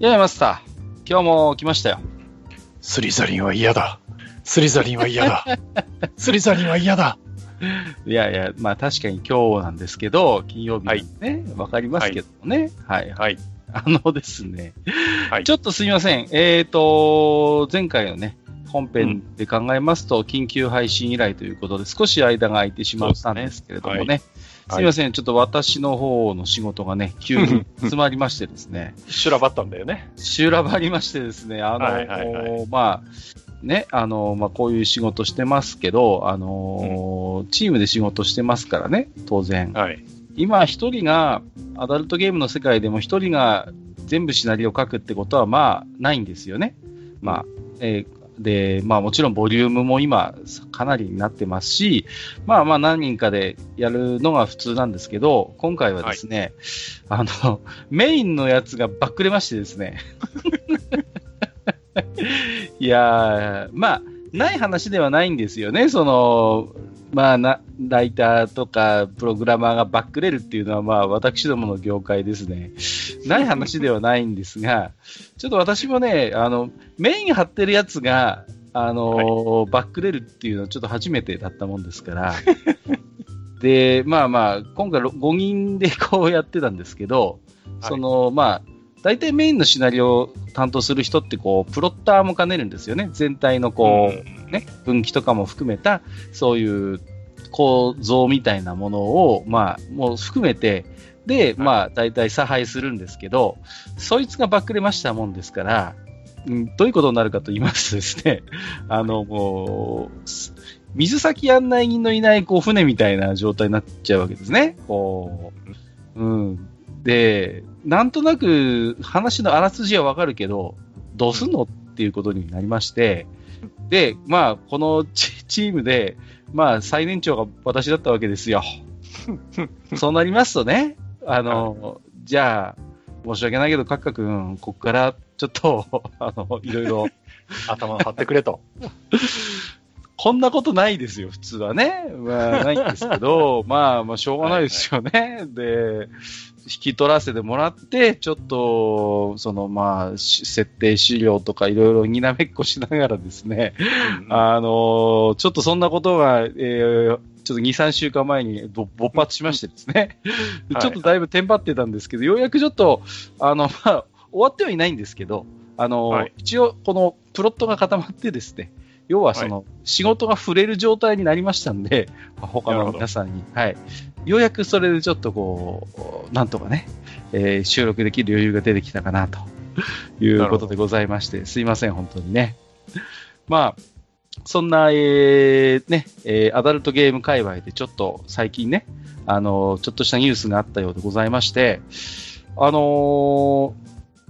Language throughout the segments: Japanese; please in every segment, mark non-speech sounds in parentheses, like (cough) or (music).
やいマスター、今日も来ましたよ。スリザリンは嫌だ。スリザリンは嫌だ。(laughs) スリザリンは嫌だ。いやいや、まあ確かに今日なんですけど、金曜日ね、わ、はい、かりますけどね。はい、はい、はい。あのですね、はい、ちょっとすみません。えっ、ー、と、前回のね、本編で考えますと、緊急配信以来ということで、少し間が空いてしまったんですけれどもね、すみません、ちょっと私の方の仕事がね、急に (laughs) 詰まりましてですね。修羅場ったんだよね。修羅場りましてですね、あの、はいはいはい、まあ、ね、あの、まあ、こういう仕事してますけど、あの、うん、チームで仕事してますからね、当然。はい。今、一人が、アダルトゲームの世界でも一人が全部シナリオを書くってことは、まあ、ないんですよね。まあ、えー、で、まあもちろんボリュームも今かなりになってますし、まあまあ何人かでやるのが普通なんですけど、今回はですね、はい、あの、メインのやつがばっくれましてですね。(laughs) いやー、まあ、ない話ではないんですよね。その、まあな、ライターとかプログラマーがバックれるっていうのは、まあ、私どもの業界ですね。ない話ではないんですが、ちょっと私もね、あの、メイン張ってるやつが、あの、はい、バックれるっていうのはちょっと初めてだったもんですから、(laughs) で、まあまあ、今回5人でこうやってたんですけど、その、まあ、大体メインのシナリオを担当する人ってこうプロッターも兼ねるんですよね。全体のこう、ね、分岐とかも含めた、そういう構造みたいなものを、まあ、もう含めて、で、まあ、大体差配するんですけど、そいつがばっくれましたもんですから、うん、どういうことになるかと言いますとですね、あの、もう、水先案内人のいないこう船みたいな状態になっちゃうわけですね。こう、うん。で、なんとなく話のあらすじはわかるけど、どうすんのっていうことになりまして、で、まあ、このチームで、まあ、最年長が私だったわけですよ。そうなりますとね、あの、じゃあ、申し訳ないけど、カッカ君、ここからちょっと、(laughs) あの、いろいろ。頭を張ってくれと。(laughs) こんなことないですよ、普通はね。まあ、ないんですけど、まあ、まあ、しょうがないですよね。はいはい、で、引き取らせてもらって、ちょっと、その、まあ、設定資料とかいろいろにらめっこしながらですね、うん、あの、ちょっとそんなことが、えー、ちょっと2、3週間前に勃発しましてですね、ちょっとだいぶテンパってたんですけど、ようやくちょっと、あの、まあ、終わってはいないんですけど、あの、はい、一応、このプロットが固まってですね、要はその、仕事が触れる状態になりましたんで、他の皆さんに。はい。ようやくそれでちょっとこう、なんとかね、えー、収録できる余裕が出てきたかなと (laughs) いうことでございまして、すいません、本当にね。まあ、そんな、えー、ね、えー、アダルトゲーム界隈でちょっと最近ね、あのー、ちょっとしたニュースがあったようでございまして、あのー、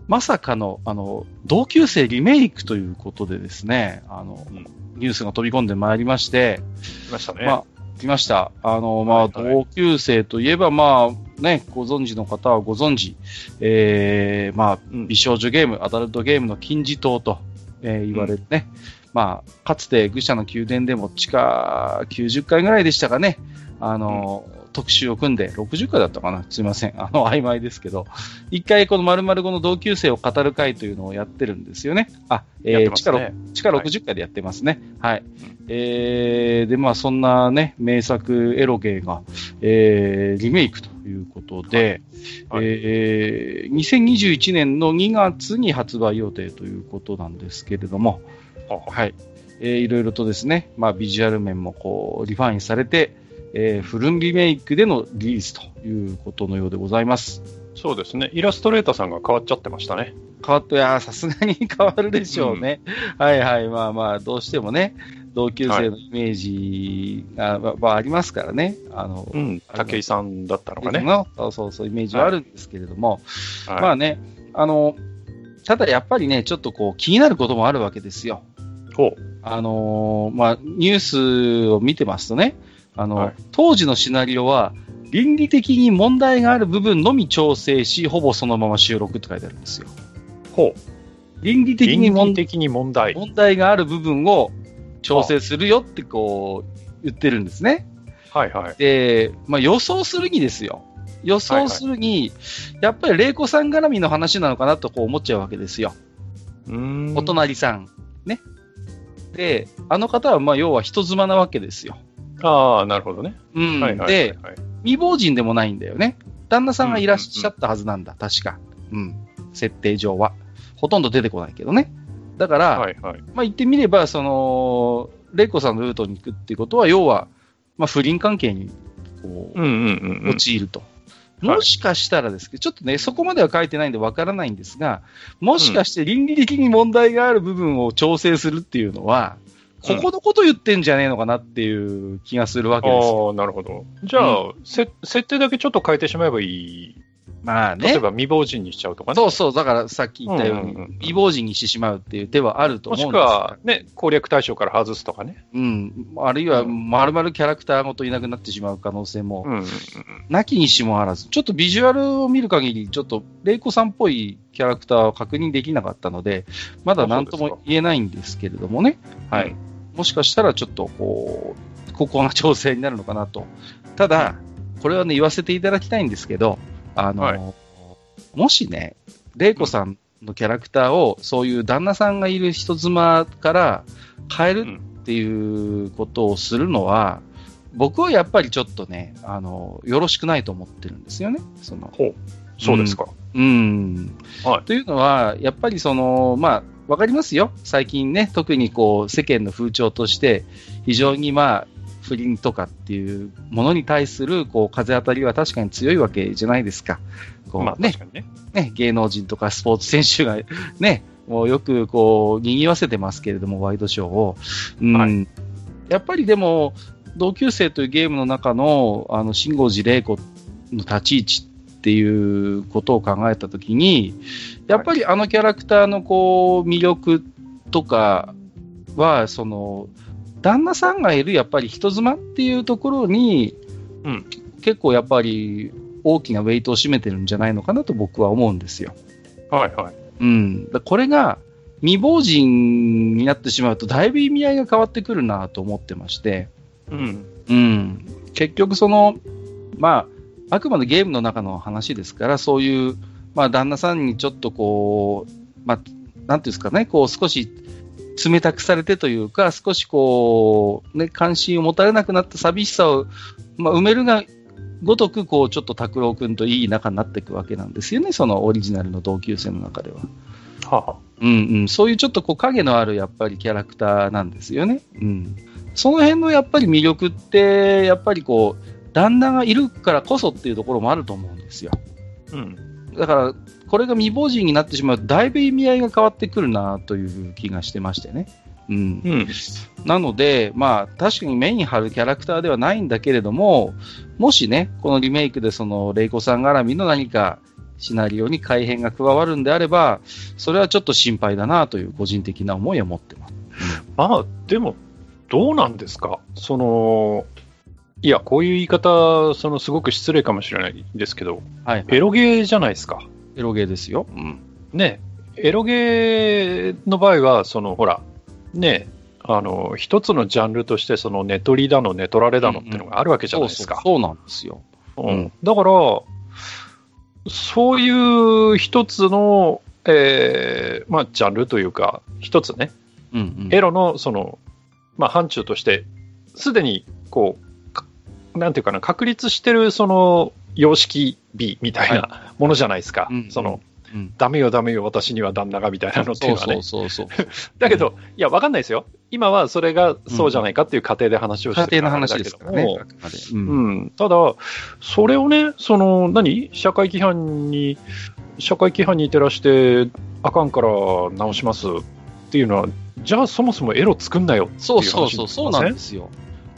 まさかの、あの、同級生リメイクということでですね、あの、うん、ニュースが飛び込んでまいりまして、来ましたね。まあ、来ました。あの、まあ、同級生といえば、まあ、ね、ご存知の方はご存知、えー、まあ、美少女ゲーム、アダルトゲームの金字塔と、えー、言われるね、うん、まあ、かつて愚者の宮殿でも地下90回ぐらいでしたかね、あの、うん特集を組んで、60回だったかな？すいません。あの、曖昧ですけど、一回この〇〇語の同級生を語る会というのをやってるんですよね。あ、えー、地下、ね、地下60回でやってますね。はい。はい、えー、で、まあ、そんなね、名作エロゲーが、えー、リメイクということで、はいはい、えー、2021年の2月に発売予定ということなんですけれども、はい。えー、いろいろとですね、まあ、ビジュアル面もこう、リファインされて、えー、フルンリメイクでのリリースということのようでございます。そうですね。イラストレーターさんが変わっちゃってましたね。変わって、いや、さすがに (laughs) 変わるでしょうね。うん、はいはい。まあまあ、どうしてもね。同級生のイメージが、ままあ、ありますからね。あの、うん、武井さんだったのかね。のそうそうそう、イメージはあるんですけれども、はいまあね、あの、ただやっぱりね、ちょっとこう気になることもあるわけですよ。ほあのーまあ、ニュースを見てますとね、あの、はい当時のシナリオは、倫理的に問題がある部分のみ調整し、ほぼそのまま収録って書いてあるんですよ。う。ほう。倫理的に倫問題。問題がある部分を調整するよってこう言ってるんですね。はいはい。で、まあ、予想するにですよ。予想するに、やっぱり玲子さん絡みの話なのかなとこう思っちゃうわけですよ。うーん。お隣さん。ね。で、あの方はまあ要は人妻なわけですよ。ああ、なるほどね。うん。はいはいはいで、はい。未亡人でもないんだよね。旦那さんがいらっしゃったはずなんだ、確か。うん。設定上は。ほとんど出てこないけどね。だから、はいはい。まあ言ってみれば、その、玲子さんのルートに行くっていうことは、要は、まあ不倫関係に、こう、うんうんうんうん。陥ると。はいもしかしたらですけど、ちょっとね、そこまでは書いてないんでわからないんですが、もしかして倫理的に問題がある部分を調整するっていうのは、ここのこと言ってんじゃねえのかなっていう気がするわけですよ。ああ、なるほど。じゃあ、せ設定だけちょっと変えてしまえばいい。まあね。例えば未亡人にしちゃうとかね。そうそう、だからさっき言ったように、うんうんうん未亡人にしてしまうっていう手はあるともしく思うんですがは、ね、攻略対象から外すとかね。うん。あるいは、まるまるキャラクターごといなくなってしまう可能性もうんうんうん。なきにしもあらず、ちょっとビジュアルを見る限り、ちょっと、玲子さんっぽいキャラクターを確認できなかったので、まだ何とも言えないんですけれどもね。はい。もしかしたらちょっと、こう、ここが調整になるのかなと。ただ、これはね、言わせていただきたいんですけど、あの、はいもしね、玲子さんのキャラクターを、そういう旦那さんがいる人妻から変えるっていうことをするのは、僕はやっぱりちょっとね、あの、よろしくないと思ってるんですよね。その、ほう。そうですか。うん。はいというのは、やっぱりその、まあ、わかりますよ。最近ね、特にこう、世間の風潮として、非常にまあ、不倫とかっていうものに対する、こう、風当たりは確かに強いわけじゃないですか。こう、まあ、ねね。ね、芸能人とかスポーツ選手が (laughs) ね、もうよくこう、賑わせてますけれども、ワイドショーを。うん。はいやっぱりでも、同級生というゲームの中の、あの、信号寺玲子の立ち位置っていうことを考えたときに、やっぱりあのキャラクターのこう、魅力とかは、その、旦那さんがいるやっぱり人妻っていうところに、うん結構やっぱり大きなウェイトを占めてるんじゃないのかなと僕は思うんですよ。はいはい。うん。だこれが未亡人になってしまうとだいぶ意味合いが変わってくるなと思ってまして、うん。うん。結局その、まあ、あくまでゲームの中の話ですから、そういう、まあ、旦那さんにちょっとこう、まあ、なんていうんですかね、こう少し冷たくされてというか、少しこう、ね、関心を持たれなくなった寂しさを、まあ、埋めるがごとく、こう、ちょっと拓郎くんといい仲になっていくわけなんですよね、そのオリジナルの同級生の中では。はあはうんうん、そういうちょっとこう影のあるやっぱりキャラクターなんですよね。うん。その辺のやっぱり魅力って、やっぱりこう、旦那がいるからこそっていうところもあると思うんですよ。あうん。だから、これが未亡人になってしまうと、だいぶ意味合いが変わってくるなという気がしてましてね。うん。うん。なので、まあ、確かに目に張るキャラクターではないんだけれども、もしね、このリメイクでその、レイコさん絡みの何か、シナリオに改変が加わるんであれば、それはちょっと心配だなという個人的な思いを持ってます。まあ、でも、どうなんですか？その、いや、こういう言い方、そのすごく失礼かもしれないですけど、はい。エロゲーじゃないですか。エロゲーですよ。うん。ね、エロゲーの場合は、そのほら、ね、あの一つのジャンルとして、そのネトリだの、ネトラレだのっていうのがあるわけじゃないですか。そうなんですよ。うんうんだから、そういう一つの、えーまあ、ジャンルというか、一つね、うんうん。エロのその、まあ、範疇として、すでにこうか、なんていうかな、確立してるその様式美みたいなものじゃないですか。うんそのうん。ダメよ、ダメよ、私には旦那がみたいなのっていうのはね。そうそうそう (laughs) だけど、いや、わかんないですよ。今はそれがそうじゃないかっていう過程で話をして家庭のる話ですからね。うんうん、ただ、それをね、その、何？社会規範に、社会規範に照らして、あかんから直しますっていうのは、じゃあそもそもエロ作んなよっていうそう話そうそう、そうなんでですよ。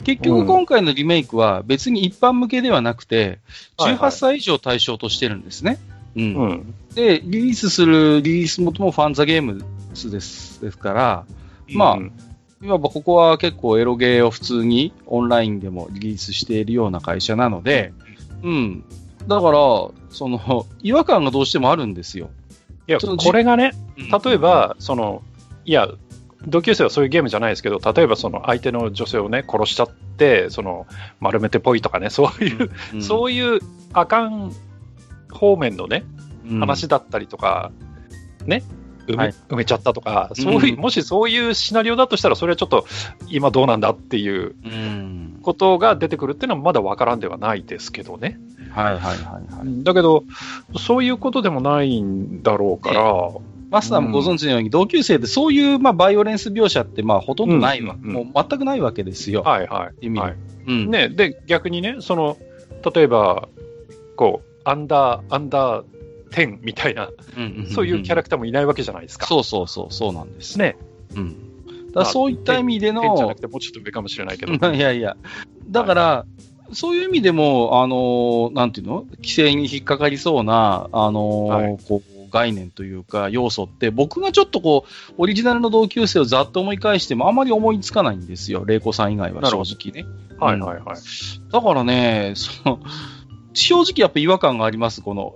結局今回のリメイクは別に一般向けではなくて、はいはい18歳以上対象としてるんですね。うん。で、リリースするリリース元もファンザゲームズですですから、まあうんいわばここは結構エロゲーを普通にオンラインでもリリースしているような会社なので、うん。だから、その、(laughs) 違和感がどうしてもあるんですよ。いや、これがね、うん例えば、その、いや、同級生はそういうゲームじゃないですけど、例えばその相手の女性をね、殺しちゃって、その、丸めてぽいとかね、(laughs) そういう、うん。そういうあかん方面のね、うん。話だったりとか、ね、埋め,、はい。埋めちゃったとか、そういう、うんもしそういうシナリオだとしたら、それはちょっと今どうなんだっていううん。ことが出てくるっていうのはまだわからんではないですけどね。はいはいはいはい。だけど、そういうことでもないんだろうから、マスターもご存知のように、同級生でそういう、まあ、バイオレンス描写って、まあ、ほとんどないわ、うんうんうんもう全くないわけですよ。はいはい。意味ではいうん。ね、で、逆にね、その、例えば、こう、アンダー、アンダー10みたいな、うんうんんんそういうキャラクターもいないわけじゃないですか。そうそうそう、そうなんです。ね。うん。だそういった意味で10じゃなのく、てもうちょっと上かもしれないけど。(laughs) いやいや、だから、そういう意味でも、あのーなんていうの？規制に引っかかりそうな、あのーはいこう、概念というか、要素って、僕がちょっとこう、オリジナルの同級生をざっと思い返しても、あまり思いつかないんですよ。玲子さん以外は正直ね。はいはいはい。だからね、その、正直やっぱ違和感があります。この、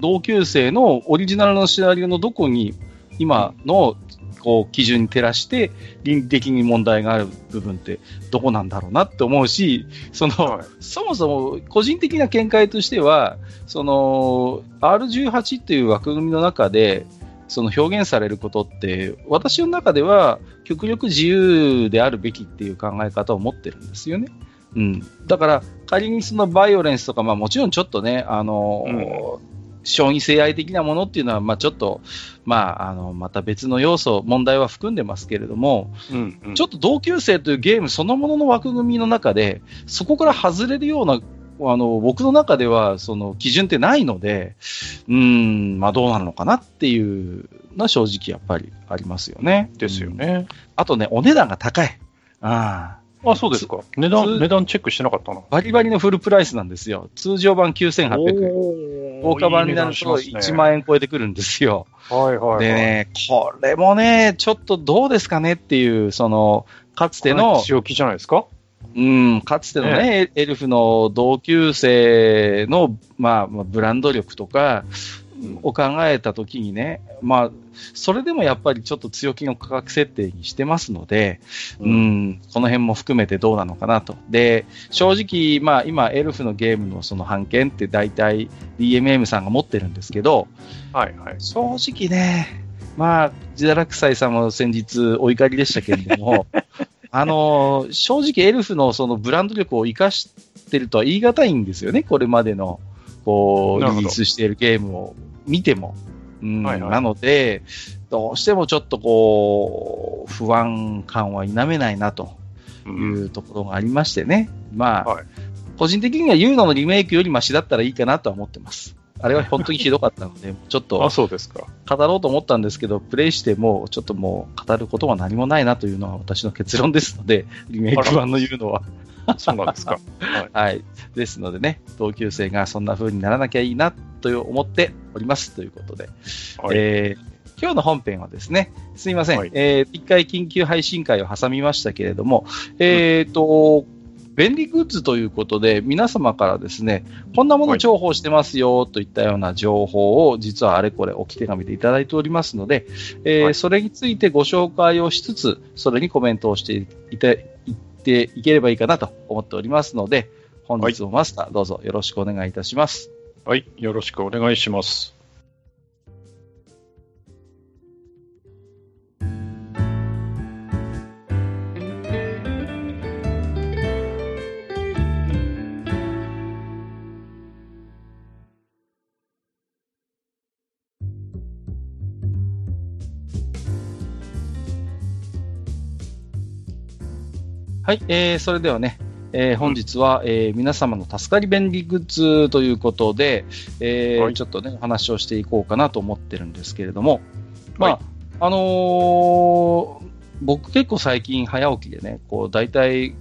同級生のオリジナルのシナリオのどこに、今の、こう、基準に照らして、倫理的に問題がある部分って、どこなんだろうなって思うし、その、はいそもそも、個人的な見解としては、その、R18 っていう枠組みの中で、その表現されることって、私の中では極力自由であるべきっていう考え方を持ってるんですよね。うん。だから、仮にそのバイオレンスとか、まあもちろんちょっとね、あの、小児性愛的なものっていうのは、まあちょっと、まあ、あの、また別の要素、問題は含んでますけれども、うんうんちょっと同級生というゲームそのものの枠組みの中で、そこから外れるような、あの、僕の中では、その基準ってないので、うーん、まあどうなるのかなっていうのは正直やっぱりありますよね。ですようん。ね。あとね、お値段が高い。ああ。あ、そうですか。値つ段、値段チェックしてなかったな。バリバリのフルプライスなんですよ。通常版9800円。お豪華版になると1万円。円超えてくるんですよ。はいはいはい。でね、これもね、ちょっとどうですかねっていう、その、かつてこのれ、強気じゃないですか？うん、かつてのね、エルフの同級生の、まあ、まあブランド力とかを考えたときにね、まあ、それでもやっぱりちょっと強気の価格設定にしてますので、うん、この辺も含めてどうなのかなと。で、正直、まあ今、エルフのゲームのその版権って大体 DMM さんが持ってるんですけど、はいはい。正直ね、まあ、ジダラクサイさんも先日お怒りでしたけれども、(laughs) あのー正直エルフのそのブランド力を生かしてるとは言い難いんですよね、これまでの、こう、リリースしているゲームを見ても。うんはいはいなので、どうしてもちょっとこう、不安感は否めないなとういんうところがありましてね。まあ、はい個人的にはユーノのリメイクよりマシだったらいいかなとは思ってます。あれは本当にひどかったので、(laughs) ちょっとあ、そうですか。語ろうと思ったんですけど、プレイしても、ちょっともう語ることは何もないなというのが私の結論ですので、リメイク版の言うのは。そうなんですか。はい。(laughs) はい。ですのでね、同級生がそんな風にならなきゃいいなと思っておりますということで、はいえー今日の本編はですね、すいません、はいえー一回緊急配信会を挟みましたけれども、えっ、と、便利グッズということで、皆様からですね、こんなもの重宝してますよといったような情報を、実はあれこれ置き手紙でいただいておりますので、えーはいそれについてご紹介をしつつ、それにコメントをしていていっていければいいかなと思っておりますので、本日もマスター、どうぞよろしくお願いいたします。はい。よろしくお願いします。はい、えー、それではね、えー本日は、えー皆様の助かり便利グッズということで、えーはい。ちょっとね、お話をしていこうかなと思ってるんですけれども、まあ、はい。あのー僕結構最近早起きでね、こう、大体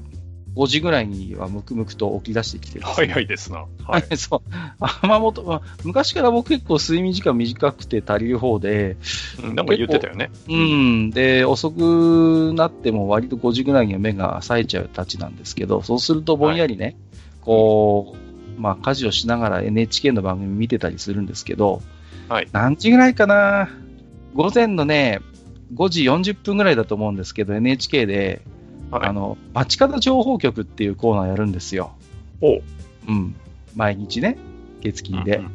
5時ぐらいにはムクムクと起き出してきてるんですね早いですな。ははいい。(laughs) そう。あまもと、まあ昔から僕結構睡眠時間短くて足りる方で、うんなんか言ってたよね。うん。で、遅くなっても割と5時ぐらいには目が冴えちゃうたちなんですけど、そうするとぼんやりね、こう、まあ家事をしながら NHK の番組見てたりするんですけど、はい何時ぐらいかな？午前のね、5時40分ぐらいだと思うんですけど、NHK で、はいあの、街角情報局っていうコーナーやるんですよ。おううん。毎日ね、月金で。うんうん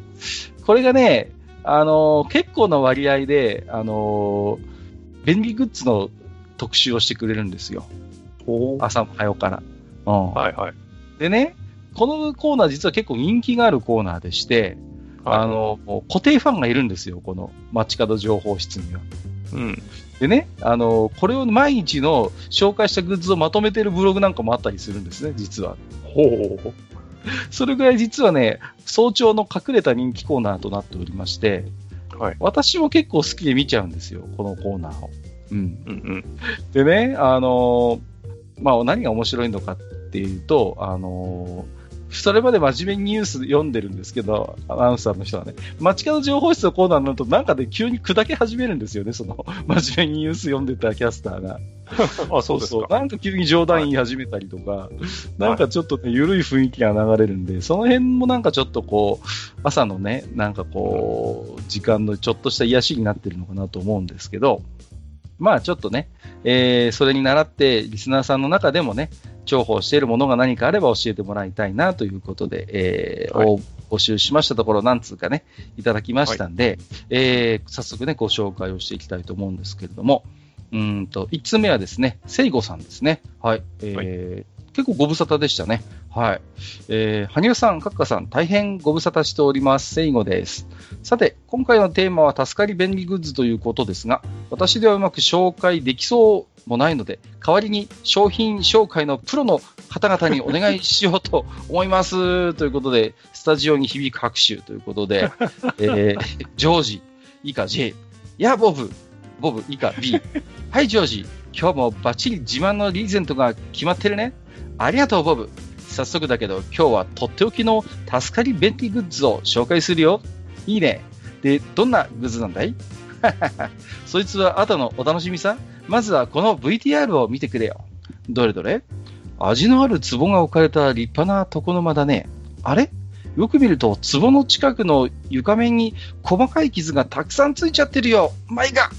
これがね、あのー結構な割合で、あのー便利グッズの特集をしてくれるんですよ。朝も早うから。うん。はいはい。でね、このコーナー実は結構人気があるコーナーでして、はいあのー固定ファンがいるんですよ、この街角情報室には。うん。でね、あのーこれを毎日の紹介したグッズをまとめてるブログなんかもあったりするんですね、実は。ほう。それぐらい実はね、早朝の隠れた人気コーナーとなっておりまして、はい。私も結構好きで見ちゃうんですよ、このコーナーを。うん。うんうん。でね、あのーまあ、何が面白いのかっていうと、あのーそれまで真面目にニュース読んでるんですけど、アナウンサーの人はね、街角情報室のコーナーになると、なんかで急に砕け始めるんですよね、その、(laughs) 真面目にニュース読んでたキャスターが。(laughs) あ、そうですか。なんか急に冗談言い始めたりとか、なんかちょっとね、緩い雰囲気が流れるんで、その辺もなんかちょっとこう、朝のね、なんかこう、時間のちょっとした癒しになってるのかなと思うんですけど、まあちょっとね、えーそれに倣って、リスナーさんの中でもね、重宝しているものが何かあれば教えてもらいたいなということで、えーはいを募集しましたところ、何通かね、いただきましたんで、えー早速ね、ご紹介をしていきたいと思うんですけれども、うーんと、1つ目はですね、聖子さんですね。はい。えー結構ご無沙汰でしたね。はい。えー、羽生さん、カッカさん、大変ご無沙汰しております。聖子です。さて、今回のテーマは助かり便利グッズということですが、私ではうまく紹介できそうもないので、代わりに商品紹介のプロの方々にお願いしようと思います。(laughs) ということで、スタジオに響く拍手ということで、(laughs) えー、ジョージ、以下 J、いや、ボブ、ボブ、以下 B。はい、ジョージ、今日もバッチリ自慢のリーゼントが決まってるね。ありがとう、ボブ。早速だけど、今日はとっておきの助かり便利グッズを紹介するよ。いいね。で、どんなグッズなんだい？(laughs) そいつは後のお楽しみさ？まずはこの VTR を見てくれよ。どれどれ？味のある壺が置かれた立派な床の間だね。あれ？よく見ると、壺の近くの床面に細かい傷がたくさんついちゃってるよ。マイが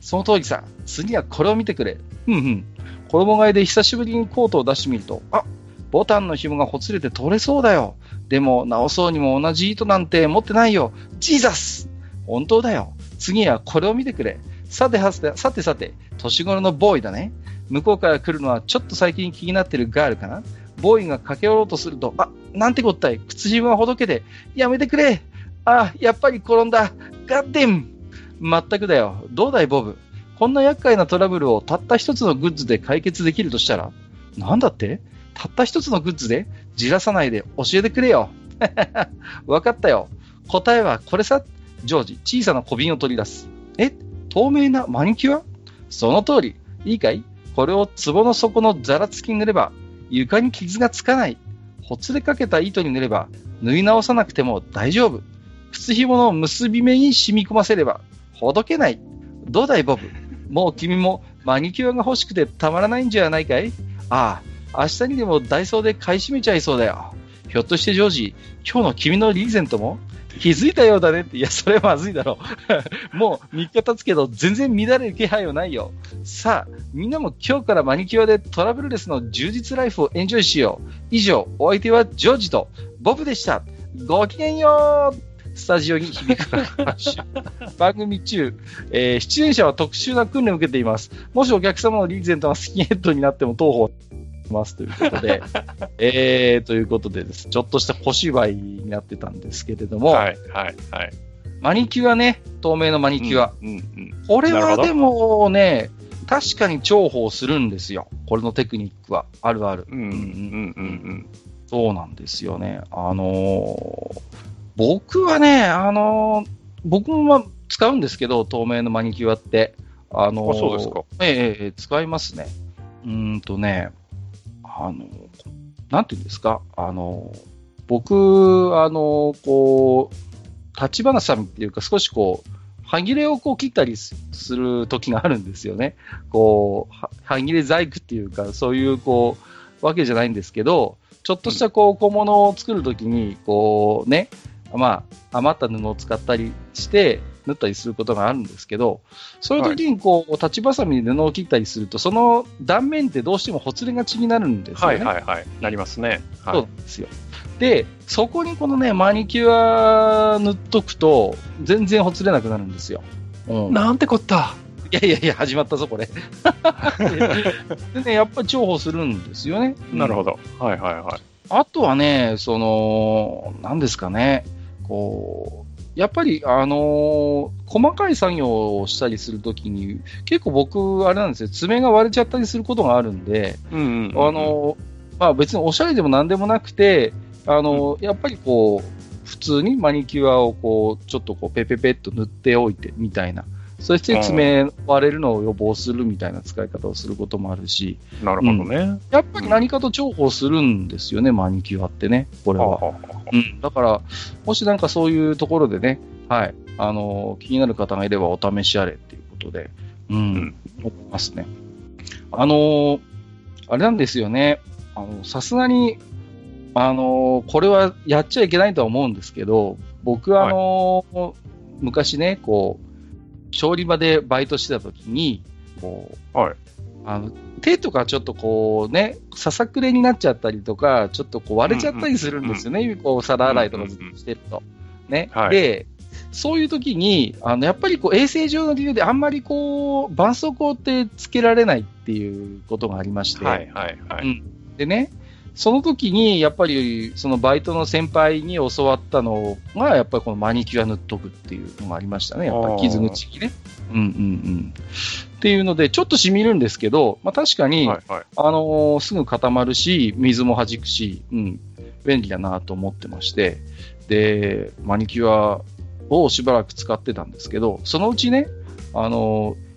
その通りさ。次はこれを見てくれ。ふんふん。衣替えで久しぶりにコートを出してみると、あボタンの紐がほつれて取れそうだよ。でも、直そうにも同じ糸なんて持ってないよ。ジーザス本当だよ。次はこれを見てくれ。さてはて、さてさて、年頃のボーイだね。向こうから来るのはちょっと最近気になってるガールかな。ボーイが駆け寄ろうとすると、あ、なんてこったい。靴紐がほどけて、やめてくれ。あ、やっぱり転んだ。ガッデンまったくだよ。どうだい、ボブ。こんな厄介なトラブルをたった一つのグッズで解決できるとしたらなんだってたった一つのグッズでじらさないで教えてくれよ。(laughs) わかったよ。答えはこれさ。ジョージ、小さな小瓶を取り出す。え？透明なマニキュア？その通り。いいかい？これを壺の底のざらつきに塗れば、床に傷がつかない。ほつれかけた糸に塗れば、縫い直さなくても大丈夫。靴紐の結び目に染み込ませれば、ほどけない。どうだい、ボブ？もう君もマニキュアが欲しくてたまらないんじゃないかい？ああ、明日にでもダイソーで買い占めちゃいそうだよ。ひょっとしてジョージ、今日の君のリーゼントも？気づいたようだねって。いや、それはまずいだろう。(laughs) もう3日経つけど、全然乱れる気配はないよ。さあ、みんなも今日からマニキュアでトラブルレスの充実ライフをエンジョイしよう。以上、お相手はジョージとボブでした。ごきげんようスタジオに響く (laughs) 番組中、えー出演者は特殊な訓練を受けています。もしお客様のリーゼントがスキンヘッドになっても当方しますということで、(laughs) えー、ということでです。ちょっとした小芝居になってたんですけれども、はい、はい、はい。マニキュアね、透明のマニキュア。うん、うん。これなるほどはでもね、確かに重宝するんですよ。これのテクニックは。あるある。うん、うん、うん、うん。そうなんですよね。あのー僕はね、あのー僕もまあ使うんですけど、透明のマニキュアって。あのーあそうですか。ええええ使いますね。うーんとね、あの、なんていうんですか、あの、僕、あの、こう、立花さんっていうか少しこう、歯切れをこう切ったりする時があるんですよね。こう、歯切れ細工っていうか、そういうこう、わけじゃないんですけど、ちょっとしたこう小物を作るときに、こうね、まあ、余った布を使ったりして、縫ったりすることがあるんですけど、そういう時にこう、立ちばさみで布を切ったりすると、その断面ってどうしてもほつれがちになるんですよはね。いはいはい。なりますね。はそうい。なんですよ。で、そこにこのね、マニキュア塗っとくと、全然ほつれなくなるんですよ。うん、なんてこった。いやいやいや、始まったぞ、これ。(laughs) でね、やっぱり重宝するんですよね。なるほど。はいはいはい。あとはね、その、なんですかね、こう、やっぱり、あのー細かい作業をしたりするときに、結構僕、あれなんですよ、爪が割れちゃったりすることがあるんで、うんうんうんあ、のーまあ別におしゃれでもなんでもなくて、あのーやっぱりこう、普通にマニキュアをこう、ちょっとこう、ペペペッと塗っておいて、みたいな。そして爪割れるのを予防するみたいな使い方をすることもあるし、なるほどね。やっぱり何かと重宝するんですよね、マニキュアってね、これは。はあはうん、だから、もしなんかそういうところでね、はい、あの気になる方がいればお試しあれっていうことで、うん、ん。思いますね。あのあれなんですよね、あのさすがに、あのこれはやっちゃいけないとは思うんですけど、僕はあの昔ね、こう、調理場でバイトしてた時に、こう、はいあの手とかちょっとこうね、ささくれになっちゃったりとか、ちょっとこう割れちゃったりするんですよね、こう皿洗いとかずっとしてると。ね。はいで、そういう時に、あの、やっぱりこう衛生上の理由であんまりこう、絆創膏ってつけられないっていうことがありまして、はいはいはい。うんでね、その時に、やっぱり、そのバイトの先輩に教わったのが、やっぱりこのマニキュア塗っとくっていうのがありましたね。やっぱり傷口にね。うんうんうん。っていうので、ちょっと染みるんですけど、まあ確かに、はいはい。あのーすぐ固まるし、水も弾くし、うん、便利だなと思ってまして、で、マニキュアをしばらく使ってたんですけど、そのうちね、あのー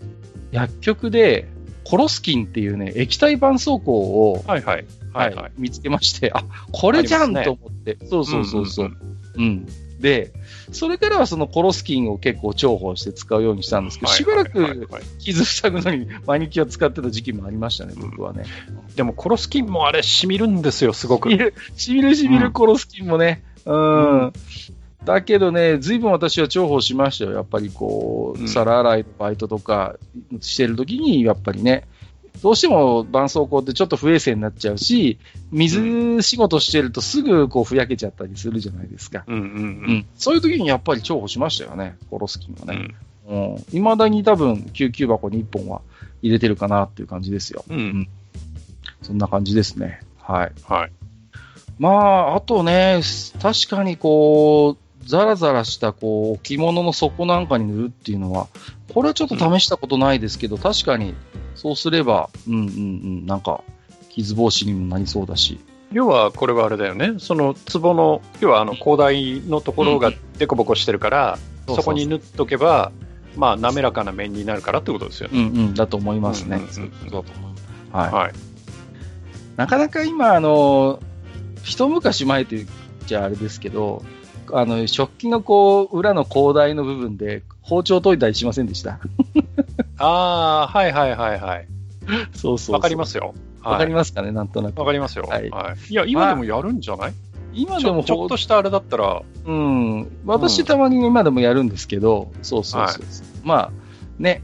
薬局で、コロスキンっていうね、液体絆創膏を、はいはい。ははいいはい。見つけまして、あ、これじゃんと思って、そうそうそうそう。んうんで、それからはそのコロスキンを結構重宝して使うようにしたんですけど、しばらく傷塞ぐのにマニキュア使ってた時期もありましたね、僕はね。でも、コロスキンもあれ、染みるんですよ、すごく。しみる、しみるしみるコロスキンもね。うん。だけどね、ずいぶん私は重宝しましたよ。やっぱりこう、うん皿洗いのバイトとかしてるときに、やっぱりね、どうしても絆創膏ってちょっと不衛生になっちゃうし、水仕事してるとすぐこうふやけちゃったりするじゃないですか。うんうんううん。ん。そういう時にやっぱり重宝しましたよね、コロスキンはうね。んうん。未だに多分、救急箱に1本は入れてるかなっていう感じですよ。うん。そんな感じですね。はい。はい。まあ、あとね、確かにこう、ザラザラしたこう置物の底なんかに塗るっていうのは、これはちょっと試したことないですけど、確かにそうすれば、うんうんうん、なんか、傷防止にもなりそうだし。要は、これはあれだよね。その、壺の、要は、あの、広大のところがデコボコしてるから、そうそうそこに塗っとけば、まあ、滑らかな面になるからってことですよね。うんうん、だと思いますね。うんうんうんそうそうだと思います。はい。はい。なかなか今、あの、一昔前と言っちゃあれですけど、あの、食器のこう、裏の広大の部分で包丁研いだりしませんでした？(laughs) ああ、はいはいはいはい。そうそうわかりますよ。わかりまますかね、なんとなく。わかりますよ。ははいい。いや、今でもやるんじゃない？ち今でもょちょっとしたあれだったら、うん。私たまに今でもやるんですけど、そうそうそう。まあ、ね。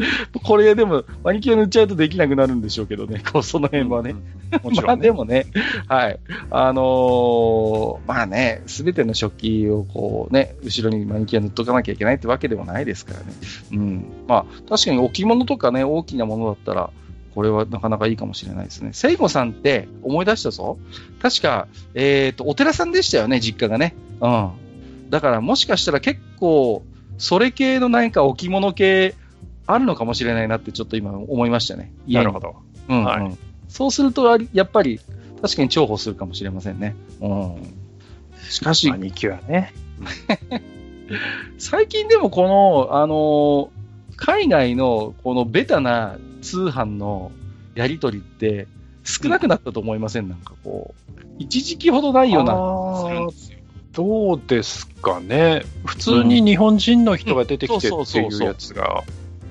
う (laughs) んこれでも、マニキュア塗っちゃうとできなくなるんでしょうけどね、こう、その辺はね。。もちろん、ね。(laughs) まあでもね、はい。あのーまあね、すべての食器をこうね、後ろにマニキュア塗っとかなきゃいけないってわけでもないですからね。うん。まあ、確かに置物とかね、大きなものだったら、これはなかなかいいかもしれないですね。聖子さんって思い出したぞ。確か、えっ、と、お寺さんでしたよね、実家がね。うん。だからもしかしたら結構、それ系の何か置物系あるのかもしれないなってちょっと今思いましたね。なるほど。うんうんはいそうすると、やっぱり、確かに重宝するかもしれませんね。うん。しかしマ、ニキュアね。(laughs) 最近でもこの、あのー海外のこのベタな通販のやりとりって少なくなったと思いません、なんかこう、一時期ほどないような気がするんですよ。どうですかね。普通に日本人の人が出てきてっていうやつが。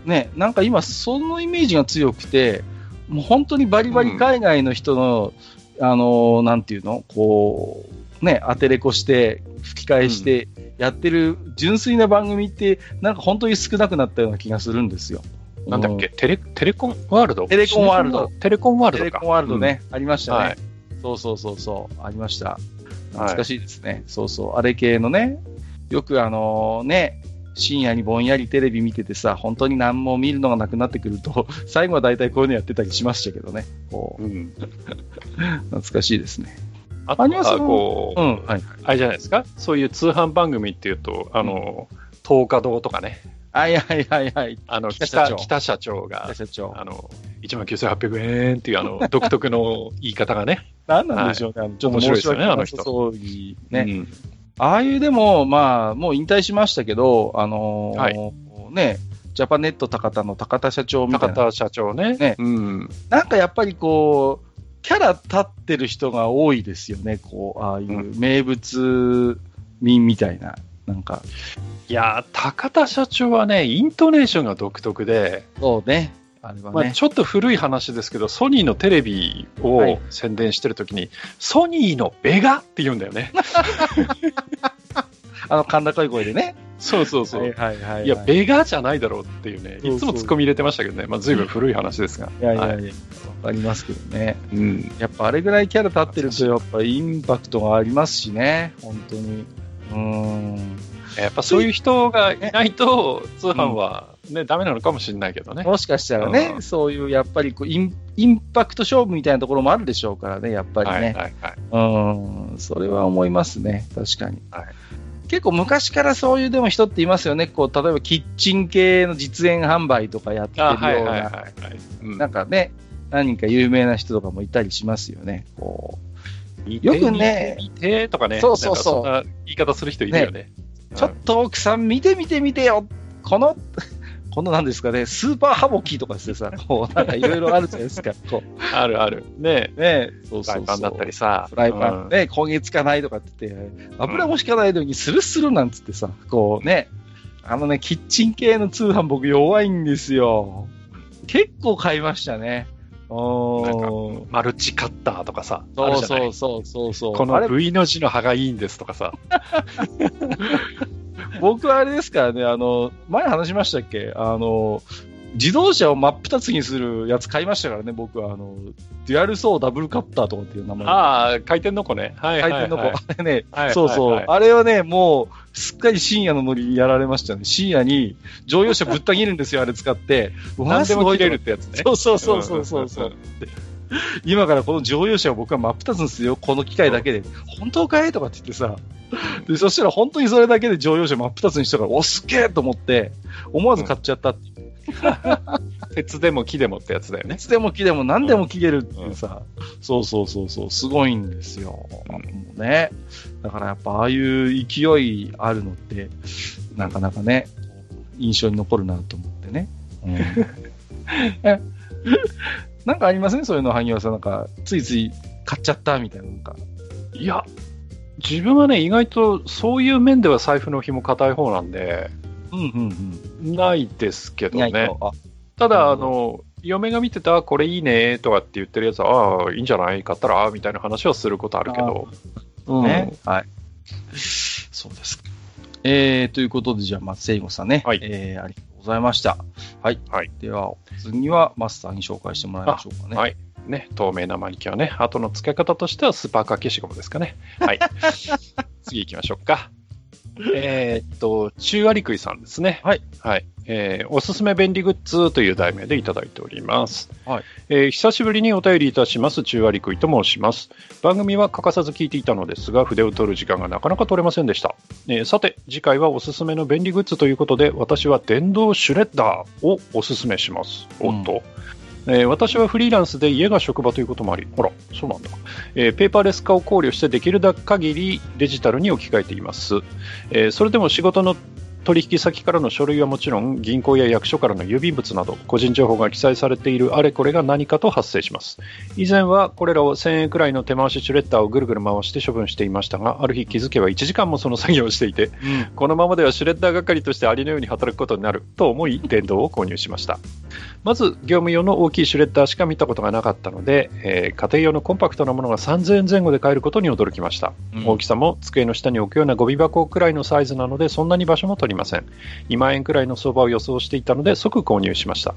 ね、なんか今、そのイメージが強くて、もう本当にバリバリ海外の人の、うん、あの、なんていうのこう、ね、アテレコして、吹き替えして、やってる純粋な番組って、なんか本当に少なくなったような気がするんですよ。なんだっけ、テレ、テレコンワールド？テレコンワールド。テレコンワールドか。テレコンワールドね、ありましたね、はいそうそうそうそう、ありました。懐かしいですね。そうそう、あれ系のね、よくあのね、深夜にぼんやりテレビ見ててさ、本当に何も見るのがなくなってくると、(laughs) 最後は大体こういうのやってたりしましたけどね。こう、うん。(laughs) 懐かしいですね。あとは、こう、うん、はい。あれじゃないですか？そういう通販番組っていうと、あの、東華堂とかね、はいはいはいはい。あの、北社長北北社長が、社長。あの、19,800円っていうあの、独特の言い方がね。(laughs) 何なんでしょうね。あのちょっと面白いですよねあの人さそうにね。うんああいうでも、まあ、もう引退しましたけど、あのーはいね、ジャパネット高田の高田社長みたいな。高田社長ね。ねうん。なんかやっぱりこう、キャラ立ってる人が多いですよね、こう、ああいう名物民みたいな。なんか、いやー、高田社長はね、イントネーションが独特で、そうね。あれはまあ、ね。ちょっと古い話ですけど、ソニーのテレビをはい宣伝してるときに、ソニーのベガって言うんだよね。(laughs) あの、甲高い声でね。そうそうそう。はいはいはい、はい。いや、ベガじゃないだろうっていうね、いつも突っ込み入れてましたけどね、まあ、ずいぶん古い話ですが。(laughs) いやいやいや、わ、はいかりますけどね。うん。やっぱあれぐらいキャラ立ってると、やっぱインパクトがありますしね。本当に。うーん。やっぱそういう人がいないと、通販はね、ダメなのかもしれないけどね。もしかしたらね、うんそういうやっぱりこうインインパクト勝負みたいなところもあるでしょうからね、やっぱりはいね。はいはい。うん、それは思いますね、確かに。はい結構昔からそういうでも人っていますよね、こう例えばキッチン系の実演販売とかやってるようあはいはいはいな、なんかね、何人か有名な人とかもいたりしますよね。こよくね見てとかね、そうそうそう言い方する人いるよね。うちょっと奥さん見て見て見てよ、この、このなんですかね、スーパーハボキとかしてさ、(laughs) こうなんかいろいろあるじゃないですか、こうんあるある。ねうね、そうそうそうフライパンだったりさ。フライパン、うんね、焦げつかないとかって言って、油もしかないのにスルスルなんつってさ、こうね、あのね、キッチン系の通販僕弱いんですよ。結構買いましたね。おなんかーマルチカッターとかさ、あそうそうそうそうそう。この V の字の刃がいいんですとかさ。(laughs) 僕はあれですからね、あの、前話しましたっけ？あの、自動車を真っ二つにするやつ買いましたからね、僕は。あの、デュアルソーダブルカッターとかっていう名前。ああ、回転の子ね。はいはい、はい。回転の子。あ (laughs) れね、はいそうそう、はいはいあれはね、もう、すっかり深夜のノリにやられましたね。深夜に乗用車ぶった切るんですよ、(laughs) あれ使って。何でも切れるっすてやつね。そうそうそうそうそう。今からこの乗用車を僕は真っ二つにするよ、この機械だけで。本当かいとかって言ってさ。で、そしたら本当にそれだけで乗用車真っ二つにしたから、お、すっげえと思って、思わず買っちゃったっていう。(laughs) 鉄でも木でもってやつだよねい。つでも木でも何でも切れるっていうさ、そうそうそうそう、すごいんですよ。うんね。だからやっぱああいう勢いあるのって、なかなかね、印象に残るなと思ってね。うん、(laughs) なんかありません？そういうの、萩原さん。なんか、ついつい買っちゃったみたいな。なんか。いや、自分はね、意外とそういう面では財布の紐硬い方なんで、うんうんうん。ないですけどね。ただ、あの、嫁が見てた、あこれいいねとかって言ってるやつは、ああ、いいんじゃない買ったらみたいな話はすることあるけど、うんね。はい。そうですか。えー、ということで、じゃあ、松聖子さんね。はいえー、ありがとうございました。はい。はいでは、次はマスターに紹介してもらいましょうかね。はいね、透明なマニキュアね。後の付け方としてはスーパーカー消しゴムですかね。はい。(laughs) 次行きましょうか。えーっと、中割食いさんですね。はい。はい。えーおすすめ便利グッズという題名でいただいております。はい。えー久しぶりにお便りいたします、中割食いと申します。番組は欠かさず聞いていたのですが、筆を取る時間がなかなか取れませんでした。えーさて、次回はおすすめの便利グッズということで、私は電動シュレッダーをおすすめします。おっと。えー私はフリーランスで家が職場ということもあり、ほら、そうなんだ。えーペーパーレス化を考慮してできる限りデジタルに置き換えています。えーそれでも仕事の取引先からの書類はもちろん銀行や役所からの郵便物など個人情報が記載されているあれこれが何かと発生します以前はこれらを1000円くらいの手回しシュレッダーをぐるぐる回して処分していましたがある日気づけば1時間もその作業をしていてこのままではシュレッダー係としてありのように働くことになると思い電動を購入しましたまず業務用の大きいシュレッダーしか見たことがなかったので、えー家庭用のコンパクトなものが3000円前後で買えることに驚きました、うん。大きさも机の下に置くようなゴミ箱くらいのサイズなのでそんなに場所も取りません。2万円くらいの相場を予想していたので即購入しました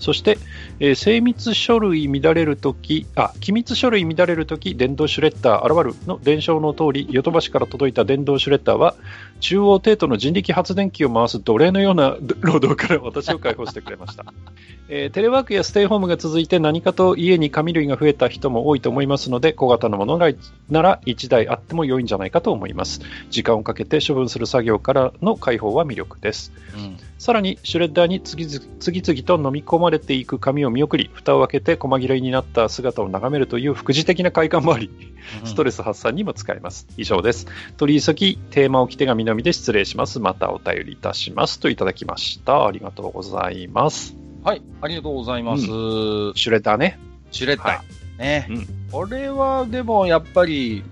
そして、えー精密書類乱れるとき、あ、機密書類乱れるとき、電動シュレッダー現るの伝承の通り、ヨトバシから届いた電動シュレッダーは、中央程度の人力発電機を回す奴隷のような労働から私を解放してくれました。(laughs) えーテレワークやステイホームが続いて何かと家に紙類が増えた人も多いと思いますので、小型のものなら1台あっても良いんじゃないかと思います。時間をかけて処分する作業からの解放は魅力です。うんさらにシュレッダーに次々次々と飲み込まれていく紙を見送り、蓋を開けて細切れになった姿を眺めるという副次的な快感もあり、ストレス発散にも使えます。以上です。取り急ぎ、テーマを着てが南で失礼します。またお便りいたします。といただきました。ありがとうございます。はい、ありがとうございます。シュレッダーね。シュレッダー。はね、うんこれはでもやっぱり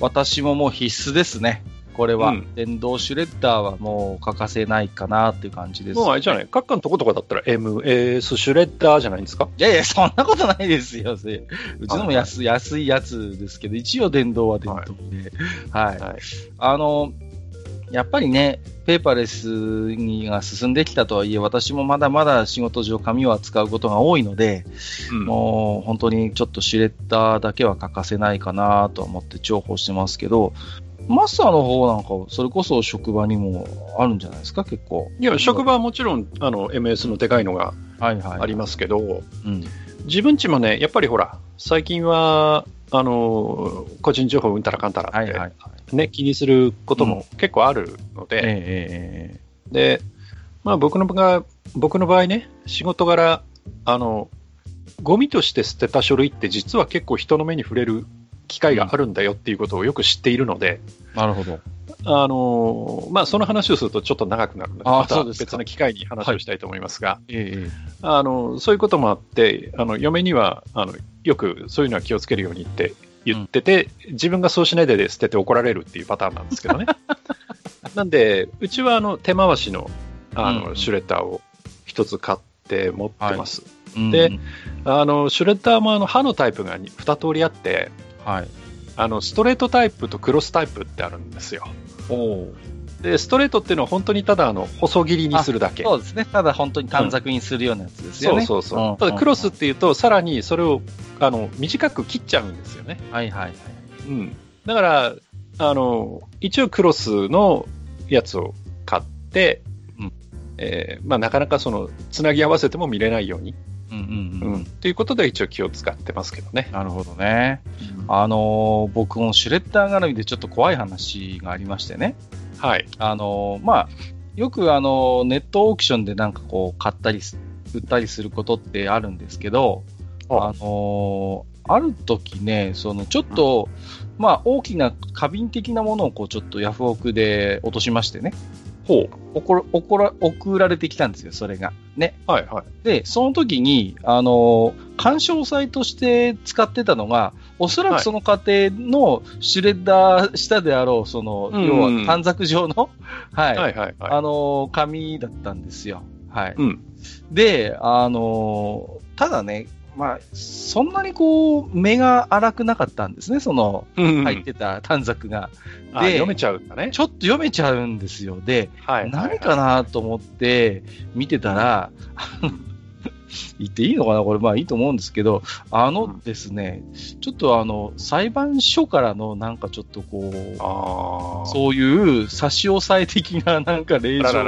私ももう必須ですね。これは、うん。電動シュレッダーはもう欠かせないかなっていう感じです、もうあれじゃない、各家のとことかだったら MS シュレッダーじゃないんですか？いやいや、そんなことないですよ。せうちのも安,、安いやつですけど、一応電動は電動で。はい。はい。あの、やっぱりね、ペーパーレスにが進んできたとはいえ、私もまだまだ仕事上紙を扱うことが多いので、うん。もう本当にちょっとシュレッダーだけは欠かせないかなと思って重宝してますけど、マスターの方なんか、それこそ職場にもあるんじゃないですか、結構。いや、職場はもちろんあの MS のでかいのが。ありますけど、うん。自分ちもね、やっぱりほら、最近は、あの、個人情報うんたらかんたらって、はいはいはい。ね、気にすることも結構あるのええで、ええで、まあ僕の場合、僕の場合ね、仕事柄、あの、ゴミとして捨てた書類って実は結構人の目に触れる機会があるんだよっていうことをよく知っているので、ええなるほど。あのまあ、その話をするとちょっと長くなるので、また別の機会に話をしたいと思いますが、ええあのそういうこともあって、あの嫁にはあのよくそういうのは気をつけるようにって言ってて、自分がそうしないで捨てて怒られるっていうパターンなんですけどね。(laughs) なんで、うちはあの手回しのあの、うん。シュレッダーを一つ買って持ってます。うん。であのシュレッダーもあの刃のタイプが2通りあって、はい。あのストレートタイプとクロスタイプってあるんですよ。おお。で、ストレートっていうのは本当にただあの細切りにするだけ。そうですね。ただ本当に短冊にするようなやつですよね。そうそうそう。んただクロスっていうと、さらにそれをあの短く切っちゃうんですよね。はいはいはい。うん。だから、あの、一応クロスのやつを買って、うんえーまあ、なかなかその、つなぎ合わせても見れないように、うんうんうん。うん。ということで一応気を使ってますけどね。なるほどね。あのー僕もシュレッダー絡みでちょっと怖い話がありましてね。はい。あのーまあ、よくあのーネットオークションでなんかこう買ったりす、売ったりすることってあるんですけど、ああのーある時ね、そのちょっと、まあ大きな花瓶的なものをこうちょっとヤフオクで落としましてね。ほ送ら送ら送られてきたんですよ、それが。ね。う。はいはい。で、その時に、あの、鑑賞祭として使ってたのが、おそらくその過程のシュレッダーしたであろう、その、うん要は短冊状の、(laughs) はい、はいはいはあの、紙だったんですよ。はいい。。うん。で、あの、ただね、まあ、そんなにこう、目が荒くなかったんですね、その、うん入ってた短冊が。あで読めちゃうんだね。ちょっと読めちゃうんですよ。で、何かなと思って見てたら、言っていいのかなこれ、まあいいと思うんですけど、あのですね、ちょっとあの、裁判所からのなんかちょっとこう、ああ。そういう差し押さえ的ななんか令ら状。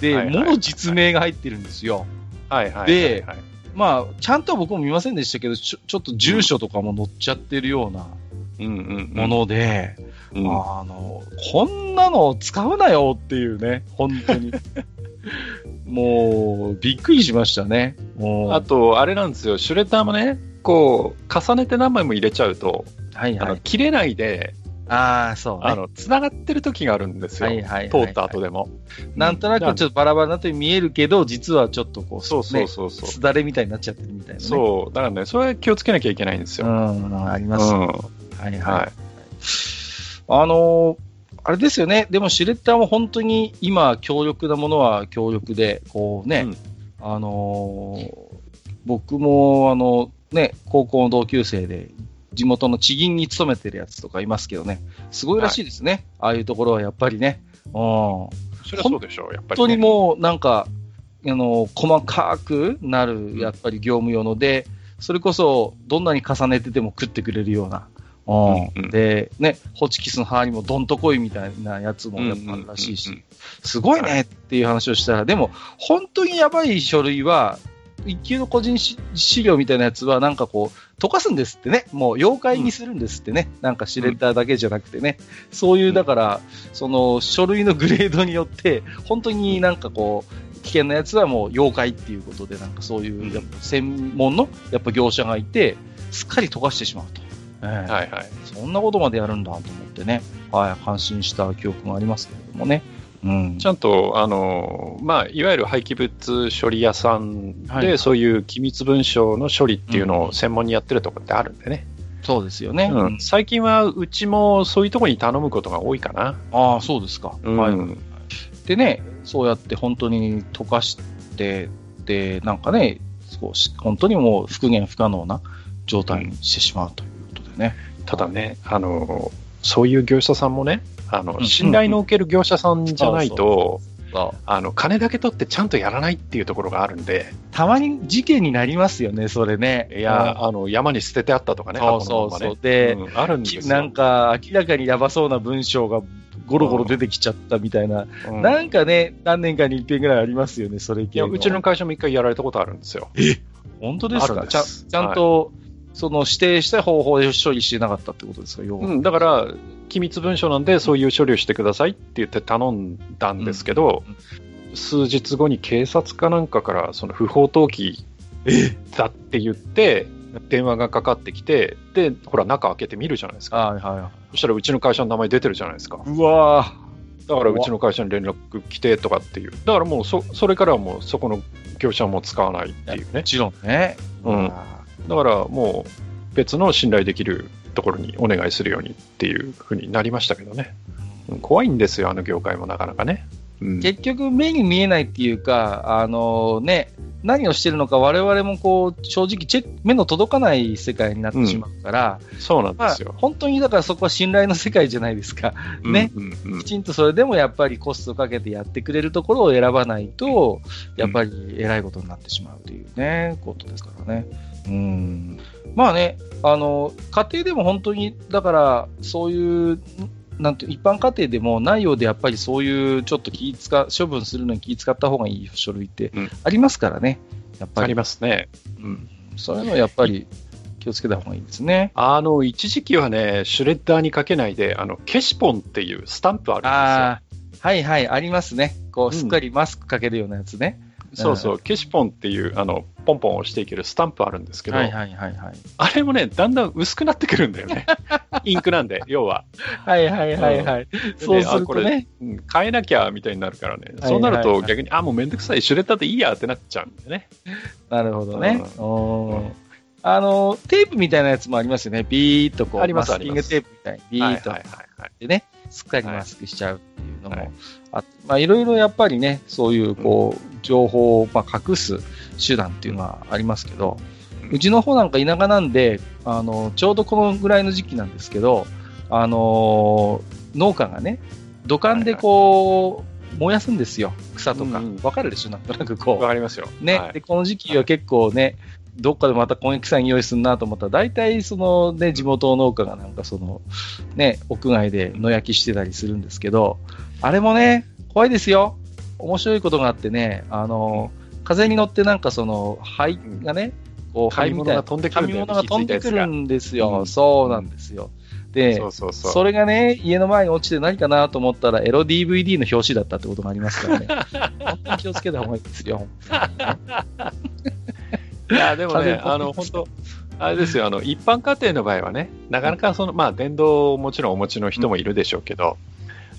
で、もの実名が入ってるんですよ。はいはい。でまあ、ちゃんとは僕も見ませんでしたけど、ちょちょっと住所とかも載っちゃってるようなうんうんうんもので、うんあの、こんなの使うなよっていうね、本当に。(laughs) もう、びっくりしましたね。あと、あれなんですよ、シュレッダーもね、こう、重ねて何枚も入れちゃうと、あのはいはい。切れないで、ああ、そうね。あの、繋がってる時があるんですよ。はいはいはいはい通った後でも。なんとなくちょっとバラバラなと見えるけど、実はちょっとこう、そうそうねそうそう。すだれみたいになっちゃってるみたいなね。そう。だからね、それは気をつけなきゃいけないんですうよ。ん、あります。うん。はいはい。はい。あのーあれですよね。でもシュレッダーも本当に今強力なものは強力で、こうね、うんあのー僕もあのね、高校の同級生で地元の地銀に勤めてるやつとかいますけどね、すごいらしいですね。ああいうところはやっぱりね。うん。それはそうでしょう、やっぱり、本当ね。にもうなんか、あの、細かくなる、やっぱり業務用ので、それこそどんなに重ねてても食ってくれるような。うんうんうんで、ね、ホチキスの葉にもどんとこいみたいなやつもやっぱあるらしいしすごいねっていう話をしたら、でも本当にやばい書類は、一級の個人し資料みたいなやつは、なんかこう、溶かすんですってね。もう妖怪にするんですってね。なんかシュレッダーだけじゃなくてね。そういう、だから、その書類のグレードによって、本当になんかこう、危険なやつはもう妖怪っていうことで、なんかそういう、やっぱ専門の、やっぱ業者がいて、すっかり溶かしてしまうと。ええはいはい。そんなことまでやるんだと思ってね、はい、感心した記憶がありますけれどもね。うん。ちゃんと、あの、まあ、いわゆる廃棄物処理屋さんで、はいそういう機密文書の処理っていうのを専門にやってるところってあるんでね。そうですよね。うん最近はうちもそういうところに頼むことが多いかな。ああ、そうですか。うんはい。でね、そうやって本当に溶かして、で、なんかね、少し本当にもう復元不可能な状態にしてしまうということでね。ただね、あの、そういう業者さんもね、あの、うん信頼のおける業者さんじゃないと、あの、金だけ取ってちゃんとやらないっていうところがあるんで、たまに事件になりますよね、それね。いや、あの、山に捨ててあったとかね、そうそうそう。ねうんあるんですよ。なんか明らかにやばそうな文章がゴロゴロ出てきちゃったみたいな、うんなんかね、何年かに一遍ぐらいありますよね、それいや、系の。うちの会社も一回やられたことあるんですよ。本当ですか？ちゃんですちゃんと、その指定した方法で処理してなかったってことですか、要は。うん、だから、機密文書なんで、そういう処理をしてくださいって言って頼んだんですけど、数日後に警察かなんかから、その不法投棄だって言って、電話がかかってきて、で、ほら、中開けてみるじゃないですか。はいはいはそしたらうちの会社の名前出てるじゃないですか。い。うわだからうちの会社に連絡来てとかっていう。だからもうそ、それからはもうそこの業者も使わないっていうねも。ちろんね。うんわだからもう別の信頼できるところにお願いするようにっていうふうになりましたけどね。うん怖いんですよ、あの業界もなかなかね。うん結局、目に見えないっていうか、あのね、何をしてるのか、我々もこう正直チェック、目の届かない世界になってしまうから、そうなんまあですよ。、本当にだからそこは信頼の世界じゃないですか。ねうんうんうんきちんとそれでもやっぱりコストかけてやってくれるところを選ばないと、やっぱり偉いことになってしまうというね、ことですからね。うん。まあね、あの、家庭でも本当に、だから、そういう、なんて一般家庭でもないようでやっぱりそういうちょっと気使処分するのに気使った方がいい書類ってうんありますからね。やっぱありり。ますね。うんそういうのはやっぱり気をつけた方がいいですね。あの、一時期はね、シュレッダーにかけないで、あの、ケシポンっていうスタンプあるんですよ。ああ、はいはい、ありますね。こうんう、すっかりマスクかけるようなやつね。そうそう、ケシポンっていう、あの、ポンポン押していけるスタンプあるんですけど、はいはいはいはい。あれもね、だんだん薄くなってくるんだよね。(laughs) インクなんで、要は。はいはいはいはい。そうするとね。うん変えなきゃみたいになるからね。はいそうなるはいはいと逆に、あ、もうめんどくさい、シュレッダーでいいやってなっちゃうんでね。なるほどね。うおーあの、テープみたいなやつもありますよね。ビーっとこう、ありますマスキングテープみたいにビーっとはいはいはいはいでね、すっかりマスクしちゃうっていうのも、はいあまあいろいろやっぱりね、そういうこう、情報をまあ隠す手段っていうのはありますけど、うちの方なんか田舎なんで、あの、ちょうどこのぐらいの時期なんですけど、あのー農家がね、土管でこう、燃やすんですよ。草とか。わ、かるでしょ？なんとなくこう。わかりますよ。ね、はいで、この時期は結構ね、どっかでまた焦げ臭い匂いするなと思ったら、大体そのね、地元農家がなんかその、ね、屋外で野焼きしてたりするんですけど、あれもね、怖いですよ。面白いことがあってね、あの、風に乗ってなんかその、灰がね、こう、灰みたいな、紙物が飛んでくるんだよね紙物が飛んでくるんですよ。うんそうなんですよ。で、それがね、家の前に落ちて何かなと思ったら、エロ DVD の表紙だったってことがありますからね。(laughs) 本当に気をつけた方がいいですよ。いや、でもね、あの、本当あれですよ、あの、一般家庭の場合はね、なかなかその、まあ、電動をもちろんお持ちの人もいるでしょうけど、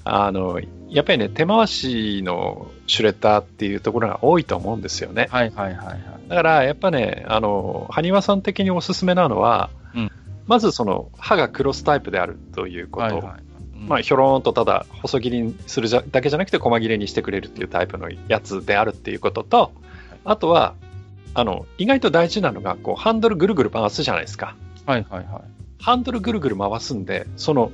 あの、やっぱりね、手回しのシュレッダーっていうところが多いと思うんですよね。はいはいはいはい。だから、やっぱね、あの、埴輪さん的におすすめなのは、うんまずその、刃がクロスタイプであるということ。はいはいうんまあ、ひょろーんとただ細切りにするじゃだけじゃなくて細切れにしてくれるっていうタイプのやつであるっていうことと、あとは、あの、意外と大事なのが、こう、ハンドルぐるぐる回すじゃないですか。はいはいはい。ハンドルぐるぐる回すんで、その、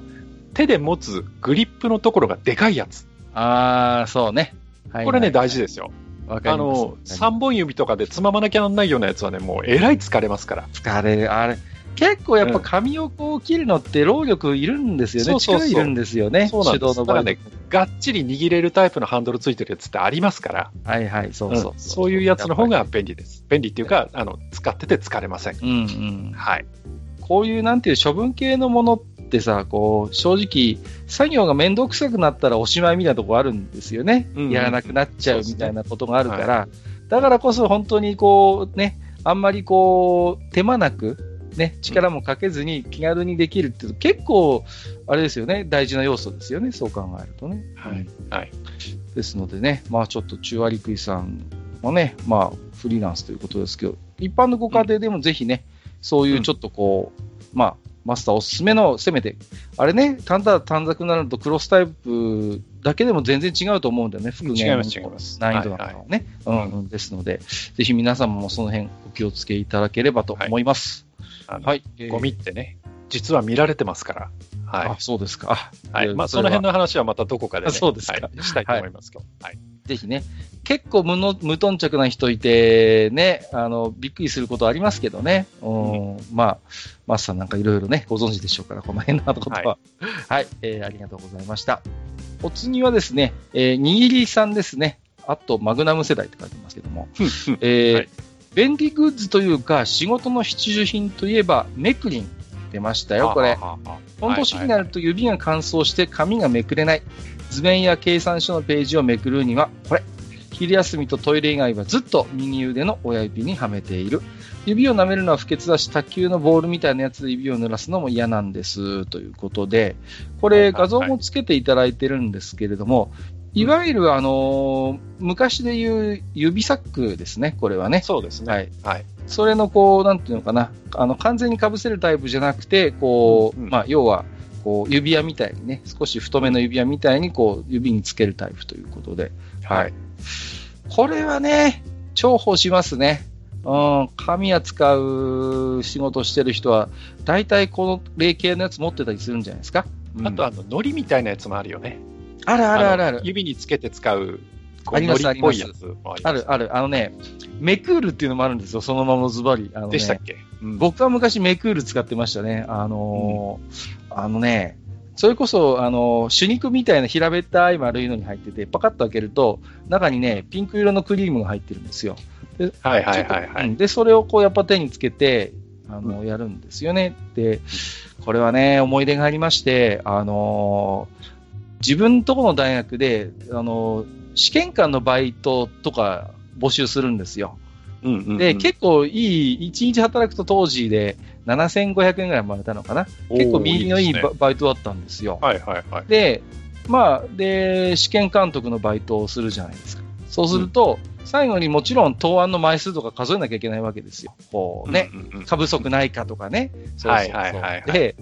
手で持つグリップのところがでかいやつ。あー、そうね。はいはいこれね、大事ですよ。わかります。あの、3本指とかでつままなきゃなんないようなやつはね、もうえらい疲れますから。疲れる。あれ、結構やっぱ紙をこう切るのって労力いるんですよね。そうそうそう力いるんですよね。そうなんです手動の場合だからねがっちり握れるタイプのハンドルついてるやつってありますから、はいはい、そうそううんそういうやつの方が便利です。便利っていうか、あの、使ってて疲れません。うんうん。はい。こういうなんていう処分系のものってさ、こう、正直、作業が面倒くさくなったらおしまいみたいなところあるんですよね。うんうんやらなくなっちゃうみたいなことがあるから、はだからこそ本当にこう、ね、あんまりこう、手間なく、ね、力もかけずに気軽にできるっていうと結構、あれですよね、大事な要素ですよね、そう考えるとね。はい。はい。ですのでね、まあちょっと中割食いさんもね、まあフリーランスということですけど、一般のご家庭でもぜひね、そういうちょっとこう、まあマスターおすすめの、せめて、あれね、単だ短冊になるとクロスタイプだけでも全然違うと思うんだよね、復元の難易度なんかはね。はいはいうんうんですので、ぜひ皆様もその辺お気をつけいただければと思います。はい。えーゴミってね、実は見られてますから。はいあ、。そうですか。あはい。まあ、その辺の話はまたどこかでね、そうですかはいしたいと思いますけど。はい。ぜひね、結構無の無頓着な人いて、ね、あの、びっくりすることありますけどね。うん、まあ、マスさんなんかいろいろね、ご存知でしょうから、この辺のことは。はい、(laughs) えーありがとうございました。お次はですね、えー、にぎりさんですね。あと、マグナム世代って書いてますけども。えーはい便利グッズというか、仕事の必需品といえば、メクリン出ましたよ、これ。はあはあこの年になると指が乾燥して紙がめくれない。図面や計算書のページをめくるには、これ。昼休みとトイレ以外はずっと右腕の親指にはめている。指を舐めるのは不潔だし、卓球のボールみたいなやつで指を濡らすのも嫌なんです。ということで、これ画像もつけていただいてるんですけれども、いわゆるあのー昔で言う指サックですね、これはね。そうですね。はい。はい。それのこう、なんていうのかな、あの、完全に被せるタイプじゃなくて、こう、うんうんまあ、要は、こう、指輪みたいにね、少し太めの指輪みたいに、こう、指につけるタイプということで。はい。これはね、重宝しますね。うん、紙扱う仕事してる人は、大体この霊系のやつ持ってたりするんじゃないですか。うんあと、あの、糊みたいなやつもあるよね。あるあるあるあるの。指につけて使う、こうありますあります。あるある。あのね、メクールっていうのもあるんですよ、そのままズバリ。あのねでしたっけ？うん僕は昔メクール使ってましたね。あのーあのね、それこそ、あのー手肉みたいな平べったい丸いのに入ってて、パカッと開けると、中にね、ピンク色のクリームが入ってるんですよ。はいはいはいはい。うんで、それをこうやっぱ手につけて、あの、やるんですよね。で、これはね、思い出がありまして、あのー自分とこの大学で、あのー試験官のバイトとか募集するんですよ。うんうんうんで、結構いい、1日働くと当時で7500円ぐらいもらえたのかな。結構右のいいババイトだったんですよ。はいはいはい。で、まあ、で、試験監督のバイトをするじゃないですか。そうすると、最後にもちろん答案の枚数とか数えなきゃいけないわけですよ。こうね、うんうんうん過不足ないかとかね。そうそうそうはいはいはいはいで、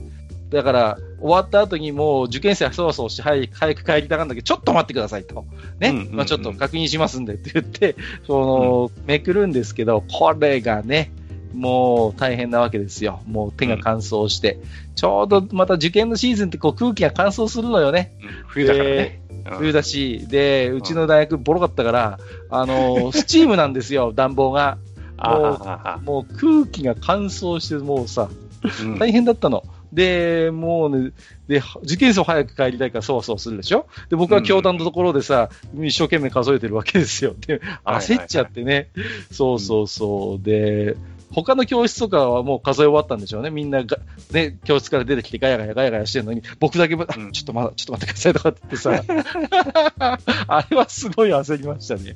だから、終わった後にもう受験生はそわそわして、はい、早く帰りたがるんだけど、ちょっと待ってくださいと。ね。うんうんうんまあちょっと確認しますんでって言って、その、めくるんですけど、これがね、もう大変なわけですよ。もう手が乾燥して。ちょうどまた受験のシーズンってこう空気が乾燥するのよね。うん冬だからね。うん冬だし、で、うちの大学ボロかったから、あの、(laughs) スチームなんですよ、暖房が。あもうもう空気が乾燥して、もうさ、うん大変だったの。で、もうね、で、受験生早く帰りたいからそわそわするでしょ？で、僕は教団のところでさ、一生懸命数えてるわけですよ。で、はい焦っちゃってね。そうそうそう。で、他の教室とかはもう数え終わったんでしょうね。みんなが、ね、教室から出てきてガヤガヤガヤガヤしてるのに、僕だけ、あうんちょっとまだ、ちょっと待ってくださいとかって言ってさ、(laughs) あれはすごい焦りましたね。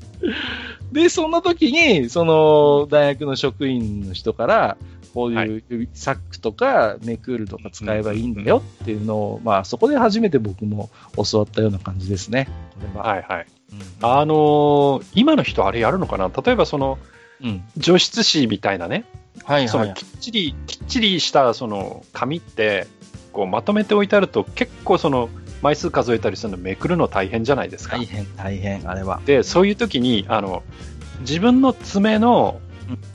で、そんな時に、その、大学の職員の人から、こういう指サックとかメクールとか使えばいいんだよっていうのを、まあそこで初めて僕も教わったような感じですね。これは。はいはい。うんあのー今の人あれやるのかな？例えばその、うん。除湿紙みたいなね、はいそのきっちり、きっちりしたその紙って、こうまとめておいてあると結構その枚数数えたりするのめくるの大変じゃないですか。大変、大変、あれは。で、そういう時に、あの、自分の爪の、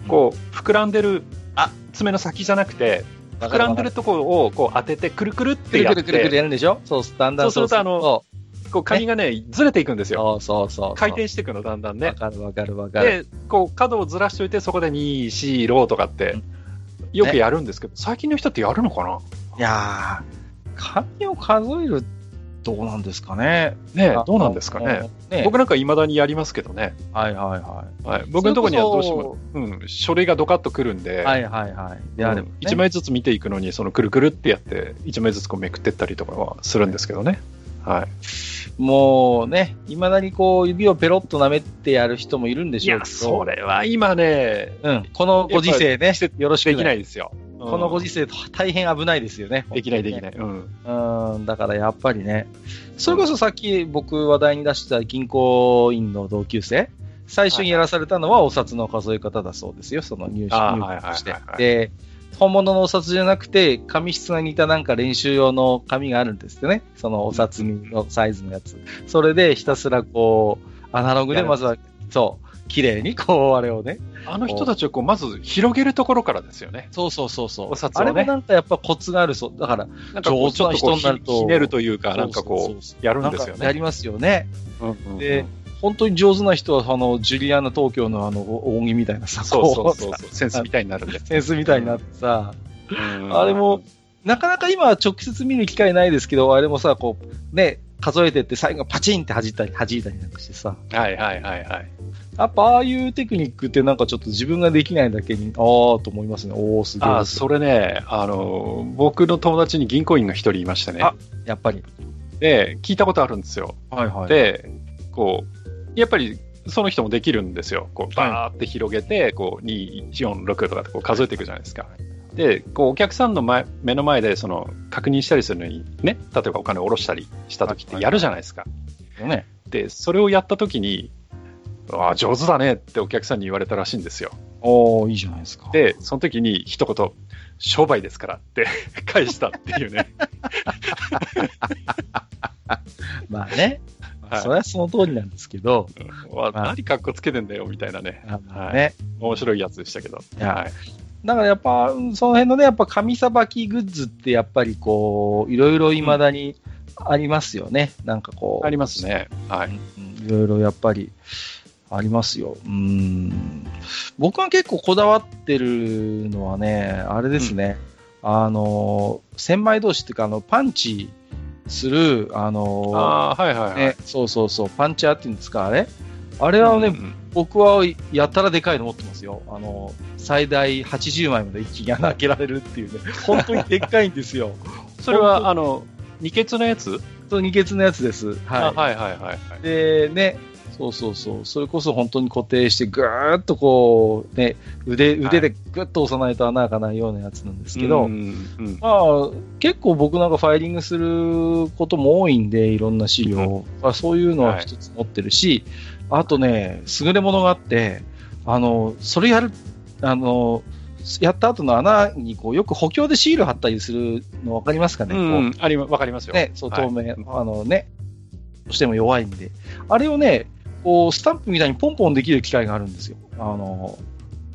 こう、膨らんでる、あ爪の先じゃなくて、う膨らんでるところをこう当てて、くるくるっくてやっるくるくるくるて、やるんでしょ？そう、だんだんそうするとあのそこう紙がね、ずれていくんですうよ。そうそうそう。回転していくの、だんだんねわ。かるわかるわかる。で、こう、角をずらしておいて、そこで2、4、ローとかってうん、よくやるんですけど、最近の人ってやるのかな？いやー、紙を数える、どうなんですかね。あねどうなんですかね。ね僕なんか未だにやりますけどね。はいはいはい。はい、僕のところにはどうしても、うん、書類がドカッとくるんで、はいはいはい。であればね1枚ずつ見ていくのに、そのくるくるってやって、1枚ずつこうめくってったりとかはするんですけどね。はい。もうね、いまだにこう、指をペロッと舐めてやる人もいるんでいや、しょうけど。それは今ね、うん。このご時世ね、よろしくできないですよ。このご時世、大変危ないですよね。できないできい。ない。うん。うん、だからやっぱりね、それこそさっき僕話題に出した銀行員の同級生、最初にやらされたのはお札の数え方だそうですよ、その入試入してで、本物のお札じゃなくて、紙質が似たなんか練習用の紙があるんですってね、そのお札のサイズのやつ。それでひたすらこう、アナログでまずは、そう、綺麗にこう、あれをね。あの人たちはこう、まず広げるところからですよね。そうそうそうそう。お札をねあれもなんかやっぱコツがあるそう。だから、なんかこう、ちょっとこう上手な人になるとひひねるというか、なんかこそうやるんですよね。やりますよね。うんうんうんで本当に上手な人は、あの、ジュリアナ東京のあの、扇みたいなさ、そうそうこそうそう、センスみたいになるんで。(laughs) センスみたいになってさ、うんあれも、なかなか今は直接見る機会ないですけど、あれもさ、こう、ね、数えてって最後パチンって弾いたり、弾いたりなんかしてさ、はいはいはいはい。やっぱああいうテクニックってなんかちょっと自分ができないだけに、ああと思いますね。おおすげえ。あ、それね、あの、僕の友達に銀行員が一人いましてね。あやっぱり。で、聞いたことあるんですよ。はいはい。で、こう、やっぱり、その人もできるんですよ。こう、バーって広げて、こう、2、1、4、6とかってこう数えていくじゃないですか。で、こう、お客さんの前目の前で、その、確認したりするのに、ね、例えばお金を下ろしたりした時ってやるじゃないですか。ね。で、それをやった時に、ああ、上手だねってお客さんに言われたらしいんですよ。おおいいじゃないですか。で、その時に一言、商売ですからって (laughs) 返したっていうね。(laughs) まあね、はいそれはその通りなんですけど、うんわまあ何かっこつけてんだよみたいなね。はいね。面白いやつでしたけど。はい。だからやっぱ、うんその辺のね、やっぱ紙さばきグッズってやっぱりこう、いろいろ未だにありますよね。なんかこう。ありますね。はい。うんいろいろやっぱりありますよ。うん。僕が結構こだわってるのはね、あれですね。あの、千枚同士っていうか、あの、パンチする、あの、ああ、はいはいはい。ね、そうそうそう、パンチャーっていうんですか、あれあれはね、うんうん僕はやたらでかいの持ってますよ。あの、最大80枚まで一気に穴開けられるっていうね、(laughs) 本当にでっかいんですよ。それは、あの、二欠のやつ？そう、二欠のやつです。あはい。はいはいはいはい。で、ね、そうそうそう、それこそ本当に固定して、ぐーっとこう、ね、腕、腕でぐっと押さないと穴開かないようなやつなんですけど、うんうんまあ、結構僕なんかファイリングすることも多いんで、いろんな資料。を。まあそういうのは一つ持ってるし、あとね、優れものがあって、あの、それやる、あの、やった後の穴にこうよく補強でシール貼ったりするの分かりますかね、うんこう。んありかりますよ。うね、そう、はい。透明、あのね、どうしても弱いんで。あれをね、こう、スタンプみたいにポンポンできる機械があるんですよ。あの、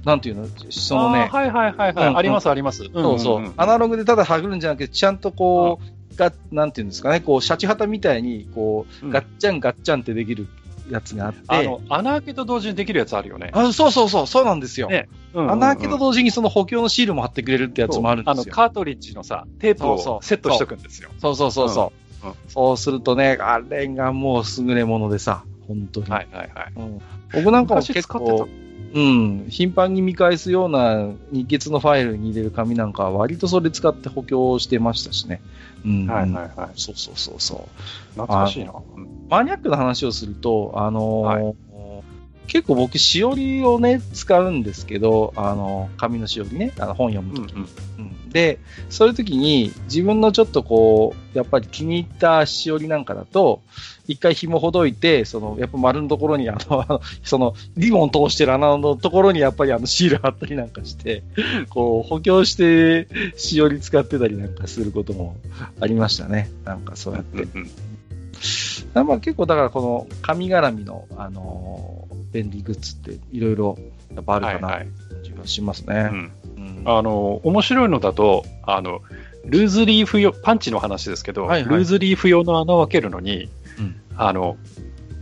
なんていうの、そのね。はいはいはいはい。うんありますあります。そうそう、アナログでただはぐるんじゃなくて、ちゃんとこう、がなんていうんですかね、こう、シャチハタみたいに、こう、うん。ガッチャンガッチャンってできるやつがあって、あの、穴開けと同時にできるやつあるよね。あそうそうそう、そうなんですよ。ね。うん。うんうん穴開けと同時にその補強のシールも貼ってくれるってやつもあるんですあの、よ。カートリッジのさ、テープをセットしとくんですよ。そうそうそうそう、そうするとね、あれがもう優れものでさ、本当に。はいはいはい。うん僕なんかも昔結構、うん、頻繁に見返すような日月のファイルに入れる紙なんかは割とそれ使って補強してましたしね。うん、はいはいはい。そうそうそうそう。懐かしいな。うんマニアックな話をすると、あのー結構僕、しおりをね、使うんですけど、あの、紙のしおりね、あの本読むとき、うんうんうんで、そういう時に自分のちょっとこう、やっぱり気に入ったしおりなんかだと、一回紐ほどいて、その、やっぱ丸のところにあの、その、リボン通してる穴のところにやっぱりあのシール貼ったりなんかして、こう、補強してしおり使ってたりなんかすることもありましたね。なんかそうやって。まあ結構だからこの紙絡みの、あのー便利グッズっていろいろやっぱあるかなはいはいって感じがしますね。うんうんあの、面白いのだと、あの、ルーズリーフ用、パンチの話ですけど、はいはいルーズリーフ用の穴を開けるのに、うんあの、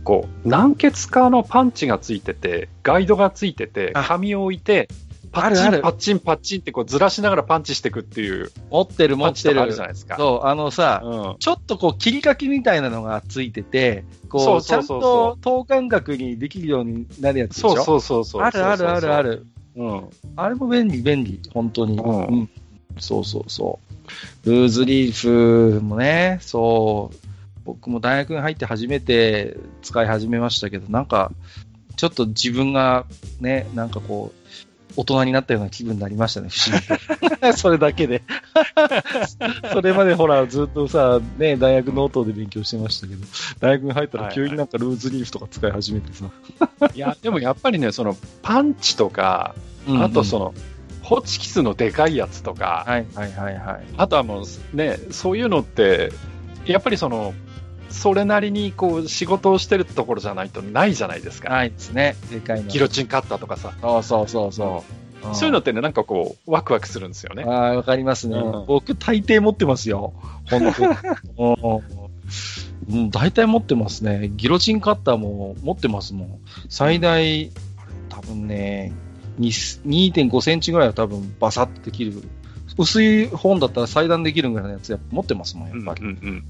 こう、軟血化のパンチがついてて、ガイドがついてて、あ紙を置いて、パッチンパッチンパッチンってこうずらしながらパンチしていくっていう持ってる持ってるあるじゃ。ないですか。そう、あのさ、うんちょっとこう切り欠きみたいなのがついてて、こう、ちゃんと等間隔にできるようになるやつでしょ？そうそうそう。あるあるあるあ。る。うん。あれも便利便利、本当に。うんそうそうそう。ルーズリーフもね、そう。僕も大学に入って初めて使い始めましたけど、なんか、ちょっと自分がね、なんかこう、大人になったような気分になりましたね、不思議と。(laughs) それだけで。(laughs) それまでほら、ずっとさ、ね、大学ノートで勉強してましたけど、大学に入ったら急になんかルーズリーフとか使い始めてさ。いや、でもやっぱりね、そのパンチとか、あとその、の、ホチキスのでかいやつとか、はいはいはいはい。あとはもうね、そういうのって、やっぱりその、それなりにこう仕事をしてるところじゃないとないじゃないですか。ないですね、でかいの。ギロチンカッターとかさ。そうそうそうそう。そういうのってね、なんかこう、ワクワクするんですよね。ああ、わかりますね。うん僕、大抵持ってますよ。本当 (laughs) うんうん大体持ってますね。ギロチンカッターも持ってますもん。最大、多分ね、に2.5センチぐらいは多分バサッとできる。薄い本だったら裁断できるぐらいのやつやっぱ持ってますもん、やっぱり。うんうん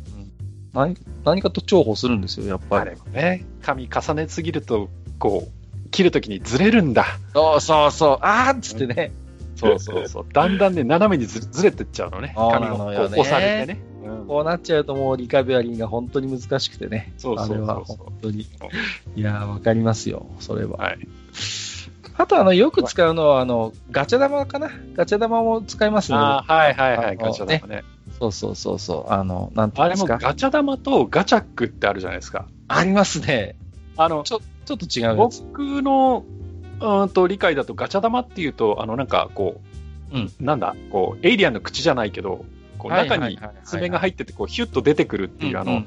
何何かと重宝するんですよ、やっあぱりれ。もね、紙重ねすぎると、こう、切るときにずれるんだ。そうそうそう、あーっつってね。そうそうそう。だんだんね、斜めにずずれてっちゃうのね。そうな紙のよねう押されてね。うんこうなっちゃうともうリカビアリーが本当に難しくてね。そうそうそうそうあれは本当に。いやー、わかりますよ、それは。はい。あと、あの、よく使うのは、あの、ガチャ玉かな？ガチャ玉も使いますね。あーはいはいはい、ガチャ玉ね。そうそうそうそう。あの、なんていあうんですか？れもガチャ玉とガチャックってあるじゃないですか。ありますね。あの、ちょちょっと違う。僕の、うーんと理解だとガチャ玉っていうと、あのなんかこう、うんなんだ、こう、エイリアンの口じゃないけど、こう中に爪が入ってて、こう、ヒュッと出てくるっていう、あの、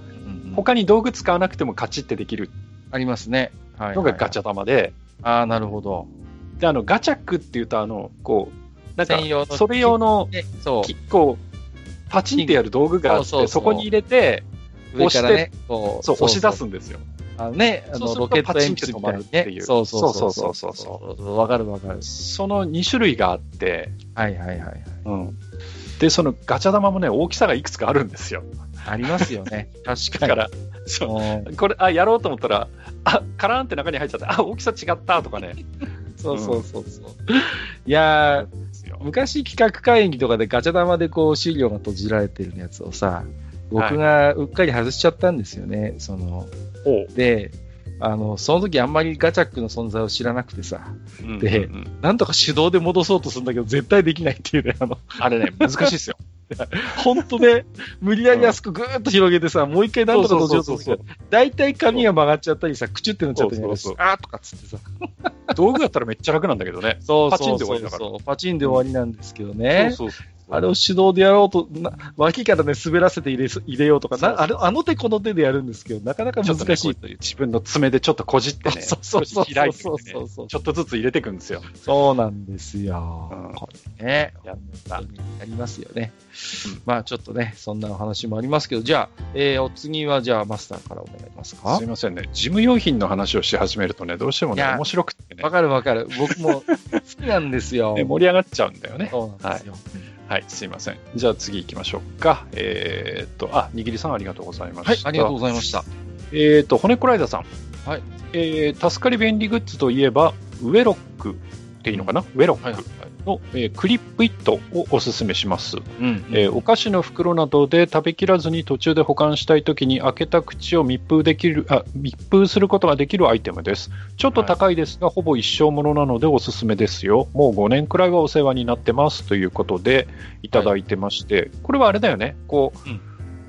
他に道具使わなくてもカチッてできるありますね。はい。のがガチャャ。玉で、ああ、なるほど。で、あの、ガチャックっていうと、あの、こう、なんか専用の、それ用の、で、そう。きこう、パチンってやる道具があって、そうそうそうそこに入れて、上からね、こう、そう、押し出すんですよ。あのね、あの、ロケット鉛筆みたいにパチンって止まるっていね。うそうそうそうそうそうそうそう。わかるわかる。その2種類があって、はいはいはいはい。うん。で、そのガチャ玉もね、大きさがいくつかあるんですよ。ありますよね。(laughs) 確かに。だから、そう。うんこれ、あ、やろうと思ったら、あ、カラーンって中に入っちゃって、あ、大きさ違ったとかね。(laughs) そうそうそうそう。いやー、昔企画会議とかでガチャ玉でこう資料が閉じられてるやつをさ、僕がうっかり外しちゃったんですよね。その、おうで、あの、その時あんまりガチャックの存在を知らなくてさ、うんでうんうんなんとか手動で戻そうとするんだけど、絶対できないっていうね、あの、あれね、難しいですよ。(laughs) 本当ね、無理やりあそこぐーっと広げてさ、もう一回なんとか閉じようとする大体紙が曲がっちゃったりさ、くちゅってなっちゃったりとかそうそうあーとかっつってさ、(laughs) 道具だったらめっちゃ楽なんだけどね。そうパチンそうそう。で終わりだから。そう、パチンで終わりなんですけどね。そうそうそうあれを手動でやろうと、な脇からね、滑らせて入れ入れようとかなあれ、あの手この手でやるんですけど、なかなか難しいという。自分の爪でちょっとこじってね、そうそうそう開いてねちょっとずつ入れていくんですよ。そうなんですよ。うんこれね、やったやりますよね。うんまあちょっとね、そんなお話もありますけど、じゃあ、えーお次はじゃあマスターからお願いしますか？すい。ませんね。事務用品の話をし始めるとね、どうしてもね、面白くてねわ、かるわかる。僕も好きなんですよ。(laughs) ね盛り上がっちゃうんだよね。そうなんですよ。はい、すいません。じゃあ次行きましょうか。えーっと、あ、にぎりさんありがとうございまはい、した。ありがとうございました。えーっと、骨コライダーさん。はい。えー、助かり便利グッズといえば、ウェロックっていいのかな、ウェロック。はいはいの、えークリップイットをおすすめします。うんえーお菓子の袋などで食べきらずに途中で保管したいときに開けた口を密封できるあ密封することができるアイテムです。ちょっと高いですが、ほぼ一生ものなのでおすすめですよ。もう5年くらいはお世話になってますということでいただいてまして、これはあれだよね、こう、うん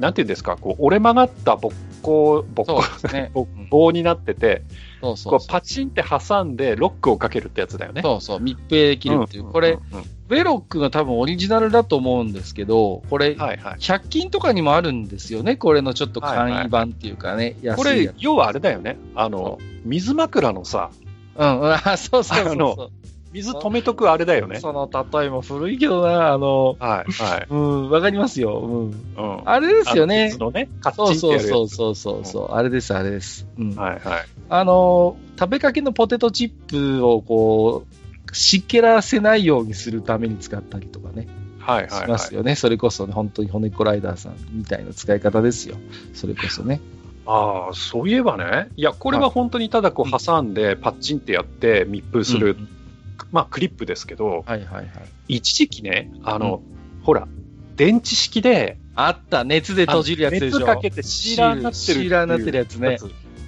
なんていうんですか、こう折れ曲がった勃興、勃そう興ですね。(laughs) ぼ棒になってて、そうそうそう。こうパチンって挟んでロックをかけるってやつだよね。そうそう、密閉できるっていう。これ、うんうんベロックが多分オリジナルだと思うんですけど、これ、はいはい。100均とかにもあるんですよね。これのちょっと簡易版っていうかね。こ安いやつ、れ要はあれだよね。あの、水枕のさ、うん、うん、あ、そうそうそうそう。水止めとくあれだよね。その例えも古いけどな、あの、はい、はい。うん、わかりますよ。うん。うん。あれですよね鉄。のね、カッそう。そうそうそうそうそう、あれです、あれです。うん。はい、はい。あの、食べかけのポテトチップをこう、湿気らせないようにするために使ったりとかね、はい、しはい。ますよね。それこそね、本当に骨コライダーさんみたいな使い方ですよ。それこそね。ああ、そういえばね。いや、これは本当にただこう挟んで、パッチンってやって密封する、うんまあ、クリップですけど、はいはいはい。一時期ね、あの、ほら、電池式で、あった、熱で閉じるやつでしょ。熱かけてシーラーになってるシーラーになってるやつね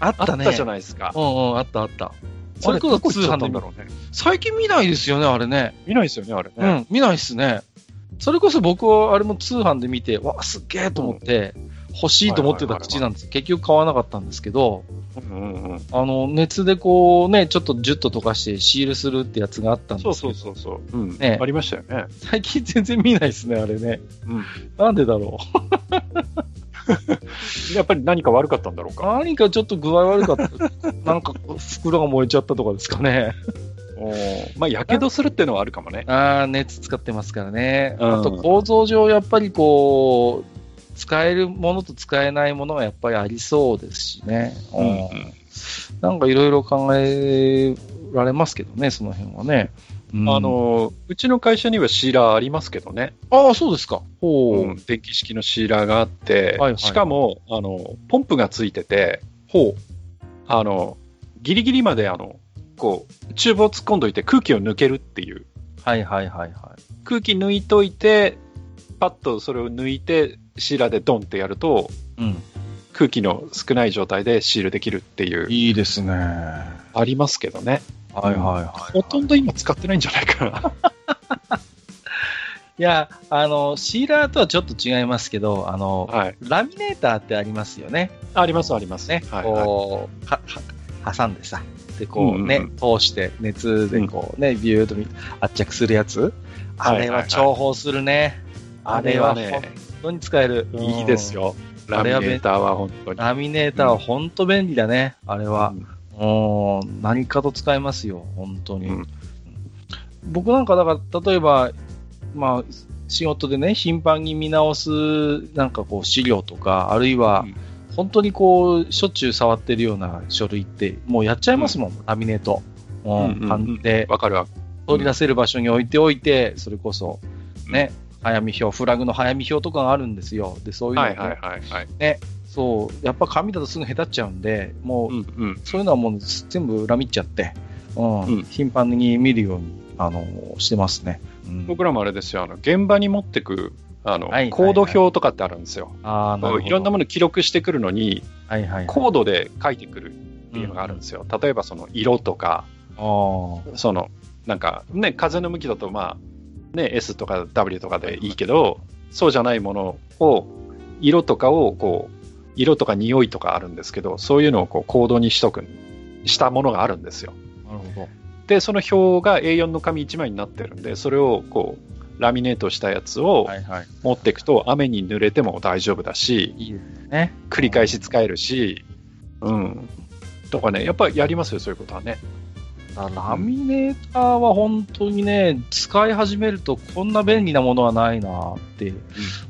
あったね。あったじゃないですか。うんうん、あったあった。そそれれここそ通販で見なんだろうね。最近見ないですよね、あれね。見ないですよね、あれね。うん、見ないっすね。それこそ僕はあれも通販で見て、わ、すっげえと思って、欲しいと思ってた口なんです。結局買わなかったんですけど、うんうんうん。あの、熱でこうね、ちょっとジュッと溶かしてシールするってやつがあったんですけど、そうそうそうそう。うん。ねありましたよね。最近全然見ないですね、あれね。うん。なんでだろ (laughs) やっぱり何か悪かったんだろうう。か。何かちょっと具合悪かった。なんか袋が燃えちゃったとかですかね。おーまあ、やけどするっていうのはあるかもね。ああ、熱使ってますからね。うんあと構造上、やっぱりこう、使えるものと使えないものがやっぱりありそうですしね。うんなんかいろいろ考えられますけどね、その辺はね。うんあ、の、うちの会社にはシーラーありますけどね。ああ、そうですか。ほう。うん電気式のシーラーがあって、はいはいしかも、あの、ポンプがついてて、ほう。あの、ギリギリまで、あの、こう、チューブを突っ込んどいて空気を抜けるっていう。はいはいはいはい。空気抜いといて、パッとそれを抜いて、シーラーでドンってやると、うん。空気の少ない状態でシールできるっていう、いいですね。はありますけどね。いはいはい。ほとんど今使ってないんじゃないかな。(laughs) いや、あの、シーラーとはちょっと違いますけど、あの、はい。ラミネーターってありますよね。あります、あります。ね。はい、はい。こう、は、は、挟んでさ。で、こうね、うんうん通して、熱でこうね、ビューッとみ圧着するやつ。あれは重宝するね。あれはね本、当に使える。いいですよ。ラミネーターは本当に。ラミネーターは本当便利だね、あれは。もう、何かと使えますよ、本当に。うん僕なんか、だから、例えば、まあ、仕事でね、頻繁に見直す、なんかこう、資料とか、あるいはうん、本当にこう、しょっちゅう触ってるような書類って、もうやっちゃいますもん、ラミネート。うん、うんうんうん判定、わかるわ。取り出せる場所に置いておいて、それこそ、ね、早見表、フラグの早見表とかがあるんですよ。で、そういうのをねはいはいはいはい。そう、やっぱ紙だとすぐ下手っちゃうんで、もう、うんうん。そういうのはもう全部裏見っちゃって、うん、うん頻繁に見るように、あのしてますね。うん、僕らもあれですよ、あの、現場に持ってく、あの、はいはいはいコード表とかってあるんですよ。あーなるほどいろんなもの記録してくるのに、はいはいはい。コードで書いてくるっていうのがあるんですよ。例えばその色とか、あーその、なんかね、風の向きだとまあ、ね、S とか W とかでいいけど、そうじゃないものを、色とかをこう、色とか匂いとかあるんですけど、そういうのをこうコードにしとく、したものがあるんですよ。なるほど。で、その表が A4 の紙1枚になってるんで、それをこう、ラミネートしたやつを。持っていくと、雨に濡れても大丈夫だし、いいですね。繰り返し使えるし、うん。とかね、やっぱりやりますよ、そういうことはね。ラミネーターは本当にね、使い始めるとこんな便利なものはないなって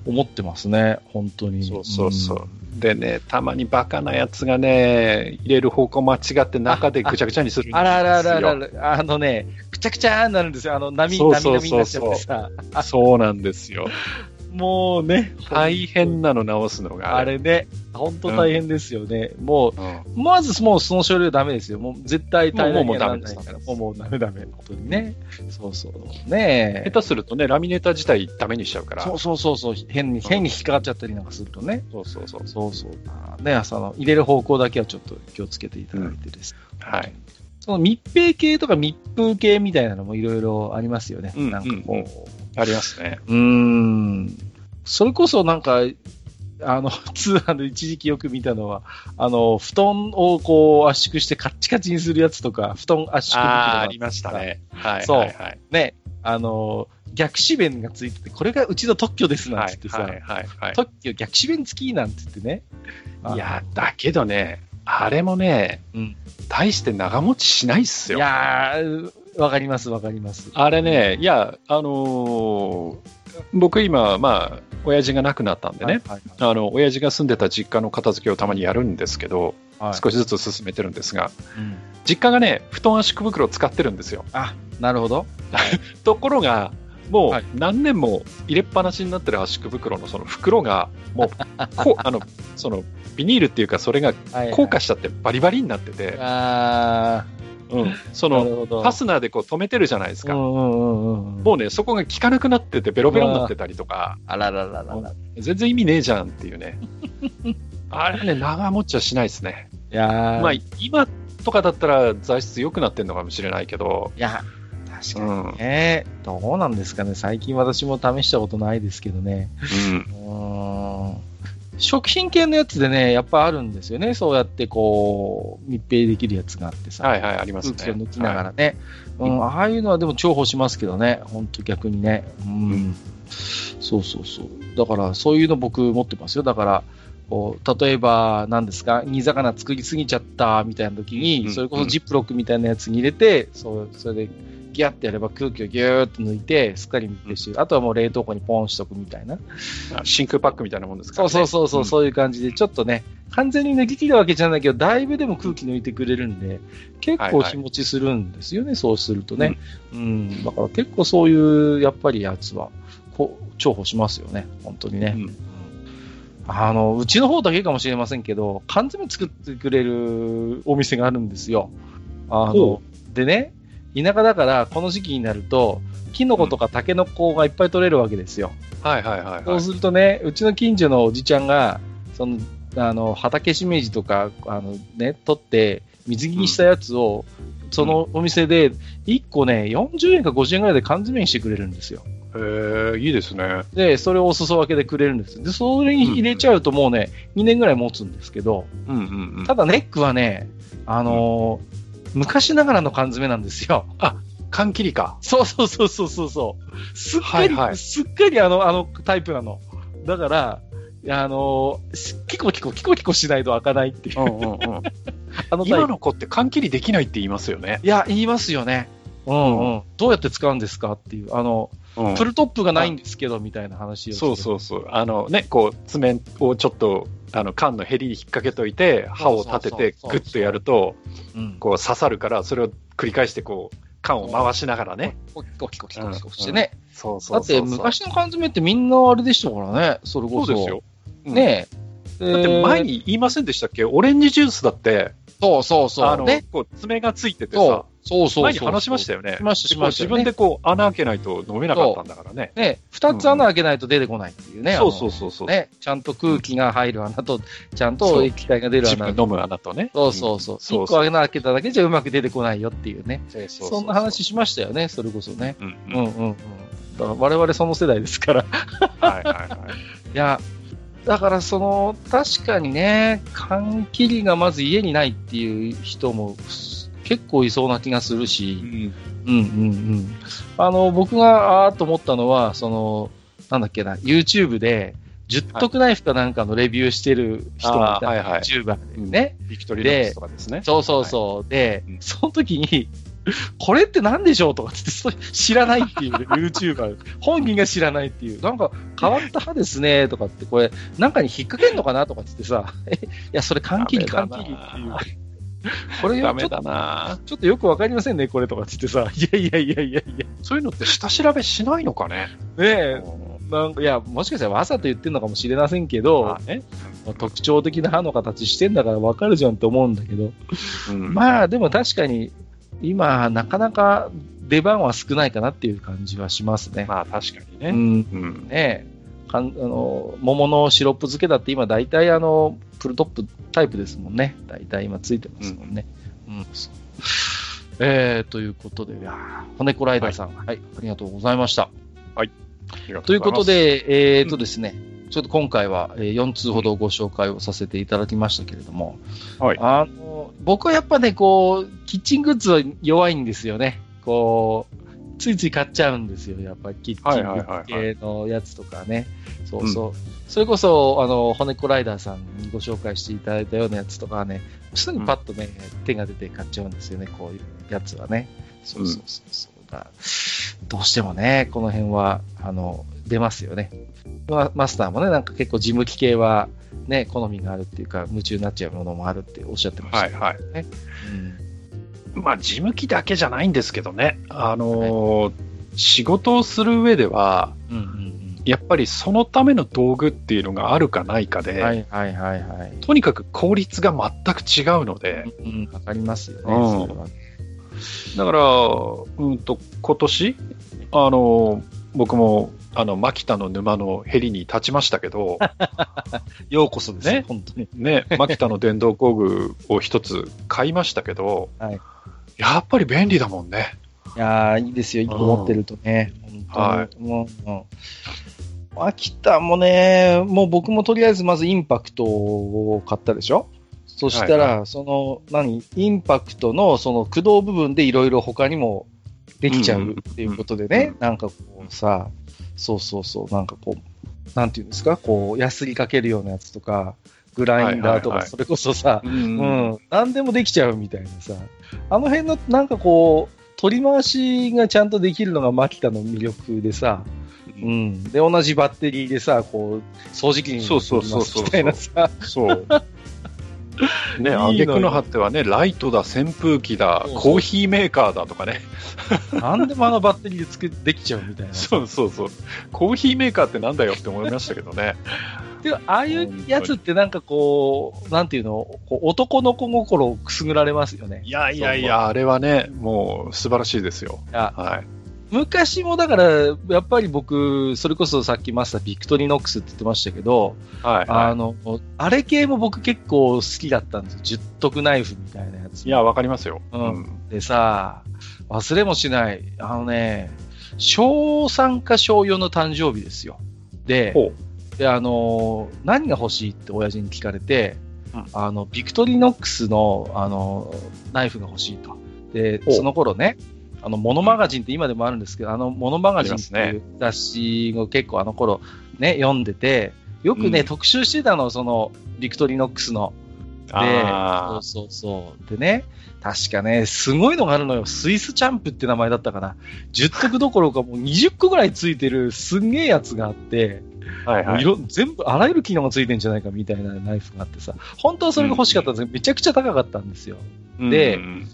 思ってますね、本当に。そうそうそう。でね、たまにバカなやつがね、入れる方向間違って中でぐちゃぐちゃにするんですよ。あらあらあらあらあら、あのね、くちゃくちゃーになるんですよ。あの波、波波になっちゃってさ。そうなんですよ。もうね、大変なの直すのが。あれね、本当大変ですよね。もう、うん。まずもうその書類はダメですよ。もう絶対大変もうもうダメですから。もうもうダメダメ。本当にね。そうそう。ねえ下手するとね、ラミネーター自体ダメにしちゃうから。そうそうそうそう。変に、変に引っかかっちゃったりなんかするとね。そうそうそう。そうそう。ね、その、入れる方向だけはちょっと気をつけていただいてです。はい。その密閉系とか密封系みたいなのもいろいろありますよね。うんなんかこう。うんありますね。うーん。それこそなんか、あの、(laughs) 通販で一時期よく見たのは、あの、布団をこう圧縮してカッチカチにするやつとか、布団圧縮ああ、りましたね。はい。そうはいはい。ね、あの、逆指弁がついてて、これがうちの特許ですなんはいて言ってさ、はいはいはい。特許逆指弁付きなんて言ってね。いや、だけどね、あれもね、うん大して長持ちしないっすいよ。やー、わかりますわかります。あれね、いや、あのー僕今、まあ、親父が亡くなったんでね、はいあの、親父が住んでた実家の片付けをたまにやるんですけど、はい。はい少しずつ進めてるんですが、うん。実家がね、布団圧縮袋を使ってるんですよ。あ、なるほど。(laughs) ところが、もはい。う何年も入れっぱなしになってる圧縮袋のその袋が、もう、(laughs) こう、あの、その、ビニールっていうか、それがはい硬化しちゃってバリバリになってて、あうん、その。ファスナーでこう止めてるじゃないですか。うんうんうんうん。もうね、そこが効かなくなってて、ベロベロになってたりとか、あららららら。全然意味ねえじゃんっていうね。(laughs) あれね、長持ちはしないですね。いやー、まあ、今とかだったら材質良くなってるのかもしれないけど、いや、確かうん。にね、どうなんですかね。最近私も試したことないですけどね。うん。うーん。食品系のやつでね、やっぱあるんですよね。そうやってこう、密閉できるやつがあってさ。はいはい、ありますね。空気を抜きながはらね。うん、ああいうのはでも重宝しますけどね。本当逆にね。うん。うんそうそうそう。だから、そういうの僕持ってますよ。だから、こう例えば、何ですか、煮魚作りすぎちゃったみたいな時に、うんそれこそジップロックみたいなやつに入れて、そうそれでギャってやれば空気をギューッと抜いて、すっかり密閉して、あとはもう冷凍庫にポンしとくみたいな。い真空パックみたいなもんですかそうらね。そうそうそう、んそういう感じで、ちょっとね、完全に抜き切るわけじゃないけど、だいぶでも空気抜いてくれるんで、結構日持ちするんですよね、そうするとね。うん、だから結構そういう、やっぱりやつは、こう、重宝しますよね、本当にね。うんあの、うちの方だけかもしれませんけど、缶詰作ってくれるお店があるんですよ。あのほ、でね、田舎だから、この時期になると、キノコとかタケノコがいっぱい取れるわけですよ。はいはいはいはい。そうするとね、うちの近所のおじちゃんが、その、あの、畑しめじとか、あのね、取って、水着にしたやつを、そのお店で、1個ね、40円か50円ぐらいで缶詰にしてくれるんですよ。へえ、いいですね。で、それをお裾分けでくれるんです。で、それに入れちゃうともうね、2年ぐらい持つんですけど、うんうんうん。ただネックはね、あのー昔ながらの缶詰なんですよ。缶切りか。そうそうそうそうそうそう。すっかり、はいはいすっかりあの、あのタイプなの。だから、あのーキコキコ、キコキコしないと開かないっていう。うんうんうん。(laughs) あの。今の子って缶切りできないって言いますよね。いや、言いますよね。うんうん。どうやって使うんですかっていう。あの、うんプルトップがないんですけど、みたいな話を。そうそうそう。あのね、こう、爪をちょっと、あの、缶のヘリに引っ掛けといて、刃を立てて、グッとやると。こう刺さるから、それを繰り返して、こう、缶を回しながらね。キコキコキコキコしてね。そうそだって、昔の缶詰ってみんなあれでしたからね。それこそ。そうですよ。うんねえ。だって前に。に言いませんでしたっけオレンジジュースだって、そうそうそう。あの、ね。こう爪がついててさ、そうそうそう。前に話しましたよね。しましたしましたでこう自分でこう穴開けないと飲めなかったんだからね。ね、二つ穴開けないと出てこないっていうね。そうそうそうそう。ね、ちゃんと空気が入る穴と、ちゃんと液体が出る穴。自分飲む穴とね。そうそうそう。そうそう一個穴開けただけじゃうまく出てこないよっていうね。そうそうそんな話しましたよね、それこそね。うんううんんうんうん。だから我々その世代ですから。いはいはいはい。(laughs) や、だからその、確かにね、缶切りがまず家にないっていう人も結構いそうな気がするし、うんうんうん。あの、僕があーっと思ったのは、その、なんだっけな、YouTube で、十徳ナイフかなんかのレビューしてる人がいた、はいはい YouTuber でね。ビクトリーナックスとかですね。そうそうそう。で、うんその時に、これって何でしょうとかって知らないっていう、ね、(laughs) YouTuber。本人が知らないっていう。なんか変わった歯ですねとかって、これ、なんかに引っ掛けんのかなとかってさ、え、いや、それ缶切り、ダメだ缶切りなっていう。(laughs) これダメだなちょっとよくわかりませんね、これとかって言ってさ、(laughs) いやいやいやいやいや、そういうのって下調べしないのかね？ねえ、なんかいや、もしかしたらわざと言ってるのかもしれませんけど、まあね。特徴的な歯の形してんだからわかるじゃんって思うんだけど、うんまあでも確かに今なかなか出番は少ないかなっていう感じはしますね。まあ確かにね。うん、うん。ねかんあの桃のシロップ漬けだって今大体あのプルトップタイプですもんね。大体今ついてますもんね。うん。そうえー、ということで、骨子ライダーさん、はい、ありがとうございました。ということ、で、えーとですね、ちょっと今回はえー4通ほどご紹介をさせていただきましたけれども、はい。あの僕はやっぱね、こう、キッチングッズは弱いんですよね。こう、ついつい買っちゃうんですよ。やっぱりキッチン系のやつとかね。そうそう。それこそ、あの、骨子ライダーさんにご紹介していただいたようなやつとかはね、すぐパッとね、手が出て買っちゃうんですよね、こういうやつはね。そうそうそうそう。だどうしてもね、この辺は、あの、出ますよね。まマスターもね、なんか結構事務機系は、ね、好みがあるっていうか、夢中になっちゃうものもあるっておっしゃってましたけどね。はいうんまあ事務機だけじゃないんですけどね。あのー仕事をする上では、うんうんやっぱりそのための道具っていうのがあるかないかうん。で、はいはいはいはい。とにかく効率が全く違うので、うん、わかりますよね、うんだから、うんと、今年、あの、僕も、あの、牧田の沼のヘリに立ちましたけど、(laughs) ようこそですねね、本当に。ね、牧田の電動工具を一つ買いましたけど、はいやっぱり便利だもんね。いやー、いいですよ、一個持ってるとね。は本当に。もう、うん秋田もね、もう僕もとりあえずまずインパクトを買ったでしょ？そしたら、はいその、何、インパクトのその駆動部分でいろいろ他にもできちゃうっていうことでね、うんなんかこうさ、そうそうそう、なんかこう、なんていうんですか、こう、ヤスリかけるようなやつとか、グラインダーとか、それこそさ、ううん。ん、何でもできちゃうみたいなさ、あの辺のなんかこう、取り回しがちゃんとできるのがマキタの魅力でさ、うん、で、同じバッテリーでさ、こう、掃除機にそうそうそうそう。みたいなさ、そう。(laughs) ね、いいのよ挙句の果てはね、ライトだ、扇風機だそう、そうコーヒーメーカーだとかね。なんでもあのバッテリーで作できちゃうみたいな。そうそうそう。コーヒーメーカーってなんだよって思いましたけどね。で、ああいうやつってなんかこう、なんていうの、こう男の子心をくすぐられますよね。いやいやいや、あれはね、もう素晴らしいですよ。はい。昔もだから、やっぱり僕、それこそさっきマスタービクトリノックスって言ってましたけど、はい、あはの、あれ系も僕結構好きだったんですよ。十徳ナイフみたいなやつ。い。いや、わかりますよ。うんでさ、忘れもしない。あのね、小3か小4の誕生日ですよ。で、ほであのー何が欲しいって親父に聞かれて、うんあの、ビクトリノックスの、あのーナイフが欲しいと。で、その頃ね、あの、モノマガジンって今でもあるんですけど、あの、モノマガジンっていう雑誌を結構あの頃ね、読んでて、よくね、うん特集してたの、その、ビクトリノックスの。で、あそうそうそう。でね、確かね、すごいのがあるのよ。スイスチャンプって名前だったかな。10徳どころかもう20個ぐらいついてるすんげえやつがあって、あ、はいはい。色全部、あらゆる機能がついてんじゃないかみたいなナイフがあってさ、本当はそれが欲しかったんですけど、めちゃくちゃ高かったんですよ。でうん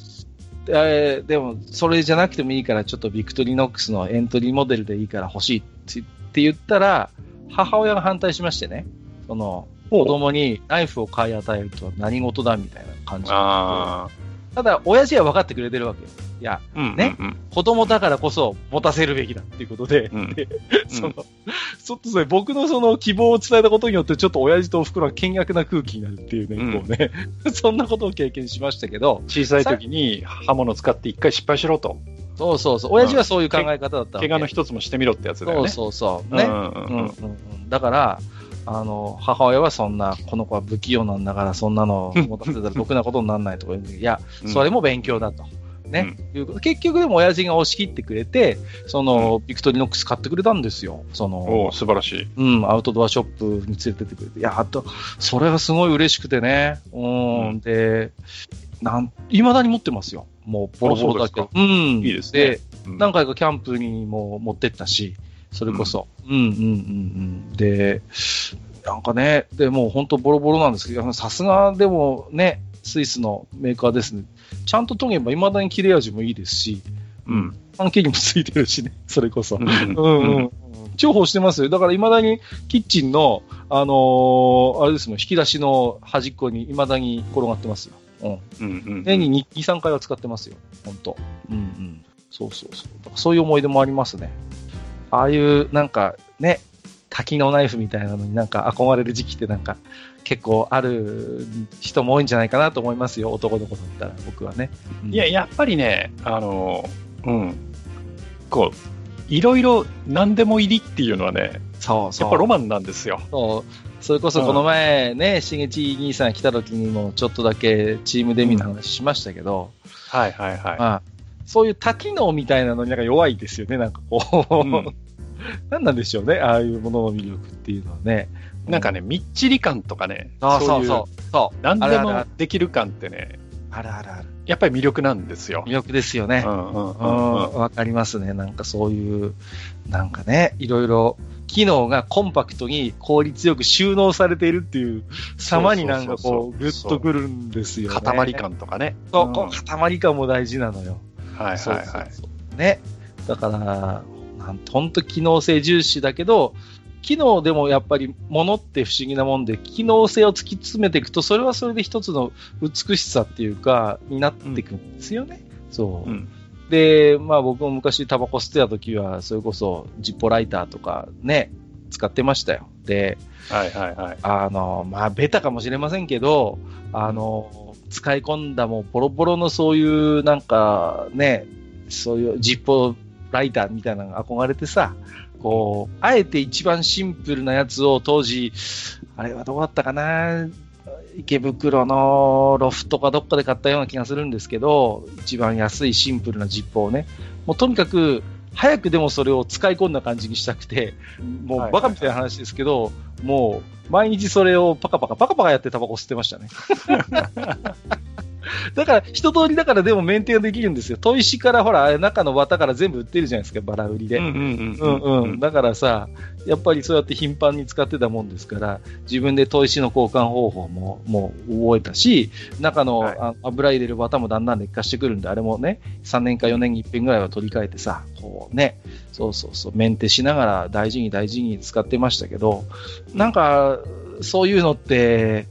ででも、それじゃなくてもいいから、ちょっとビクトリノックスのエントリーモデルでいいから欲しいって言ったら、母親が反対しましてね、その、子供にナイフを買い与えるとは何事だみたいな感じ。あただ、親父は分かってくれてるわけよ。いや、あ、うんねうん子供だからこそ持たせるべきだっていうことで、うん (laughs) で (laughs) その、ちょっとね、僕のその希望を伝えたことによって、ちょっと親父とお袋が険悪な空気になるっていうね、うんこうね、(laughs) そんなことを経験しましたけど、小さい時に刃物使って一回失敗しろと。そうそうそう、親父はそういう考え方だったわけ。怪我の一つもしてみろってやつだよね。そうそうそう。ね。うんうんうんうんうんだから、あの、母親はそんな、この子は不器用なんだから、そんなの持たせたらろくなことにならないとか言うんだけどいや、うんそれも勉強だと。ね。いうこと結局でも親父が押し切ってくれて、その、ビクトリノックス買ってくれたんですよ。そおのお、素晴らしい。うん、アウトドアショップに連れてってくれて。いや、あと、それがすごい嬉しくてね。うん、うんで、なん、未だに持ってますよ。もう、ボロボロだけど。うん。いいですねで、うん何回かキャンプにも持ってったし、それこそ。うん、うん、うん、うん。で、なんかね、でもう本当ボロボロなんですけど、さすがでもね、スイスのメーカーですね。ちゃんと研げば未だに切れ味もいいですし、うん。パンケーキもついてるしね、(laughs) それこそ。うんうんうんうん。重宝してますよ。だから未だにキッチンの、あのーあれですもん、引き出しの端っこに未だに転がってますよ。うん。うんうん年に2、3回は使ってますよ。本当うんうん。そうそうそう。だからそういう思い出もありますね。ああいう、なんか、ね、多機能ナイフみたいなのになんか憧れる時期ってなんか結構ある人も多いんじゃないかなと思いますよ。男の子だったら僕はね。うんいや、やっぱりね、あの、うん。こう、いろいろ何でも入りっていうのはね、そうそう。やっぱロマンなんですよ。そう。それこそこの前ね、しげち兄さん来た時にもちょっとだけチームデミの話しましたけど、はいはいはい。まあ、そういう多機能みたいなのになんか弱いですよね、なんかこう。うん (laughs) 何なんでしょうね、ああいうものの魅力っていうのはね。なんかね、みっちり感とかね、そうそういそう。そう。何でもできる感ってね、あるあるある。やっぱり魅力なんですよ。魅力ですよねう。んうんううんうんん、わかりますね。なんかそういう、なんかね、いろいろ、機能がコンパクトに効率よく収納されているっていう様になんかこう、ぐっとくるんですよね。塊感とかね。そう、うん塊感も大事なのよ。はいはいはい。そうそうね。だから、本当機能性重視だけど、機能でもやっぱり物って不思議なもんで、機能性を突き詰めていくと、それはそれで一つの美しさっていうか、になっていくんですよね。そう。うんで、まあ僕も昔タバコ吸ってた時は、それこそジッポライターとかね、使ってましたよ。で、はいはいはい。あの、まあベタかもしれませんけど、あの、使い込んだもうボロボロのそういうなんかね、そういうジッポライターみたいなのが憧れてさ、こう、あえて一番シンプルなやつを当時、あれはどこだったかな池袋のロフトかどっかで買ったような気がするんですけど、一番安いシンプルなジッポをね、もうとにかく、早くでもそれを使い込んだ感じにしたくて、もうバカみたいな話ですけど、もう毎日それをパカパカパカパカやってタバコ吸ってましたね。(laughs) (laughs) だから、一通りだからでもメンテができるんですよ。砥石からほら、中の綿から全部売ってるじゃないですか、バラ売りで。うんうんうんうん。だからさ、やっぱりそうやって頻繁に使ってたもんですから、自分で砥石の交換方法ももう覚えたし、中の、はいあ油入れる綿もだんだん劣化してくるんで、あれもね、3年か4年に1遍ぐらいは取り替えてさ、こうね、そうそうそう、メンテしながら大事に大事に使ってましたけど、なんか、そういうのって、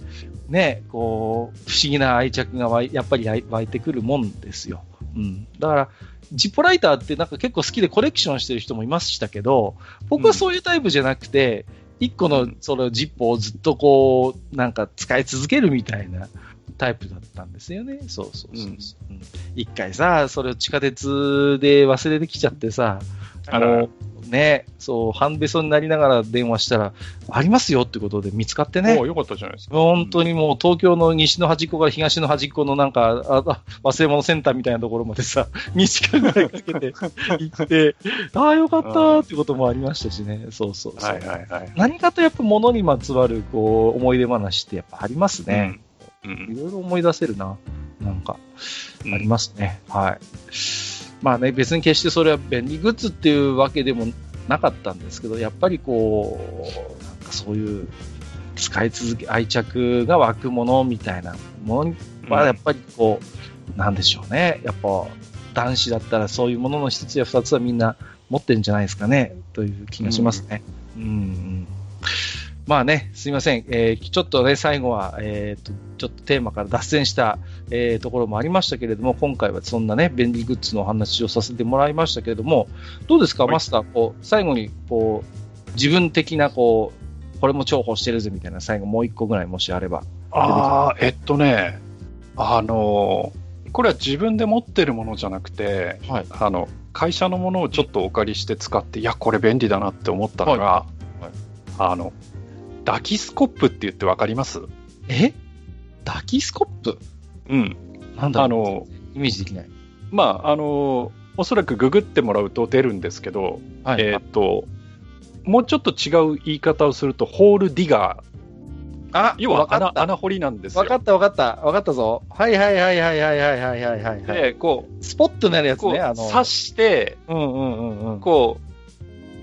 ね、こう、不思議な愛着がやっぱり湧いてくるもんですよ。うん。だから、ジッポライターってなんか結構好きでコレクションしてる人もいましたけど、僕はそういうタイプじゃなくて、一個のそのジッポをずっとこう、なんか使い続けるみたいなタイプだったんですよね。そうそうそうそう。うん一回さ、それを地下鉄で忘れてきちゃってさ、あらもうね、そう、半べそになりながら電話したら、ありますよってことで見つかってねお。よかったじゃないですか。本当にもう東京の西の端っこから東の端っこのなんか、ああ忘れ物センターみたいなところまでさ、2時間ぐらいかけて (laughs) 行って、ああ、よかったーってこともありましたしね。そうそうそう。はいはいはい。何かとやっぱ物にまつわるこう思い出話ってやっぱありますね。うんいろいろ思い出せるな。なんか、うんありますね。はい。まあね、別に決してそれは便利グッズっていうわけでもなかったんですけど、やっぱりこう、なんかそういう使い続け、愛着が湧くものみたいなものはやっぱりこう、なんでしょうね。やっぱ男子だったらそういうものの一つや二つはみんな持ってるんじゃないですかね、という気がしますね。うん、うんまあね、すいません。えーちょっとね、最後は、えーと、ちょっとテーマから脱線した、えーところもありましたけれども、今回はそんなね、便利グッズのお話をさせてもらいましたけれども、どうですか、はいマスター、こう、最後に、こう、自分的な、こう、これも重宝してるぜみたいな、最後もう一個ぐらいもしあれば。ああ、えっとね、あの、これは自分で持ってるものじゃなくて、はい。あの、会社のものをちょっとお借りして使って、いや、これ便利だなって思ったのが、はいはいあの、ダキスコップって言ってわかります？え？ダキスコップ？うん。なんだろうあの、イメージできない。まあ、あの、おそらくググってもらうと出るんですけど、はい。えーっと、もうちょっと違う言い方をすると、ホールディガー。あ、要は穴わかった。穴掘りなんですよ。わかったわかった。わかったぞ。はいはいはいはいはいはいはいはいはい。で、こスポットになるやつね、あの。刺して、うんうんうんうん。こう、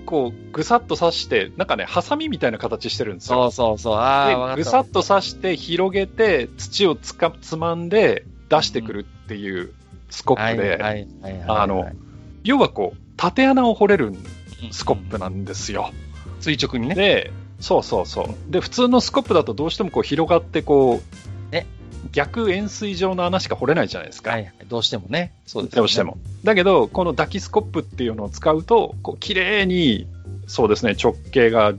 こう、ぐさっと刺して、なんかね、ハサミみたいな形してるんですそよ。うそうそう。ああ。ぐさっと刺して、広げて、土をつかつまんで出してくるっていうスコップで。あの、要はこう、縦穴を掘れるんスコップなんですよ。垂直にね。で、そうそうそう。で、普通のスコップだとどうしてもこう広がってこう、ね逆円錐状の穴しか掘れないじゃないですか。はいはい。どうしてもね。そうです、どうして。も。だけど、このダキスコップっていうのを使うと、こう綺麗に、そうですね、直径が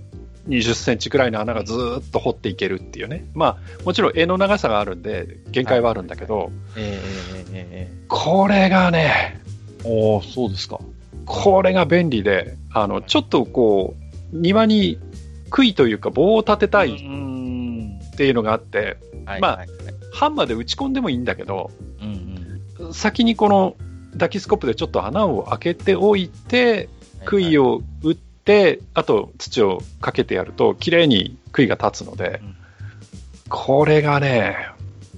20センチくらいの穴がずーっと掘っていけるっていうね。まあ、もちろん絵の長さがあるんで、限界はあるんだけど、えー、えー、えこれがね。おー、そうですか。これが便利で、あの、ちょっとこう、庭に杭というか棒を立てたいん。っていうのがあって、まあはいはいハンマーで打ち込んでもいいんだけど、うんうん。先にこのダキスコップでちょっと穴を開けておいて、杭を。を打って、あと土をかけてやると、綺麗に杭が立つので、うんこれがね、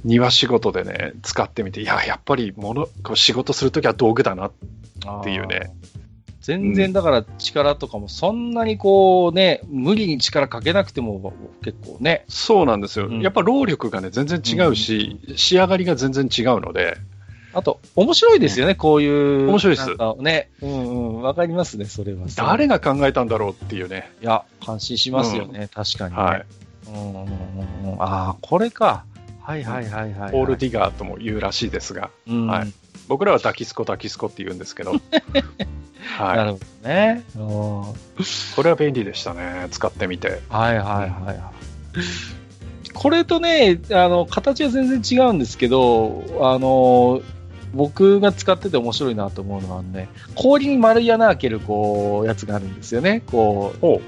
庭仕事でね、使ってみて、いや、やっぱり物、こう仕事するときは道具だな。っていうね。全然だから力とかもそんなにこうね、無理に力かけなくても結構ね。そうなんですよ。うんやっぱ労力がね、全然違うし、仕上がりが全然違うので、あと、面白いですよね、こういう。面白いですね。うんうん。わかりますね、それは。誰が考えたんだろうっていうね。いや、感心しますよね、確かに、ね。はい。うんうんうんうん。ああ、これか。はいはいはいはい、はい。ポール・ディガーとも言うらしいですが、うん、はい僕らはダキスコ、ダキスコって言うんですけど、(laughs) はい。なるほどね。うんこれは便利でしたね、使ってみて。はいはいはいはい。これとね、あの、形は全然違うんですけど、あの、僕が使ってて面白いなと思うのはね、氷に丸い穴開ける、こう、やつがあるんですよね。こう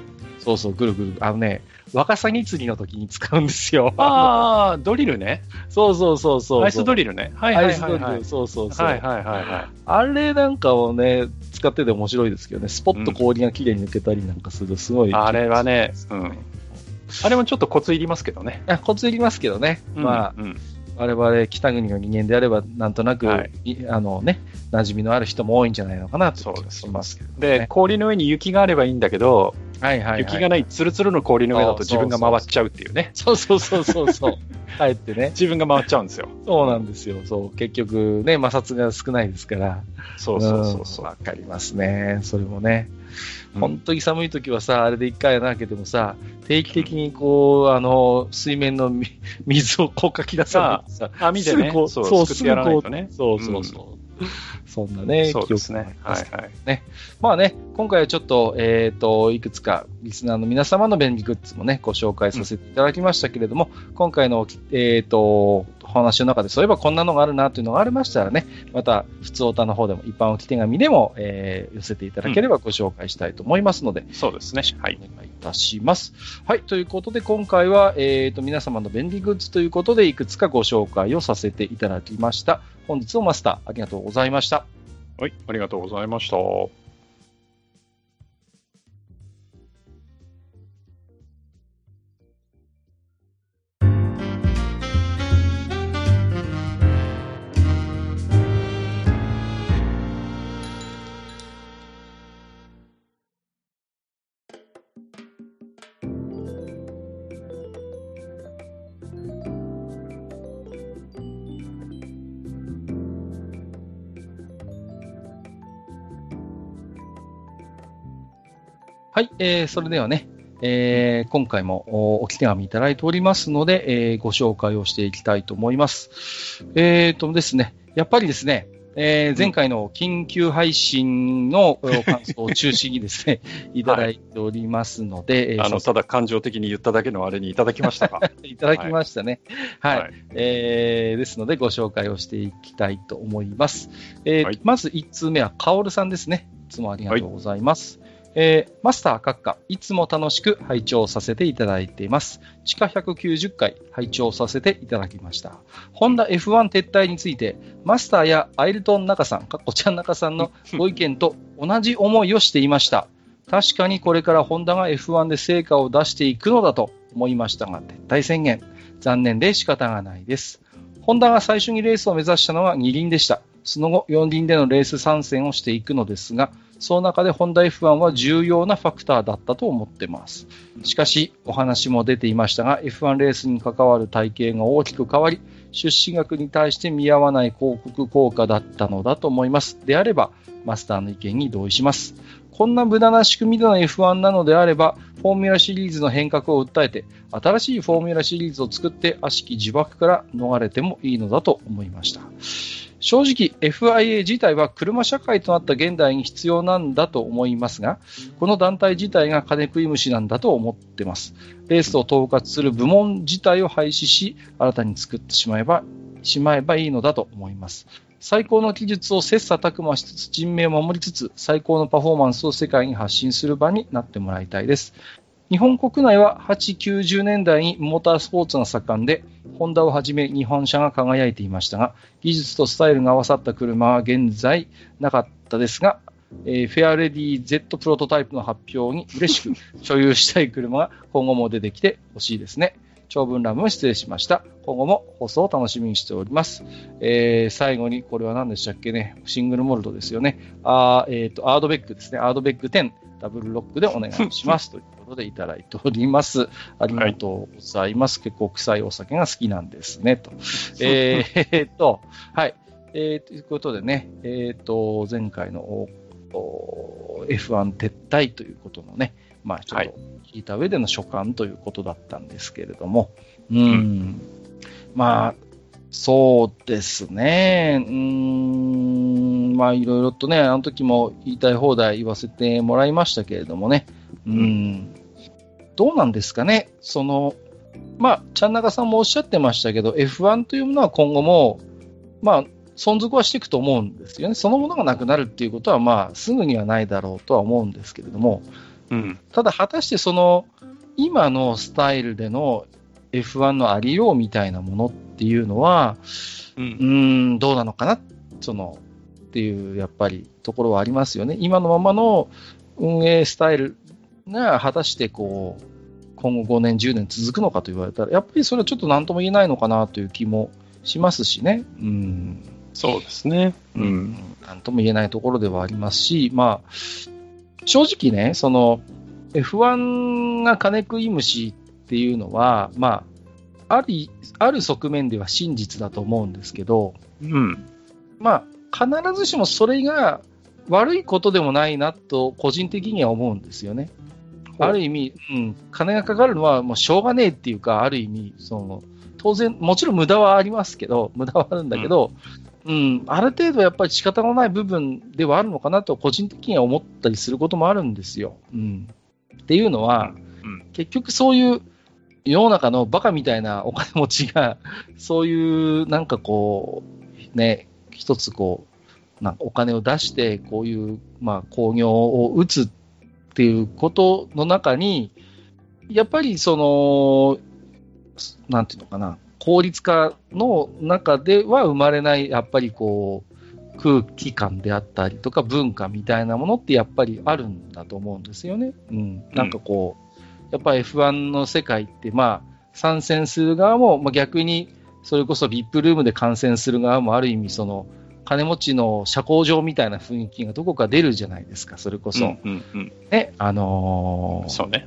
そうそう、ぐるぐる。あのね、ワカサギ釣りの時に使うんですよ。ああ、ドリルね。そうそうそうそう。アイスドリリルね。はいアはいはいはいイスドリル。。そうそうそう。はいはいはいはい。あれなんかをね、使ってて面白いですけどね、スポッと氷が綺麗に抜けたりなんかするとすごい。あれはね、うん。あれもちょっとコツいりますけどね。あコツいりますけどね。まあ、うんうん我々北国の人間であれば、なんとなく、はいいあのね、馴染みのある人も多いんじゃないのかなとそうですしますけど、で、ね。氷の上に雪があればいいんだけど、はいはい、はい。雪がないツルツルの氷の上だと自分が回っちゃうっていうね。そうそうそうそうそう。(laughs) 帰ってね。自分が回っちゃうんですよ。そうなんですよ。そう。結局ね、摩擦が少ないですから。そうそうそうそう。んわかりますね。それもね。うん。本当に寒い時はさ、あれで一回穴開けてもさ、定期的にこう、あの、水面のみ (laughs) 水をこうかき出さないとさ、網でね。そうそう、すぐこうそうそうそう。(laughs) そんなね、そうですね。はいはい。まあね、今回はちょっと、えっ、と、いくつかリスナーの皆様の便利グッズもね、ご紹介させていただきましたけれども、今回の、えっ、と、お話の中で、そういえばこんなのがあるなというのがありましたらね、また、普通オタの方でも、一般置き手紙でも、えー寄せていただければご紹介したいと思いますので、そうですね。はい。お願いいたします。はい、ということで今回は、えー、と皆様の便利グッズということでいくつかご紹介をさせていただきました。本日もマスターありがとうございました。はい。ありがとうございました。はい、えー、それではね、えー、今回もお置き手紙いただいておりますので、えー、ご紹介をしていきたいと思います。えーとですね、やっぱりですね、えー、前回の緊急配信のお感想を中心にですね、(laughs) いただいておりますので、えーあの、ただ感情的に言っただけのあれにいただきましたか？(laughs) いただきましたね。はい。はいえーですので、ご紹介をしていきたいと思います。えーはいまず1通目は、カオルさんですね。いつもありがとうございます。えーマスター閣下、いつも楽しく拝聴させていただいています。地下190回拝聴させていただきました。ホンダ F1 撤退について、マスターやアイルトン中さん、かっこちゃん中さんの (laughs) ご意見と同じ思いをしていました。確かにこれからホンダが F1 で成果を出していくのだと思いましたが、撤退宣言。残念で仕方がないです。ホンダが最初にレースを目指したのは2輪でした。その後、4輪でのレース参戦をしていくのですが、その中でホンダ F1 は重要なファクターだったと思ってます。しかし、お話も出ていましたが、F1 レースに関わる体系が大きく変わり、出資額に対して見合わない広告効果だったのだと思います。であれば、マスターの意見に同意します。こんな無駄な仕組みでの F1 なのであれば、フォーミュラシリーズの変革を訴えて、新しいフォーミュラシリーズを作って悪しき呪縛から逃れてもいいのだと思いました。正直 FIA 自体は車社会となった現代に必要なんだと思いますが、この団体自体が金食い虫なんだと思ってます。レースを統括する部門自体を廃止し、新たに作ってしまえば、しまえばいいのだと思います。最高の技術を切磋琢磨しつつ、人命を守りつつ、最高のパフォーマンスを世界に発信する場になってもらいたいです。日本国内は8、90年代にモータースポーツが盛んで、ホンダをはじめ日本車が輝いていましたが、技術とスタイルが合わさった車は現在なかったですが、えーフェアレディ Z プロトタイプの発表に嬉しく (laughs) 所有したい車が今後も出てきてほしいですね。長文乱文失礼しました。今後も放送を楽しみにしております。えー最後に、これは何でしたっけね。シングルモルトですよね。あーえっ、と、アードベックですね。アードベック10、ダブルロックでお願いします。ということでいただいております。ありがとうございます。結構臭いお酒が好きなんですね。と。えーえーっと、(laughs) はい。えーということでね、えっ、と、前回のおお F1 撤退ということのね、まあちょっと聞いた上での所感ということだったんですけれども、うん、まあ、そうですね、うーん、まあいろいろとね、あの時も言いたい放題言わせてもらいましたけれどもね、うん、どうなんですかね、その、まあ、ちゃんなかさんもおっしゃってましたけど、F1 というものは今後も、まあ、存続はしていくと思うんですよね。そのものがなくなるっていうことは、まあ、すぐにはないだろうとは思うんですけれども、うん。ただ果たしてその、今のスタイルでの F1 のありようみたいなものっていうのは、う。うんーん、どうなのかな、その、っていう、やっぱり、ところはありますよね。今のままの運営スタイルが、果たしてこう、今後5年、10年続くのかと言われたら、やっぱりそれはちょっと何とも言えないのかなという気もしますしね。うん。そうですね。ううんん。なんとも言えないところではありますし、まあ、正直ね、その、F1 が金食い虫っていうのは、まあ、ある、ある側面では真実だと思うんですけど、うん。まあ、必ずしもそれが悪いことでもないなと、個人的には思うんですよね。ある意味、うん、金がかかるのはもうしょうがねえっていうか、ある意味、その、当然、もちろん無駄はありますけど、(laughs) 無駄はあるんだけど、うん、ある程度やっぱり仕方のない部分ではあるのかなと、個人的には思ったりすることもあるんですよ。うん。っていうのは、うん。結局そういう世の中のバカみたいなお金持ちが、そういうなんかこう、ね、一つこう、なお金を出して、こういう、まあ、工業を打つっていうことの中に、やっぱりその、なんていうのかな、効率化の中では生まれない、やっぱりこう、空気感であったりとか文化みたいなものってやっぱりあるんだと思うんですよね。うん。なんかこう、やっぱ F1 の世界って、まあ、参戦する側も、まあ、逆に、それこそ VIP ルームで観戦する側もある意味、その、金持ちの社交場みたいな雰囲気がどこか出るじゃないですか、それこそ。うん。うん。うん。ね、あのーそうね。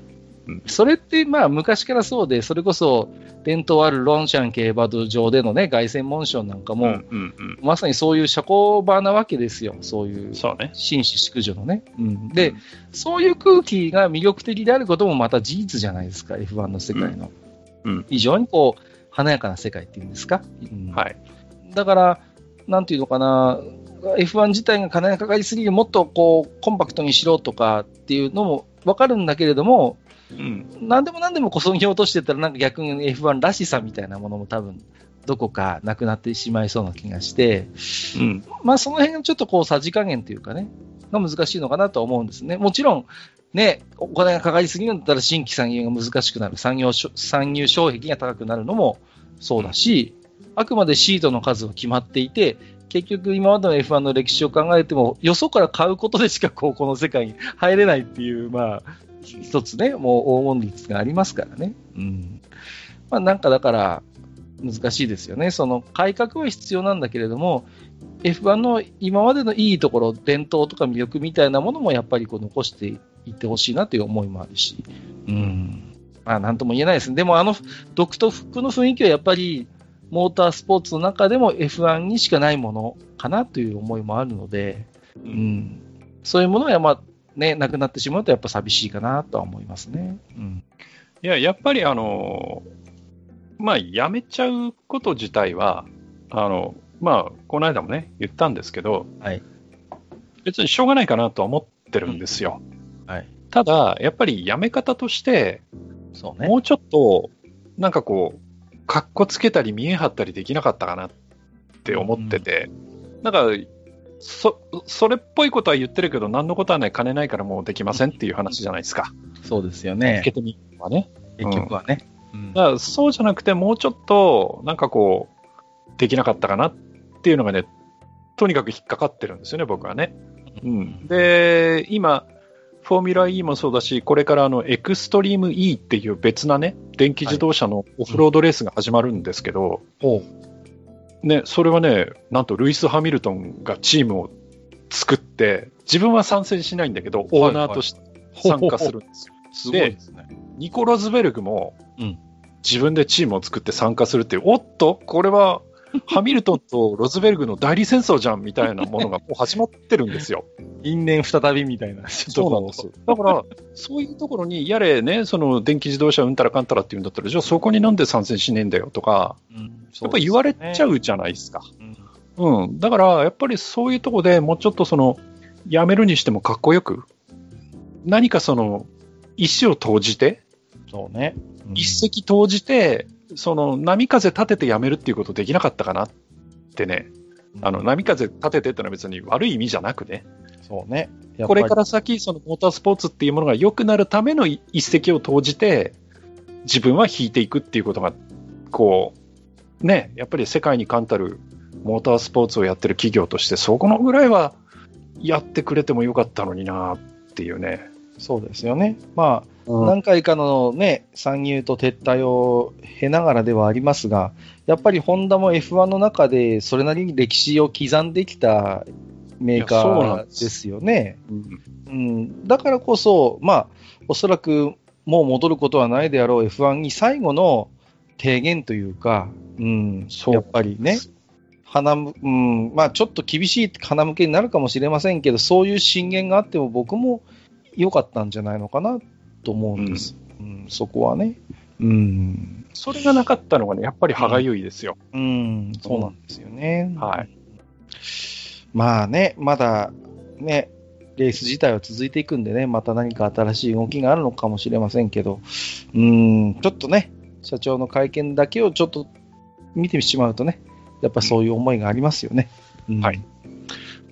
それってまあ昔からそうで、それこそ伝統あるロンシャン競馬場でのね、凱旋門賞なんかも、うん。うん。まさにそういう社交場なわけですよ、そういううん。そうね。紳士淑女のね。うん、で、そういう空気が魅力的であることもまた事実じゃないですか、F1 の世界の。うん。非常にこう、華やかな世界っていうんですか。うんはい。だから、なんていうのかな、F1 自体が金がかかりすぎる、もっとこう、コンパクトにしろとかっていうのもわかるんだけれども、うん。なんでもなんでもこそぎ落としてたら、なんか逆に F1 らしさみたいなものも多分、どこかなくなってしまいそうな気がして、うん。まあその辺がちょっとこう、さじ加減というかね、が難しいのかなとは思うんですね。もちろん、ね、お金がかかりすぎるんだったら新規参入が難しくなる、産業しょ参入障壁が高くなるのもそうだし、あくまでシートの数は決まっていて、結局今までの F1 の歴史を考えても、よそから買うことでしかこうこの世界に入れないっていう、まあ、一つね、もう黄金率がありますからね。うん。まあなんかだから、難しいですよね。その改革は必要なんだけれども、F1 の今までのいいところ、伝統とか魅力みたいなものもやっぱりこう残していってほしいなという思いもあるし、うん。まあなんとも言えないですね。でもあの独特の雰囲気はやっぱり、モータースポーツの中でも F1 にしかないものかなという思いもあるので、うん、そういうものは、まあ、ね、なくなってしまうとやっぱ寂しいかなとは思いますね。うん。いや、やっぱりあの、まあ、やめちゃうこと自体は、あの、まあ、この間もね、言ったんですけど、はい。別にしょうがないかなとは思ってるんですよ。はい。ただ、やっぱりやめ方として、そうね。もうちょっと、なんかこう、かっこつけたり見え張ったりできなかったかなって思ってて、なんか、そ、それっぽいことは言ってるけど、何のことはない、金ないからもうできませんっていう話じゃないですか。そうですよつねけ。てみるのはね。結局はね。うんだからそうじゃなくて、もうちょっと、なんかこう、できなかったかなっていうのがね、とにかく引っかかってるんですよね、僕はね。うん、で、今、フォーミュラ E もそうだし、これからあのエクストリーム E っていう別なね、電気自動車のオフロードレースが始まるんですけど、ほね、それはね、なんとルイス・ハミルトンがチームを作って、自分は参戦しないんだけど、オーナーとして参加するんですよ。すごいですね。ニコ・ロズベルグも自分でチームを作って参加するっていう、おっと、これはハミルトンとロズベルグの代理戦争じゃんみたいなものがもう始まってるんですよ。因縁再びみたいな。そうなんです。だから、そういうところに、やれね、その電気自動車うんたらかんたらっていうんだったら、じゃあそこになんで参戦しねえんだよとか、うん。やっぱり言われちゃううじゃないですか。うん。うん。だから、やっぱりそういうところでもうちょっとその、やめるにしてもかっこよく、何かその、意思を投じて、そうね。一石投じて、その、波風立ててやめるっていうことできなかったかなってね、あの、波風立ててってのは別に悪い意味じゃなくね、そうね。これから先、そのモータースポーツっていうものが良くなるための一石を投じて、自分は引いていくっていうことが、こう、ね、やっぱり世界に冠たるモータースポーツをやってる企業として、そこのぐらいはやってくれてもよかったのになっていうね。そうですよね。まあ、何回かのね、参入と撤退を経ながらではありますが、やっぱりホンダも F1 の中でそれなりに歴史を刻んできたメーカーです。よね。うん。うん、だからこそ、まあ、おそらくもう戻ることはないであろう F1 に最後の提言というか、うん、やっぱりね、鼻む、うん、まあちょっと厳しい鼻向けになるかもしれませんけど、そういう進言があっても僕も良かったんじゃないのかなと思うんです。うん、そこはね。うん、それがなかったのがね、やっぱり歯がゆいですよ。うん、そうなんですよね。はい。まあね、まだね、レース自体は続いていくんでね、また何か新しい動きがあるのかもしれませんけど、うーん、ちょっとね、社長の会見だけをちょっと見てしまうとね、やっぱそういう思いがありますよね。うんはい。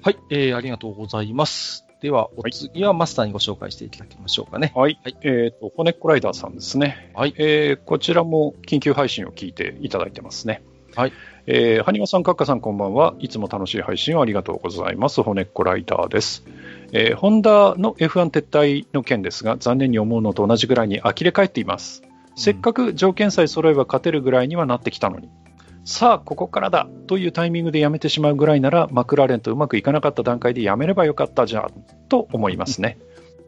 はい、えー、ありがとうございます。では、お次はマスターにご紹介していただきましょうかね。はい。はいえっ、と、コネッコライダーさんですね。はい。えーこちらも緊急配信を聞いていただいてますね。はい。えー、はにわさん、かっかさん、こんばんは。いつも楽しい配信をありがとうございます。ホネッコライダーです。えー、ホンダの F1 撤退の件ですが、残念に思うのと同じぐらいに呆れ返っています。せっかく条件さえ揃えば勝てるぐらいにはなってきたのに。さあ、ここからだというタイミングでやめてしまうぐらいなら、マクラーレンとうまくいかなかった段階でやめればよかったじゃんと思いますね。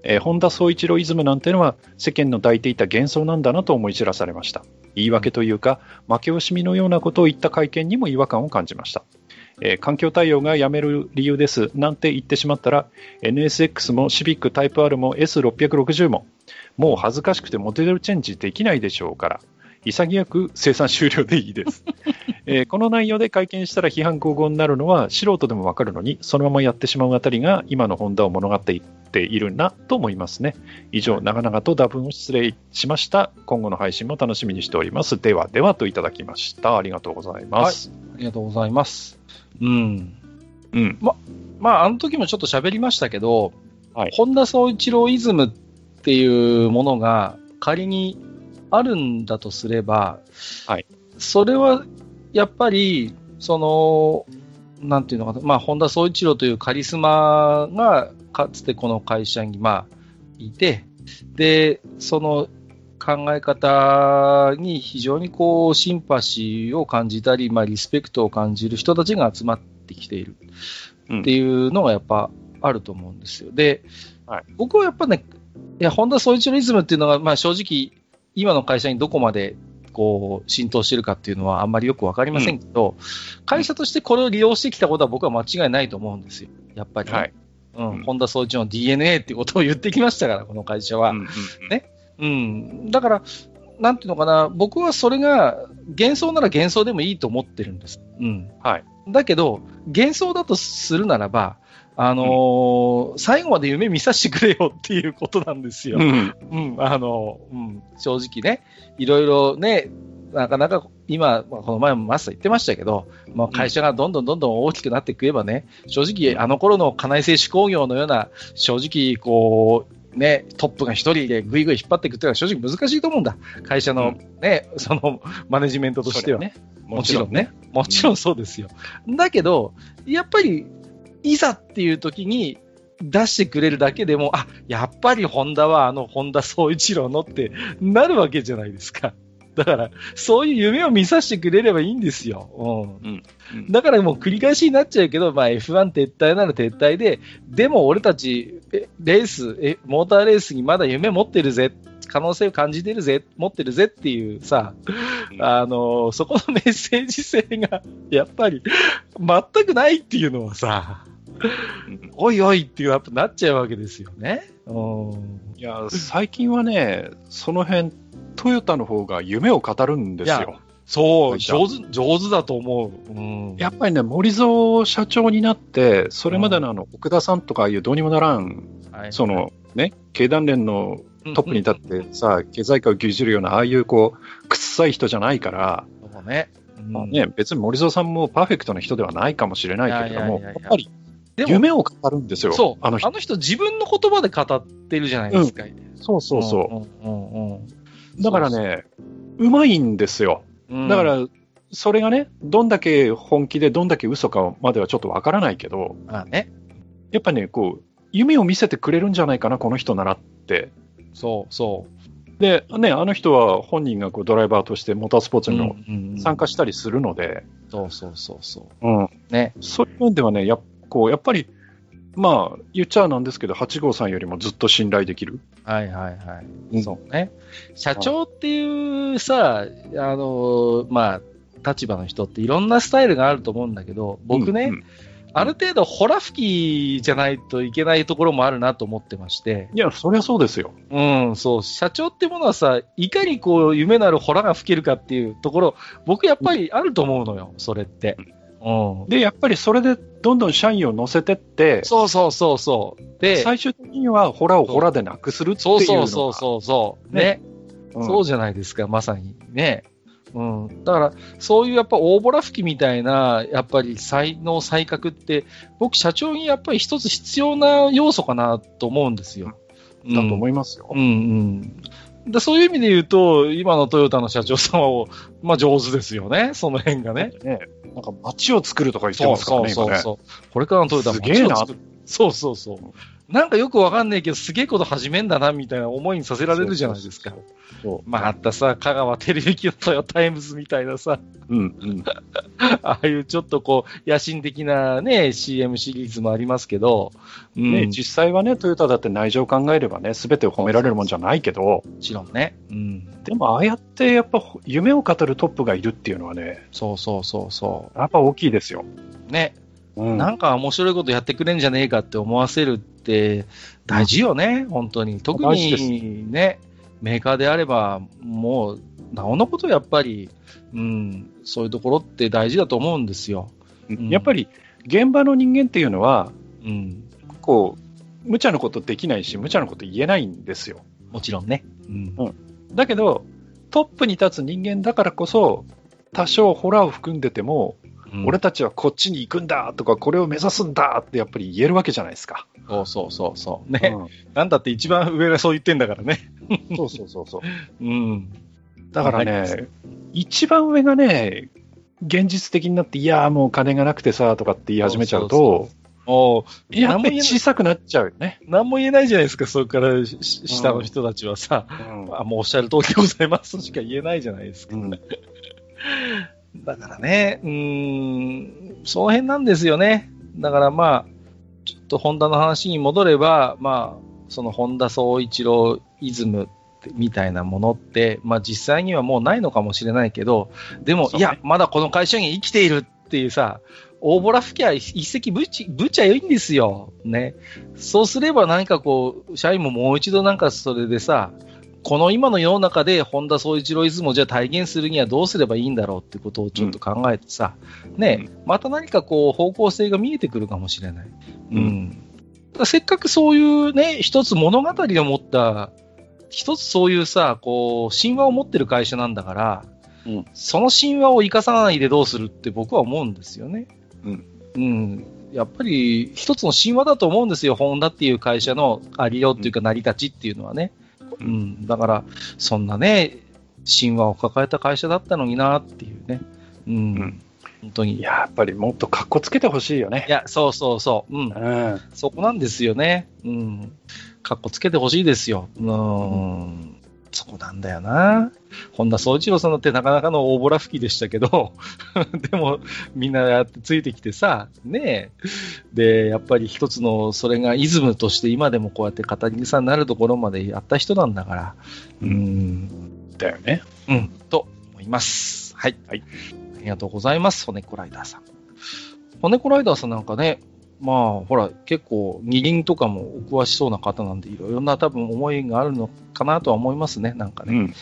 えー、本田宗一郎イズムなんてのは世間の抱いていた幻想なんだなと思い知らされました。言い訳というか、負け惜しみのようなことを言った会見にも違和感を感じました。えー環境対応がやめる理由ですなんて言ってしまったら NSX もシビックタイプ R も S660 ももう恥ずかしくてモデルチェンジできないでしょうから潔く生産終了でいいです、(laughs) えーこの内容で会見したら批判合々になるのは素人でもわかるのにそのままやってしまうあたりが今のホンダを物語っているなと思いますね。以上長々と打分を失礼しました。今後の配信も楽しみにしております。ではではといただきました。ありがとうございます、ありがとうございます。うん。うん。まあ、あの時もちょっと喋りましたけど、はい。本田宗一郎イズムっていうものが仮にあるんだとすれば、はい。それはやっぱり、その、なんていうのかな、まあ、本田宗一郎というカリスマがかつてこの会社に、まあ、いて、で、その考え方に非常にこう、シンパシーを感じたり、まあ、リスペクトを感じる人たちが集まってきているうん。っていうのがやっぱあると思うんですよ。で、はい。僕はやっぱね、いや、本田宗一郎イズムっていうのが、まあ正直、今の会社にどこまでこう浸透してるかっていうのはあんまりよくわかりませんけど、会社としてこれを利用してきたことは僕は間違いないと思うんですよ。やっぱりね、はいうんうん本田総一の DNA っていうことを言ってきましたから、この会社は。うんうんねうん。だから、なんていうのかな、僕はそれが幻想なら幻想でもいいと思ってるんです。うん。はい。だけど、幻想だとするならば、あのー最後まで夢見させてくれよっていうことなんですよ。うんうん、あの、うん、正直ね、いろいろね、なかなか今、まあこの前もマスター言ってましたけど、まあ、会社がどんどんどんどん大きくなっていけばね、正直あの頃の家内製紙工業のような、正直こう、ね、トップが一人でぐいぐい引っ張っていくっていうのは正直難しいと思うんだ。会社のね、そのマネジメントとしては。ねもちろんね。もちろんそうですよ。だけど、やっぱり、いざっていう時に出してくれるだけでも、あ、やっぱりホンダはあのホンダ総一郎のってなるわけじゃないですか。だから、そういう夢を見させてくれればいいんですよ。うん。うんうんだからもう繰り返しになっちゃうけど、まあ F1 撤退なら撤退で、でも俺たち、えレースえ、モーターレースにまだ夢持ってるぜ、可能性を感じてるぜ、持ってるぜっていうさ、あのそこのメッセージ性が、やっぱり、全くないっていうのはさ、うん (laughs) おいおいっていうやっぱなっちゃうわけですよね。うん。いや、最近はね、その辺、トヨタの方が夢を語るんですよ。そう、上手、上手だと思う。うん。やっぱりね、森蔵社長になって、それまでのあの、奥田さんとかいうどうにもならん、はいその、ね、経団連のトップに立ってさ、経済界を牛耳るような、ああいうこう、臭い人じゃないから、ね。うんまあね、別に森蔵さんもパーフェクトな人ではないかもしれないけれども、やっぱりでも夢を語るんですよ、そう、あの人。あの人自分の言葉で語ってるじゃないですか。そうそうそう。うんうんうんだからね、うまいんですよ。うんだから、それがね、どんだけ本気でどんだけ嘘かまではちょっとわからないけど、まあね、やっぱね、こう、夢を見せてくれるんじゃないかな、この人ならって。そうそで、ね、あの人は本人がこうドライバーとしてモータースポーツう。にもうんうん参加したりするので、そうそうそうそうんう。ね。そういう面ではね、やっこうやっぱり、まあ、言っちゃなんですけど、8号さんよりもずっと信頼できる。はいはいはい。うんそうね。社長っていうさ、あの、まあ、立場の人っていろんなスタイルがあると思うんだけど、僕ね、うんうんある程度、ホラ吹きじゃないといけないところもあるなと思ってまして、いや、そりゃそうですよ。うん、そう、社長ってものはさ、いかにこう、夢のあるホラが吹けるかっていうところ、僕やっぱりあると思うのよ、それって。うん。で、やっぱりそれでどんどん社員を乗せてって、そうそうそうそう。で、最終的にはホラをホラでなくするっていうそうのがそうそうそうそう。ねねうんそうじゃないですか、まさに。ね。うん。だから、そういうやっぱ大ボラ吹きみたいな、やっぱり才能、才覚って、僕、社長にやっぱり一つ必要な要素かなと思うんですよ。だと思いいますよ。うんうん。だそういう意味で言うと、今のトヨタの社長さんは、まあ上手ですよね、その辺がね。ね、なんか街を作るとか言ってますからね、そうそう。そう。これからのトヨタもすげえな街を作るそうそうそう。なんかよくわかんないけど、すげえこと始めんだな、みたいな思いにさせられるじゃないですか。そうまたさ、香川照之のトヨタイムズみたいなさ、うんうん。ああいうちょっとこう、野心的なね、CM シリーズもありますけど、うん、ね、も実際はね、トヨタだって内情を考えればね、すべてを褒められるもんじゃないけど、ちろんね。うん。でもああやってやっぱ夢を語るトップがいるっていうのはね、そうそうそうそやっぱ大きいですよ。う。ね。うんなんか面白いことやってくれんじゃねえかって思わせるって大事よね、本当に。特にね、メーカーであれば、もう、なおのことやっぱり、うん、そういうところって大事だと思うんですよ。んやっぱり現場の人間っていうのは、うん。こう、無茶なことできないし、無茶なこと言えないんですよ。もちろんね。うん。だけど、トップに立つ人間だからこそ、多少ホラーを含んでても、うん俺たちはこっちに行くんだとか、これを目指すんだってやっぱり言えるわけじゃないですか。そうそうそうそう。ね。うんなんだって一番上がそう言ってんだからね。そうそうそうそう。(laughs) うん。だからはいね、一番上がね、現実的になって、いやーもう金がなくてさとかって言い始めちゃうと、おうやっぱり小さくなっちゃうよね。何も言えないじゃないですか、それからし下の人たちはさ、うんあもうおっしゃる通りでございますとしか言えないじゃないですか。うん (laughs) だからね、うーん、その辺なんですよね。だからまあ、ちょっとホンダの話に戻れば、まあ、そのホンダ総一郎イズムみたいなものって、まあ実際にはもうないのかもしれないけど、でも、ねいや、まだこの会社に生きているっていうさ、大ボラ吹きゃ一石ぶち、ぶちゃいいんですよ。ね。そうすれば何かこう、社員ももう一度なんかそれでさ、この今の世の中で本田宗一郎イズムをじゃあ体現するにはどうすればいいんだろうってことをちょっと考えてさ、うん、ね、また何かこう方向性が見えてくるかもしれない。うん。うん、せっかくそういうね、一つ物語を持った、一つそういうさ、こう、神話を持ってる会社なんだから、うん、その神話を生かさないでどうするって僕は思うんですよね。うん。うん。やっぱり一つの神話だと思うんですよ、ホンダっていう会社のありようっていうか成り立ちっていうのはね。うん、だから、そんなね、神話を抱えた会社だったのになっていうね。うん。うん、本当に。やっぱりもっとかっこつけてほしいよね。いや、そうそうそう。うん。うん、そこなんですよね。うん。かっこつけてほしいですよ。うん。そこなんだよな。本田宗一郎さんだってなかなかの大ボラ吹きでしたけど、(laughs) でもみんなやってついてきてさ、ねで、やっぱり一つのそれがイズムとして今でもこうやって語り草になるところまでやった人なんだから、うん。だよね。うん、と思います。はい。はい。ありがとうございます、骨子ライダーさん。骨子ライダーさんなんかね、まあ、ほら、結構、二輪とかもお詳しそうな方なんで、いろいろな多分思いがあるのかなとは思いますね、なんかね。うん、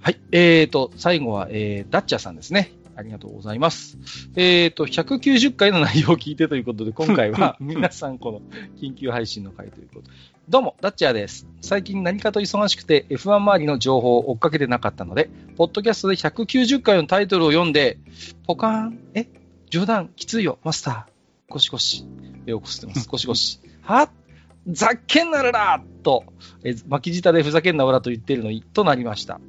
はい。えーと、最後は、えー、ダッチャーさんですね。ありがとうございます。えーと、190回の内容を聞いてということで、今回は (laughs) 皆さんこの緊急配信の回ということで。どうも、ダッチャーです。最近何かと忙しくて F1 周りの情報を追っかけてなかったので、ポッドキャストで190回のタイトルを読んで、ポカーン、え冗談きついよ、マスター。ゴシゴシ。目をこすってます。ゴシゴシ。(laughs) はざっけんなららと、え巻き舌でふざけんなおらと言っているのに、となりました。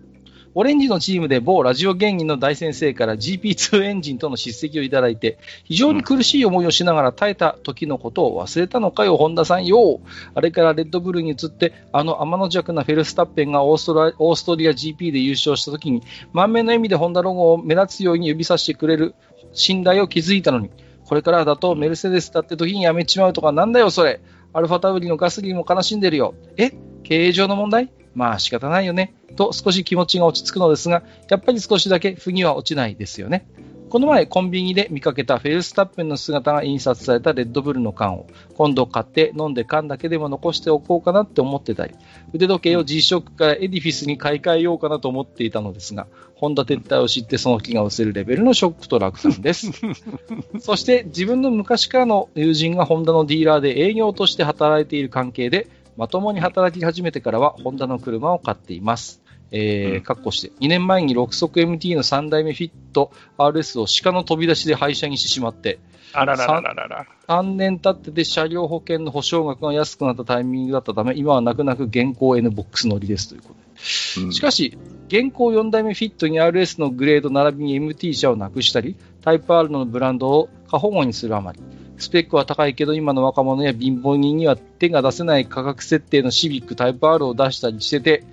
オレンジのチームで某ラジオ芸人の大先生から GP2 エンジンとの叱責をいただいて、非常に苦しい思いをしながら耐えた時のことを忘れたのかよ、本田さんよ。あれからレッドブルに移って、あの天の弱なフェルスタッペンがオーストラストリア GP で優勝した時に、満面の笑みでホンダロゴを目立つように指さしてくれる信頼を築いたのに、これからだとメルセデスだって時にやめちまうとかなんだよそれ。アルファタウリのガスリーも悲しんでるよ。え？経営上の問題？まあ仕方ないよね。と少し気持ちが落ち着くのですが、やっぱり少しだけ腑には落ちないですよね。この前コンビニで見かけたフェルスタッペンの姿が印刷されたレッドブルの缶を今度買って飲んで缶だけでも残しておこうかなって思ってたり腕時計を G-SHOCK からエディフィスに買い替えようかなと思っていたのですがホンダ撤退を知ってその気が失せるレベルのショックと落胆です。(laughs) そして自分の昔からの友人がホンダのディーラーで営業として働いている関係でまともに働き始めてからはホンダの車を買っています。えー、かっこして、2年前に6速 MT の3代目フィット RS を鹿の飛び出しで廃車にしてしまって、あららららら 3, 3年経ってて車両保険の保証額が安くなったタイミングだったため、今は泣く泣く現行 N ボックス乗りですということで。うん、しかし、現行4代目フィットに RS のグレード並びに MT 車をなくしたり、タイプ R のブランドを過保護にするあまり、スペックは高いけど、今の若者や貧乏人には手が出せない価格設定のシビックタイプ R を出したりしてて、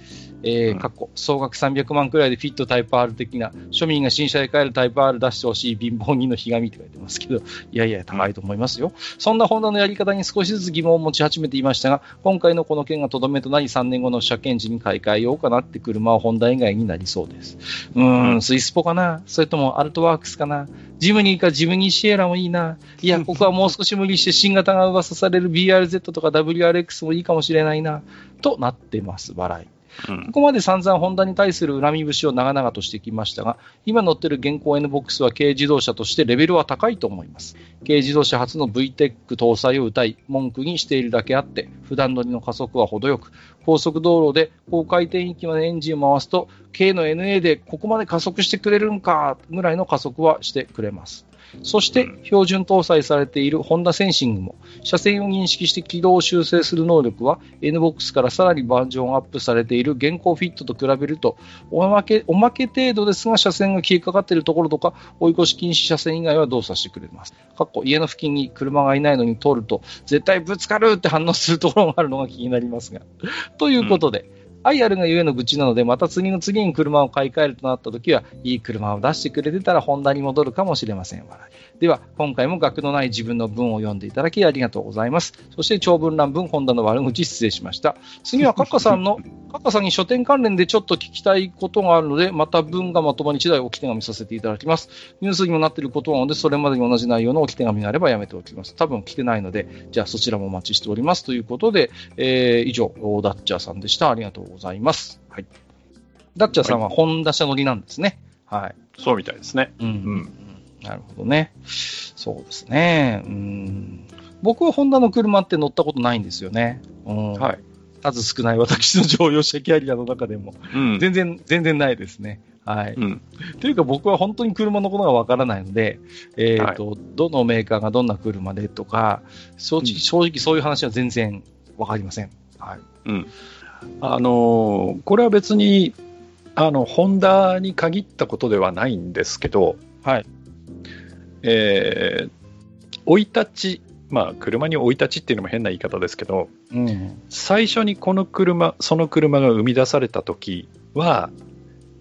えー、過去、総額300万くらいでフィットタイプ R 的な、庶民が新車で買えるタイプ R 出してほしい貧乏人のひがみって書いてますけど、いやいや、高いと思いますよ。そんなホンダのやり方に少しずつ疑問を持ち始めていましたが、今回のこの件がとどめとなり3年後の車検時に買い替えようかなって車はホンダ以外になりそうです。うーん、スイスポかな？それともアルトワークスかな？ジムニーかジムニーシエラもいいな？いや、(laughs) ここはもう少し無理して新型が噂される BRZ とか WRX もいいかもしれないな？となってます、笑い。ここまで散々ホンダに対する恨み節を長々としてきましたが、今乗ってる現行 N ボックスは軽自動車としてレベルは高いと思います。軽自動車初の VTEC 搭載を謳い、文句にしているだけあって、普段乗りの加速は程よく、高速道路で高回転域までエンジンを回すと、軽の NA でここまで加速してくれるんか、ぐらいの加速はしてくれます。そして標準搭載されているホンダセンシングも車線を認識して軌道を修正する能力は NBOX からさらにバージョンアップされている現行フィットと比べるとおまけおまけ程度ですが車線が消えかかっているところとか追い越し禁止車線以外は動作してくれます。かっこ家の付近に車がいないのに通ると絶対ぶつかるって反応するところがあるのが気になりますが。ということで、愛あるがゆえの愚痴なので、また次の次に車を買い替えるとなった時は、いい車を出してくれてたら、ホンダに戻るかもしれません。では、今回も学のない自分の文を読んでいただきありがとうございます。そして長文乱文、ホンダの悪口失礼しました。次はカッカさんの、カッカさんに書店関連でちょっと聞きたいことがあるので、また文がまとまり次第置き手紙させていただきます。ニュースにもなっていることなので、それまでに同じ内容の置き手紙があればやめておきます。多分来てないので、じゃあそちらもお待ちしております。ということで、えー以上、ダッチャーさんでした。ありがとうございます。はい。ダッチャーさんはホンダ車乗りなんですね。はい。そうみたいですね。うん。うんなるほどね。そうですね。うん。僕はホンダの車って乗ったことないんですよね。うん。はい。数少ない私の乗用車キャリアの中でも。うん。全然、全然ないですね。はい。うん。というか僕は本当に車のことがわからないので、えっ、と、どのメーカーがどんな車でとか、正直、うん正直そういう話は全然わかりません。はい。うん。あのーこれは別に、あの、ホンダに限ったことではないんですけど、はい。えー、生い立ち、まあ、車に生い立ちっていうのも変な言い方ですけど、うん。最初にこの車、その車が生み出された時は、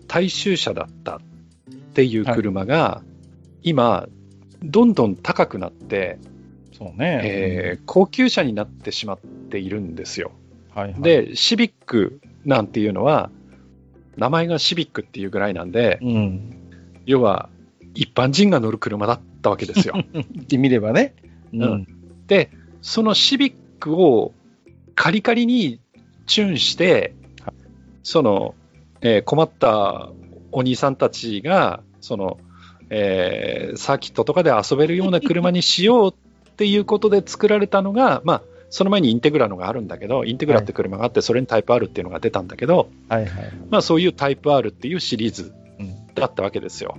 大衆車だったっていう車が、今、どんどん高くなって、そうね。えー高級車になってしまっているんですよ。はい、はい。、で、シビックなんていうのは、名前がシビックっていうぐらいなんで、うん。要は一般人が乗る車だったわけですよ。言ってみればね。うん。で、そのシビックをカリカリにチューンして、その、えー困ったお兄さんたちが、その、えーサーキットとかで遊べるような車にしようっていうことで作られたのが、まあ、その前にインテグラのがあるんだけど、インテグラって車があって、それにタイプ R っていうのが出たんだけど、はいはい。まあ、そういうタイプ R っていうシリーズうん。だったわけですよ。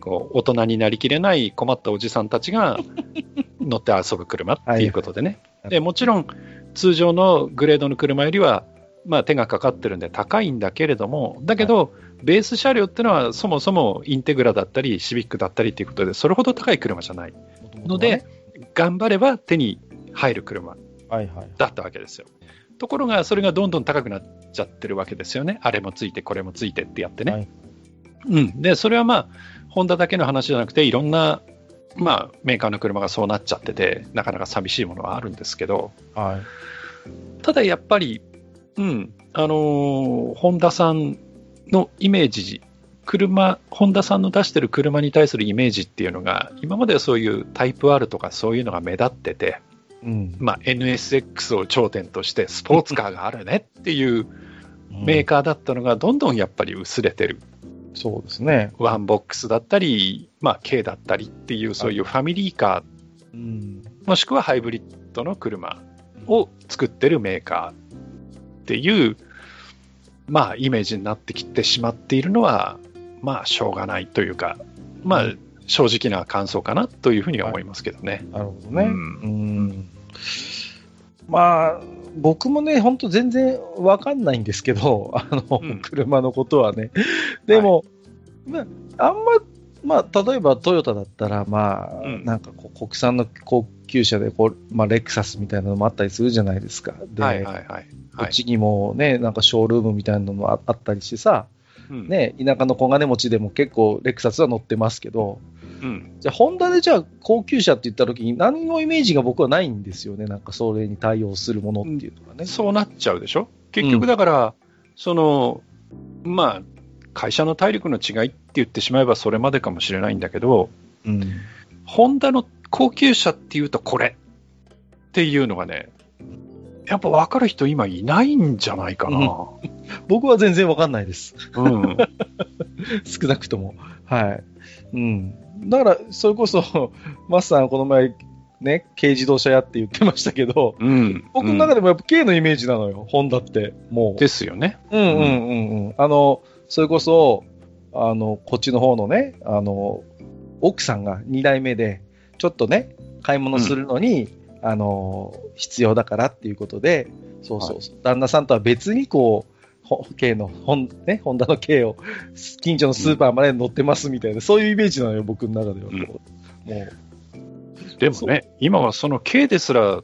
こう大人になりきれない困ったおじさんたちが (laughs) 乗って遊ぶ車っていうことでね。はいでもちろん通常のグレードの車よりは、まあ、手がかかってるんで高いんだけれども、だけど、ベース車両っていうのはそもそもインテグラだったり、シビックだったりっていうことで、それほど高い車じゃないので、頑張れば手に入る車。だったわけですよ。ところが、それがどんどん高くなっちゃってるわけですよね。あれもついて、これもついてってやってね。はいうん。で、それはまあ、ホンダだけの話じゃなくて、いろんな、まあ、メーカーの車がそうなっちゃってて、なかなか寂しいものはあるんですけど、はい。ただやっぱり、うん、あのーホンダさんのイメージ、車、ホンダさんの出してる車に対するイメージっていうのが、今まではそういうタイプ R とかそういうのが目立ってて、うん。まあ、NSX を頂点としてスポーツカーがあるねっていうメーカカーだったのがどんどんやっぱり薄れてる。ー。そうですね。ワンボックスだったり、まあ、K だったりっていうそういうファミリーカうん。ー、もしくはハイブリッドの車を作ってるメーカーっていう、まあ、イメージになってきてしまっているのは、まあ、しょうがないというか、まあう、正直な感想かなというふうには思いますけどね。なるほどね。ううんん。まあ、僕もね、本当全然わかんないんですけど、(laughs) あの、うん車のことはね。でも、まあ、あんま、まあ、例えばトヨタだったら、まあ、うんなんかこう国産の高級車でこう、まあ、レクサスみたいなのもあったりするじゃないですか。で、はいはいはい。こはいっちにもね、なんかショールームみたいなのもああったりしてさ、うんね、田舎の小金持ちでも結構レクサスは乗ってますけど、うんじゃあ、ホンダでじゃあ高級車って言った時に何のイメージが僕はないんですよね。なんかそれに対応するものっていうのがね。そうなっちゃうでしょ？結局だから、その、まあ、会社の体力の違いって言ってしまえばそれまでかもしれないんだけど、うん。ホンダの高級車っていうとこれっていうのがね、やっぱ分かる人今いないんじゃないかな。僕は全然わかんないです。うん。(laughs) 少なくとも。はい。うん。だから、それこそ、マスさんこの前、ね、軽自動車屋って言ってましたけど、うん。僕の中でもやっぱ軽のイメージなのよ、ホンダって。もう。ですよね。うんうんうんうん。あの、それこそ、あの、こっちの方のね、あの、奥さんが2代目で、ちょっとね、買い物するのに、あの、必要だからっていうことで、そうそうそう、旦那さんとは別にこう、ほ軽の、ホン、ね、ホンダの軽を、近所のスーパーまで乗ってますみたいな、そういうイメージなのよ、僕の中では。うんもう、でもね、今はその軽ですら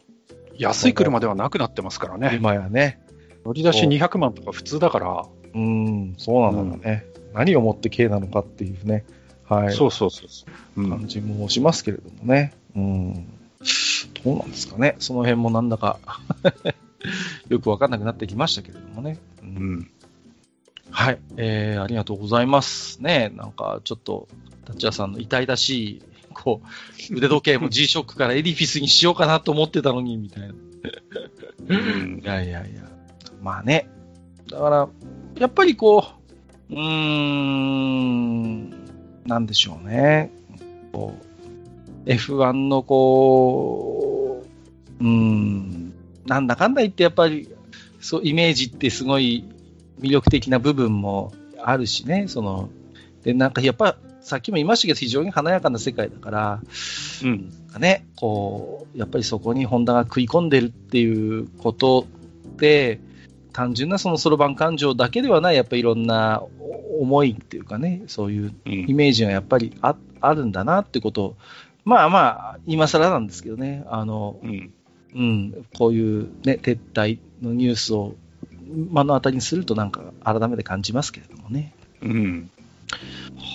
安い車ではなくなってますからね。今やね。乗り出し200万とか普通だから。うん、そうなんだろうね。何をもって K なのかっていうね、はい。そうそうそうそう。うん。感じもしますけれどもね。うん。どうなんですかね。その辺もなんだか (laughs) よくわかんなくなってきましたけれどもね。ううんん。はい。えー、ありがとうございます。ねなんかちょっと、タッチャーさんの痛々しい、こう、腕時計も G-SHOCK からエディフィスにしようかなと思ってたのに、みたいな。うん (laughs) いやいやいや。まあね。だから、やっぱりこう、うーん、なんでしょうね。こう F1 のこう、うーん、なんだかんだ言ってやっぱり、そう、イメージってすごい魅力的な部分もあるしね、その、で、なんかやっぱ、さっきも言いましたけど、非常に華やかな世界だから、うん。ね、こう、やっぱりそこにホンダが食い込んでるっていうことで、単純なそのそろばん感情だけではない、やっぱりいろんな思いっていうかね、そういううん。イメージがやっぱりああるんだなってことを、まあまあ、今更なんですけどね、あの、うん。うん、こういうね、撤退のニュースを目の当たりにするとなんか改めて感じますけれどもね。うん。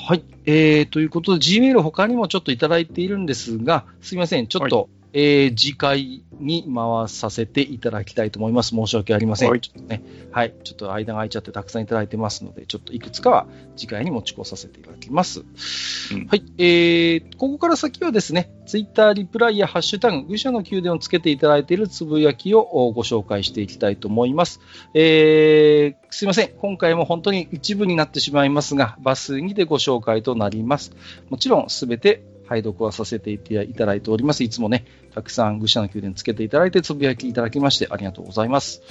はい。えー、ということで、Gmail 他にもちょっといただいているんですが、すみません。ちょっと、えー次回に回させていただきたいと思います。申し訳ありません。はいちょっとね。はい。ちょっと間が空いちゃってたくさんいただいてますので、ちょっといくつかは次回に持ち越させていただきます。うんはい。えー、ここから先はですね、ツイッターリプライやハッシュタグ、愚者の宮殿をつけていただいているつぶやきをおご紹介していきたいと思います。えー、すいません。今回も本当に一部になってしまいますが、抜粋にてご紹介となります。もちろん、すべて拝読はさせていただいております。いつもね、たくさん愚者の宮殿つけていただいて、つぶやきいただきまして、ありがとうございます。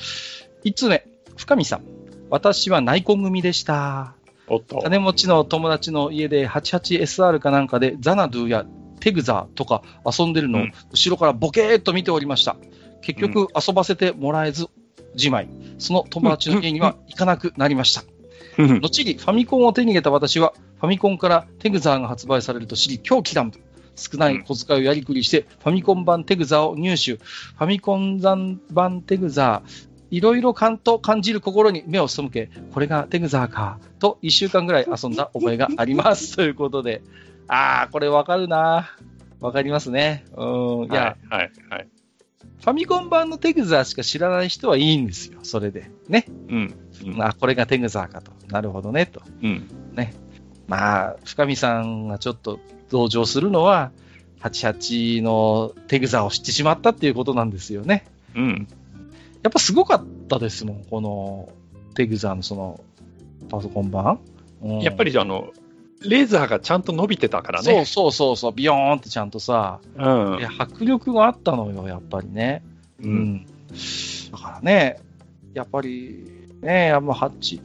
1つ目、深見さん。私は内婚組でした。おっと。金持ちの友達の家で 88SR かなんかでザナドゥやテグザーとか遊んでるのをうん後ろからボケーっと見ておりました。結局遊ばせてもらえず、自前。その友達の家には行かなくなりました。うん後にファミコンを手に入れた私は、ファミコンからテグザーが発売されると知り、狂気乱舞。少ない小遣いをやりくりして、ファミコン版テグザーを入手。ファミコン版テグザー、いろいろ感と感じる心に目を背け、これがテグザーか、と一週間ぐらい遊んだ覚えがあります。ということで、あー、これわかるなわかりますね。うん。いや、はい、はい、はい。ファミコン版のテグザーしか知らない人はいいんですよ。それで。ね。うん。うんあ、これがテグザーかと。なるほどね、と。うん。まあ、深見さんがちょっと同情するのは、88のテグザーを知ってしまったっていうことなんですよね。うん。やっぱすごかったですもん、このテグザーのそのパソコン版。うんやっぱりあの、レーザーがちゃんと伸びてたからそうね。そうそうそう、ビヨーンってちゃんとさ、うん迫力があったのよ、やっぱりね。う。うんん。だからね、やっぱり、ね、やっぱ8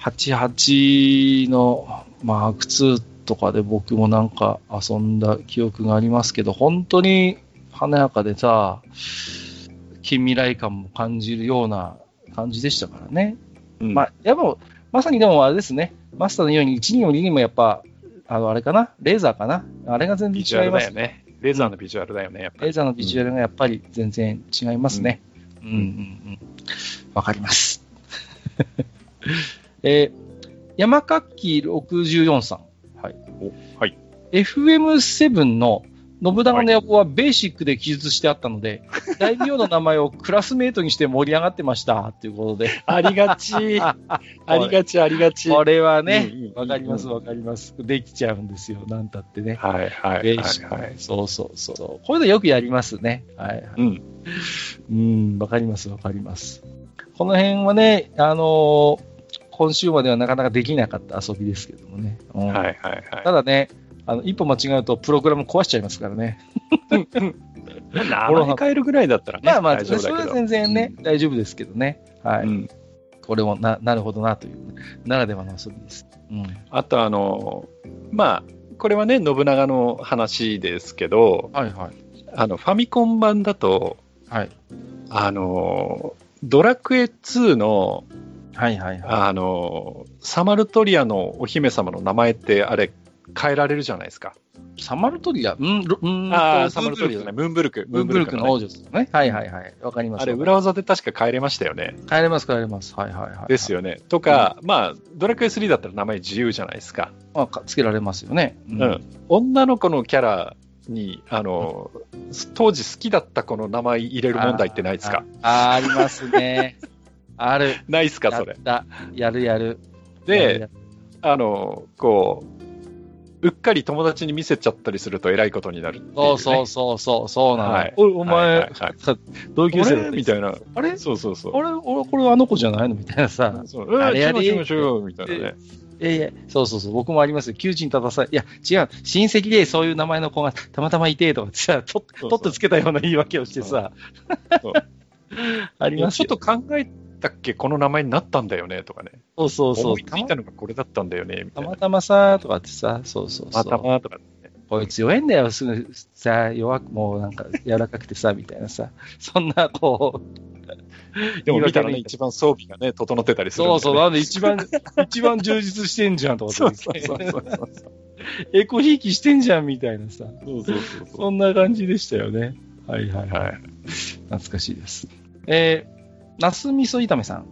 88のマーク2とかで僕もなんか遊んだ記憶がありますけど、本当に華やかでさ、近未来感も感じるような感じでしたからね。うんまあ、やっぱ、まさにでもあれですね、マスターのように1にも2にもやっぱ、あの、あれかな？レーザーかな？あれが全然違いますだよね。レーザーのビジュアルだよね、やっぱり。レーザーのビジュアルがやっぱり全然違いますね。うんうんうん。わかります。(laughs) えー山垣64さん。はい。おはい。FM7 の信長の野望はベーシックで記述してあったので、(laughs) 大名の名前をクラスメートにして盛り上がってました。ということで。ありがち。(laughs) ありがち、ありがち。これはねわかりますわかります。できちゃうんですよ。なんたってね。はい、はい、ベーシック。はいはい。そうそうそう。こういうのよくやりますね。はい、はい。うん。うん、わかります、わかります。この辺はね、あのー今週まではなかなかできなかった遊びですけどもね。うんはい、はい、はただね、あの、一歩間違うとプログラム壊しちゃいますからね。い。名前変えるぐらいだったらね、まあまあ。それは全然ね、大丈夫ですけどね。はい。うん。これもな、なるほどなという、ならではの遊びです。うん。あと、あの、まあ、これはね、信長の話ですけど、はいはい。あの、ファミコン版だと、はい。あの、ドラクエ2の、はいはいはい。あの、サマルトリアのお姫様の名前って、あれ、変えられるじゃないですか。サマルトリア、うん、ろうんああ、とサマルトリアじゃない、ムーンブルク。ムーンブルクの王ね女ですよね。はいはいはい。わかります。あれ、裏技で確か変えれましたよね。帰れます帰れます。はいはいはい。よ。ですよね。とか、まあ、ドラクエ3だったら名前自由じゃないですか。まあか、つけられますよね。ううん。女の子のキャラに、あの、当時好きだった子の名前入れる問題ってないですか？ああ、ありますね。ある。ないっすか、それやっ。た。やるやる。やるやで、るあの、こう、うっかり友達に見せちゃったりすると偉いことになるね。そうそうそうそう、そうなの。はいおいお前、はいはいはいさ (laughs) 同級生みたいな。あれ？そうそうそう。あれ？俺、これあの子じゃないの？みたいなさ。そうあれやれえー違う違うみたいなね。ええそうそうそう、僕もありますよ。窮地に立たされ、いや、違う、親戚でそういう名前の子がたまたまいて、とかさ、と取ってつけたような言い訳をしてさ (laughs) そう、ありますよ。ちょっと考えたっけ、この名前になったんだよねとかね。そうそうそう。思いついたのがこれだったんだよねみたいな。たまたまさ、とかってさ、そうそうそう。たまたまとかって。こいつ弱いんだよ、すぐさ、弱く、もうなんか柔らかくてさ、みたいなさ、そんな、こう、でも見たらね、一番装備がね、整ってたりするんそうそう、なんで一番、一番充実してんじゃんとかそうってそうそうそう。エコひいきしてんじゃんみたいなさ、そうそうそうそんな感じでしたよね。はいはい。はい。懐かしいです。えー、ナス味噌炒めさん。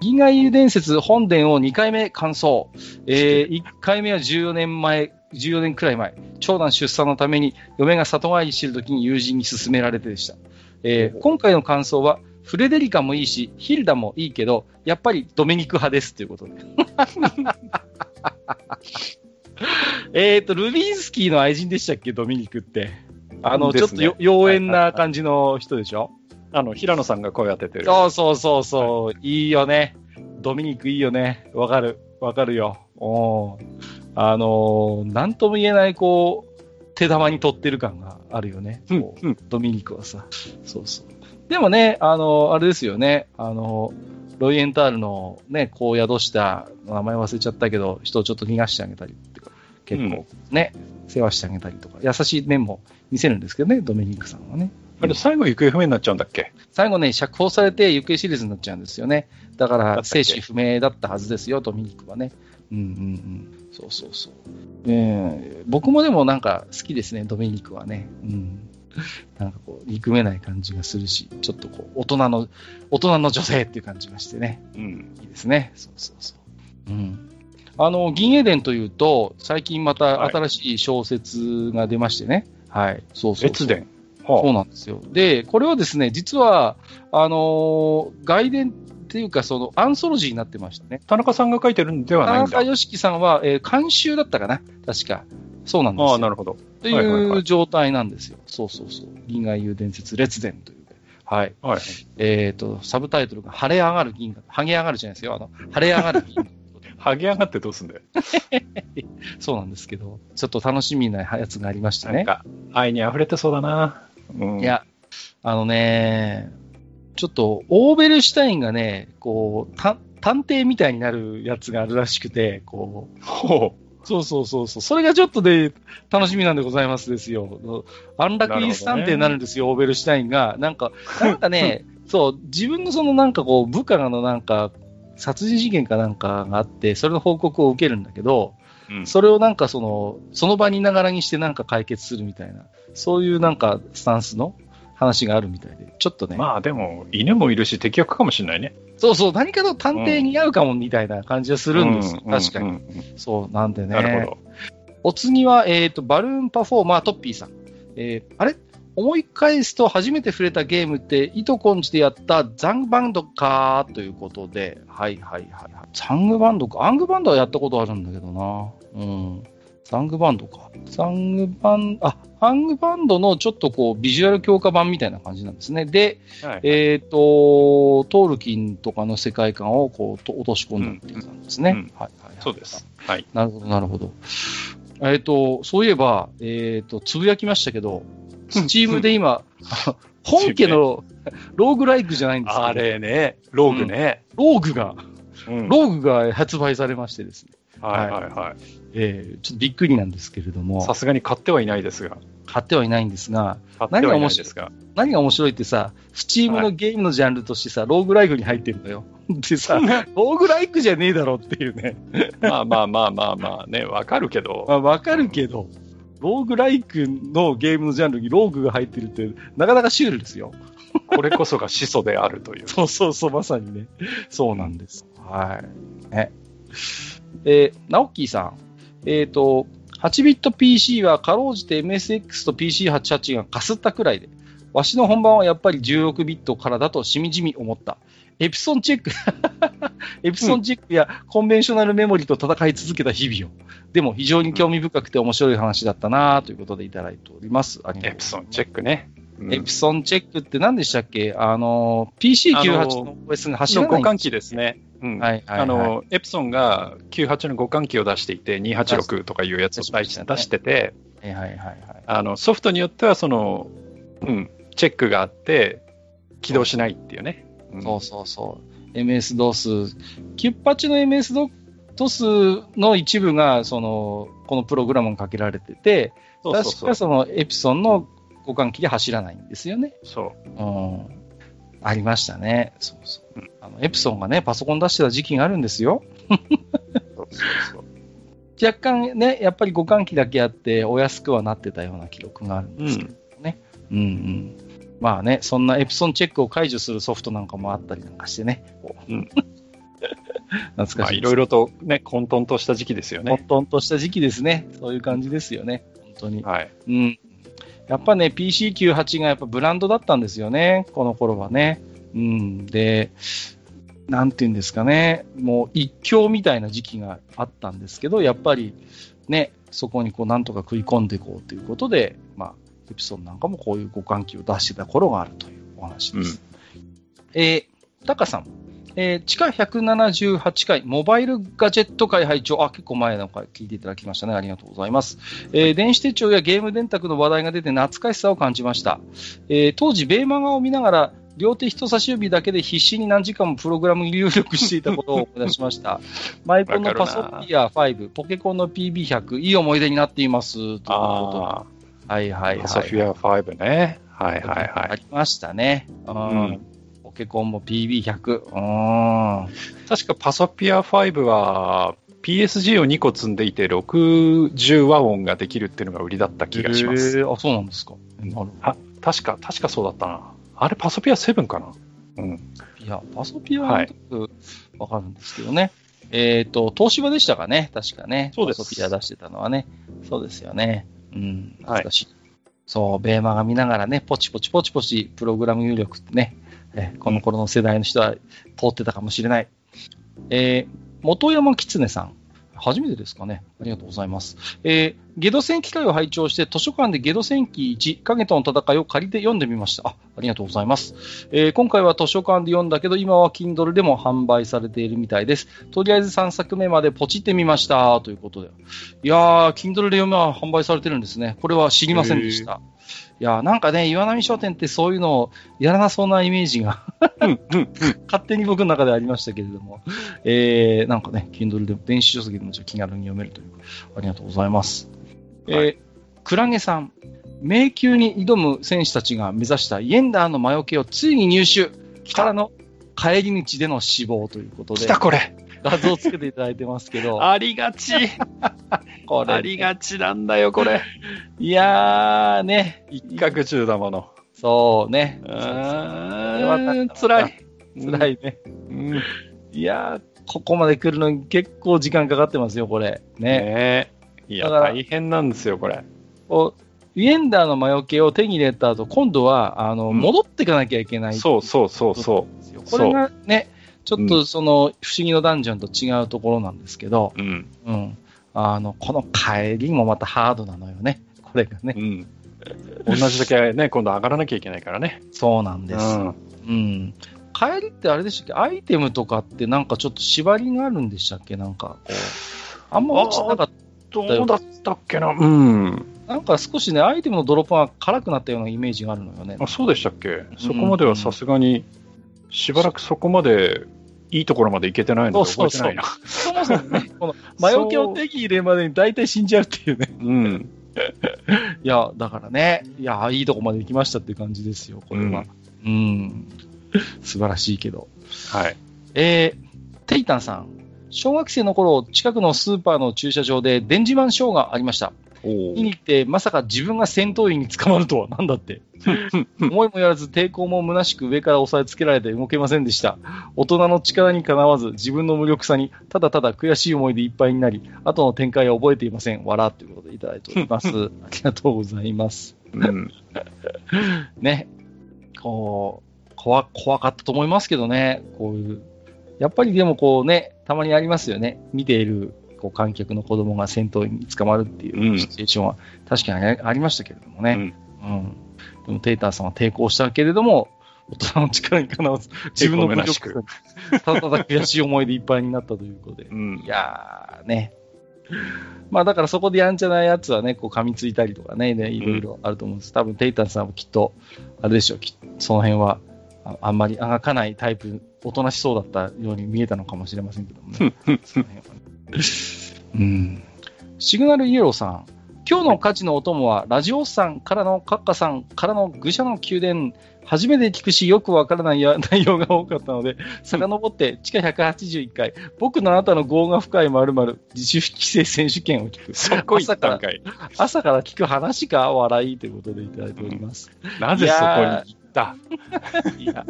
銀河遊伝説本殿を2回目完走。えー、(laughs) 1回目は14年前、14年くらい前。長男出産のために嫁が里帰りしている時に友人に勧められてでした。えー、今回の感想は、フレデリカもいいし、ヒルダもいいけど、やっぱりドメニク派ですということで。(laughs) えっと、ルビンスキーの愛人でしたっけ、ドミニクって。あの、ちょっとよ妖艶な感じの人でしょ、あの、平野さんが声当ててる。そうそうそうそう、いいよね。ドミニクいいよね。わかる。わかるよ。おーあのーなんとも言えない、こう、手玉に取ってる感があるよね。うんドミニクはさ。そうそう。でもね、あのーあれですよね。あのーロイエンタールのね、こう宿した、名前忘れちゃったけど、人をちょっと逃がしてあげたり結構ね、世話してあげたりとか、優しい面も見せるんですけどね、ドミニクさんはね。あれ、最後行方不明になっちゃうんだっけ？最後ね、釈放されて行方知れずになっちゃうんですよね。だから、生死不明だったはずですよ、ドミニクはね。うんうんうん。そうそうそう。えー僕もでもなんか好きですね、ドミニクはね。うん。なんかこう、憎めない感じがするし、ちょっとこう、大人の、大人の女性っていう感じがしてね。うん。いいですね。そうそうそう。うん。あの、銀英伝というと、最近また新しい小説が出ましてね。はい。そうそうそう列伝。そうはなんですよ。で、これはですね、実は、あのー外伝っていうか、その、アンソロジーになってましたね。あ、田中さんが書いてるんではないんだ。田中良樹さんは、えー監修だったかな？確か。そうなんですよ。ああ、なるほど。とはいう状態なんですよ。そうそうそう。銀河遊伝説列伝という。はい。はい。えっ、と、サブタイトルが、晴れ上がる銀河。ハゲ上がるじゃないですよ。あの、晴れ上がる銀河。(laughs) ハゲ上がってどうすんだよ。(laughs) そうなんですけど、ちょっと楽しみなやつがありましたね。なんか、愛に溢れてそうだな。うん。い、や、あのね、ちょっと、オーベルシュタインがね、こう、た探偵みたいになるやつがあるらしくて、こう、ほそうそうそうそう、それがちょっとね、楽しみなんでございますですよ。安楽イース探偵になるんですよ、オーベルシュタインが。なんか、なんかね、(laughs) そう、自分のそのなんかこう、部下のなんか、殺人事件かなんかがあって、それの報告を受けるんだけど、う。うん。それをなんかその、その場にいながらにしてなんか解決するみたいな、そういうなんかスタンスの話があるみたいで、ちょっとね、まあでも、犬もいるし敵役かもしれないね。そうそう、何かの探偵に合うかもみたいな感じはするんですよ、うん確かに。うんうんそう、なんでね。なるほど。お次は、えっ、と、バルーンパフォーマートッピーさん。えーあれ？思い返すと初めて触れたゲームって、糸コンジでやったザングバンドかということで、はいはいはいはい。ザングバンドか。アングバンドはやったことあるんだけどな。うん。ザングバンドか。ザングバン、あ、アングバンドのちょっとこう、ビジュアル強化版みたいな感じなんですね。で、はいえっ、と、トールキンとかの世界観をこう、と落とし込んだっていう感じですね。うんはいはいはい。そうです。はい。なるほど、なるほど。えっ、と、そういえば、えっ、と、つぶやきましたけど、スチームで今、本家のローグライクじゃないんですけど、あれね、ローグね。ローグが、うんローグが発売されましてですね。はいはいはい。えーちょっとびっくりなんですけれどもさ、すがに買ってはいないですが。買ってはいないんですが、買ってはいですが。何が面白いってさ、スチームのゲームのジャンルとしてさ、ローグライクに入ってるのよ。でさ、ローグライクじゃねえだろっていうね。まあまあまあまあまあね、わかるけど。まあ、わかるけど、ローグライクのゲームのジャンルにローグが入ってるって、なかなかシュールですよ。これこそが始祖であるという。(laughs) そうそうそう、まさにね。そうなんです。はい。ね。えー、ナオッキーさん。えっ、と、8ビット PC はかろうじて MSX と PC88 がかすったくらいで、わしの本番はやっぱり16ビットからだとしみじみ思った。エプソンチェック、(laughs) エプソンチェックやコンベンショナルメモリと戦い続けた日々を。でも非常に興味深くて面白い話だったなということでいただいております。エプソンチェックね。うんエプソンチェックって何でしたっけ？あの、PC98 の OS が走らないの互換機ですね。うんはいはいはいあの、エプソンが98の互換機を出していて、286とかいうやつを出し出してて、はいはいはいはい。あの、ソフトによってはその、うん、チェックがあって、起動しないっていうね。うんそうそうそう。MS-DOS、キュッパチの MS-DOS の一部が、その、このプログラムにかけられてて、そうそうそう確かそのエプソンの互換機で走らないんですよね。そう。うん。ありましたね。そうそううん。あの、エプソンがね、パソコン出してた時期があるんですよ。そうそうそう。(laughs) 若干ね、やっぱり互換機だけあって、お安くはなってたような記録があるんですけどね。うんうん。まあね、そんなエプソンチェックを解除するソフトなんかもあったりなんかしてね。うん (laughs) 懐かしいいろいろとね、混沌とした時期ですよね。混沌とした時期ですね。そういう感じですよね。本当に。はい。うん。やっぱね、PC98 がやっぱブランドだったんですよね。この頃はね。うん。で、なんていうんですかね。もう一強みたいな時期があったんですけど、やっぱりね、そこにこうなんとか食い込んでいこうということで、まあ、エピソードなんかもこういう互換機を出してた頃があるというお話です。えー、タカさん。えー、地下178回、モバイルガジェット会拝聴あ、結構前の回聞いていただきましたね。ありがとうございます。えー電子手帳やゲーム電卓の話題が出て懐かしさを感じました。えー当時、ベイマガを見ながら、両手人差し指だけで必死に何時間もプログラム入力していたことを思い出しました。(laughs) マイコンのパソピア5、ポケコンの PB100、いい思い出になっています。というこはいはいあ、はい。ソフィア5ね。はいはいはい。ありましたね。うんうんポケコンも PB100。うん。確かパソピア5は PSG を2個積んでいて60和音ができるっていうのが売りだった気がします。へーあ、そうなんですか。なる。あ確か、確かそうだったな。あれパソピア7かな？うん。いや、パソピアはわかるんですけどね。えっ、と、東芝でしたかね、確かね。そうですパソピア出してたのはね。そうですよね。うん、はい懐かしい。そう、ベーマが見ながらね、ポチポチポチポチ、プログラム入力ってね、えこの頃の世代の人は通ってたかもしれない。えー元山狐さん。初めてですかね。ありがとうございます。えーゲド戦記会を拝聴して、図書館でゲド戦記1、影との戦いを借りて読んでみました。あ、ありがとうございます。えー今回は図書館で読んだけど、今は Kindle でも販売されているみたいです。とりあえず3作目までポチってみました。ということで。いやー、Kindle で読めは販売されてるんですね。これは知りませんでした。いやー、なんかね、岩波商店ってそういうのをやらなそうなイメージが (laughs) 勝手に僕の中でありましたけれども、えー、なんかね、Kindle でも電子書籍でも気軽に読めるという。ありがとうございます。えー、クラゲさん。迷宮に挑む選手たちが目指したイエンダーの魔除けをついに入手からの帰り道での死亡ということで来た、これ。画像をつけていただいてますけど、(laughs) ありがち。(laughs) こありがちなんだよ、これ。(laughs) いやーね、一角中だもの。そうね、うーん、辛い。辛いね。うん。いやー、ここまで来るのに結構時間かかってますよ、これ。ね。ねえ。いや、大変なんですよ、これ。こうイエンダーの魔除けを手に入れた後、今度は、あの、うん戻っていかなきゃいけない。そうそうそうそですよ。これがね、ちょっとその、不思議のダンジョンと違うところなんですけど、う。うん。うん。あの、この帰りもまたハードなのよね。これがねう。ん。同じだけね、今度上がらなきゃいけないからね。そうなんです。うん。うん。帰りってあれでしたっけ？アイテムとかってなんかちょっと縛りがあるんでしたっけ？なんかこう。あんま落ちてなかっどうだったっけな？うん。た。なんか少しね、アイテムのドロップが辛くなったようなイメージがあるのよね。あそうでしたっけ？そこまではさすがに、しばらくそこまでいいところまで行けてないのでそうそうそう覚えてないな。そもそもね、(laughs) この魔除けを手に入れるまでに大体死んじゃうっていうね。うん。(laughs) いや、だからね、いや、いいとこまで行きましたっていう感じですよ、これは。うん。素晴らしいけど。はい。えー、テイタンさん。小学生の頃、近くのスーパーの駐車場で電磁マンショーがありました。お見に行って、まさか自分が戦闘員に捕まるとは、なんだって。(laughs) 思いもやらず抵抗も虚しく上から押さえつけられて動けませんでした。大人の力にかなわず、自分の無力さにただただ悔しい思いでいっぱいになり、後の展開は覚えていません。わらということでいただいております。(laughs) ありがとうございます。うん。ね。こう、怖、怖かったと思いますけどね。こういう。やっぱりでもこうね、たまにありますよね。見ているこう観客の子供が戦闘員に捕まるっていうシチュエーションは確かにあありましたけれどもね。うん。でもテイターさんは抵抗したけれども、大人の力にかなわず、(laughs) 自分の無力ただただ悔しい思いでいっぱいになったということで。(laughs) うんい。やーね。まあだからそこでやんちゃなやつはね、こう噛みついたりとかね、ねいろいろあると思うんです。多分テイタンさんもきっと、あれでしょう、きその辺はああんまりあがかないタイプ、おとなしそうだったように見えたのかもしれませんけどもね。(laughs) その辺はねうん。シグナルイエローさん。今日の価値のお供は、ラジオさんからのカッカさんからの愚者の宮殿、初めて聞くし、よくわからないや内容が多かったので、(laughs) 遡って、地下181回、僕のあなたの業が深い〇〇自主規制選手権を聞く。そこ行ったんかい。朝から聞く話か笑いということでいただいております。なぜそこに行った？いや、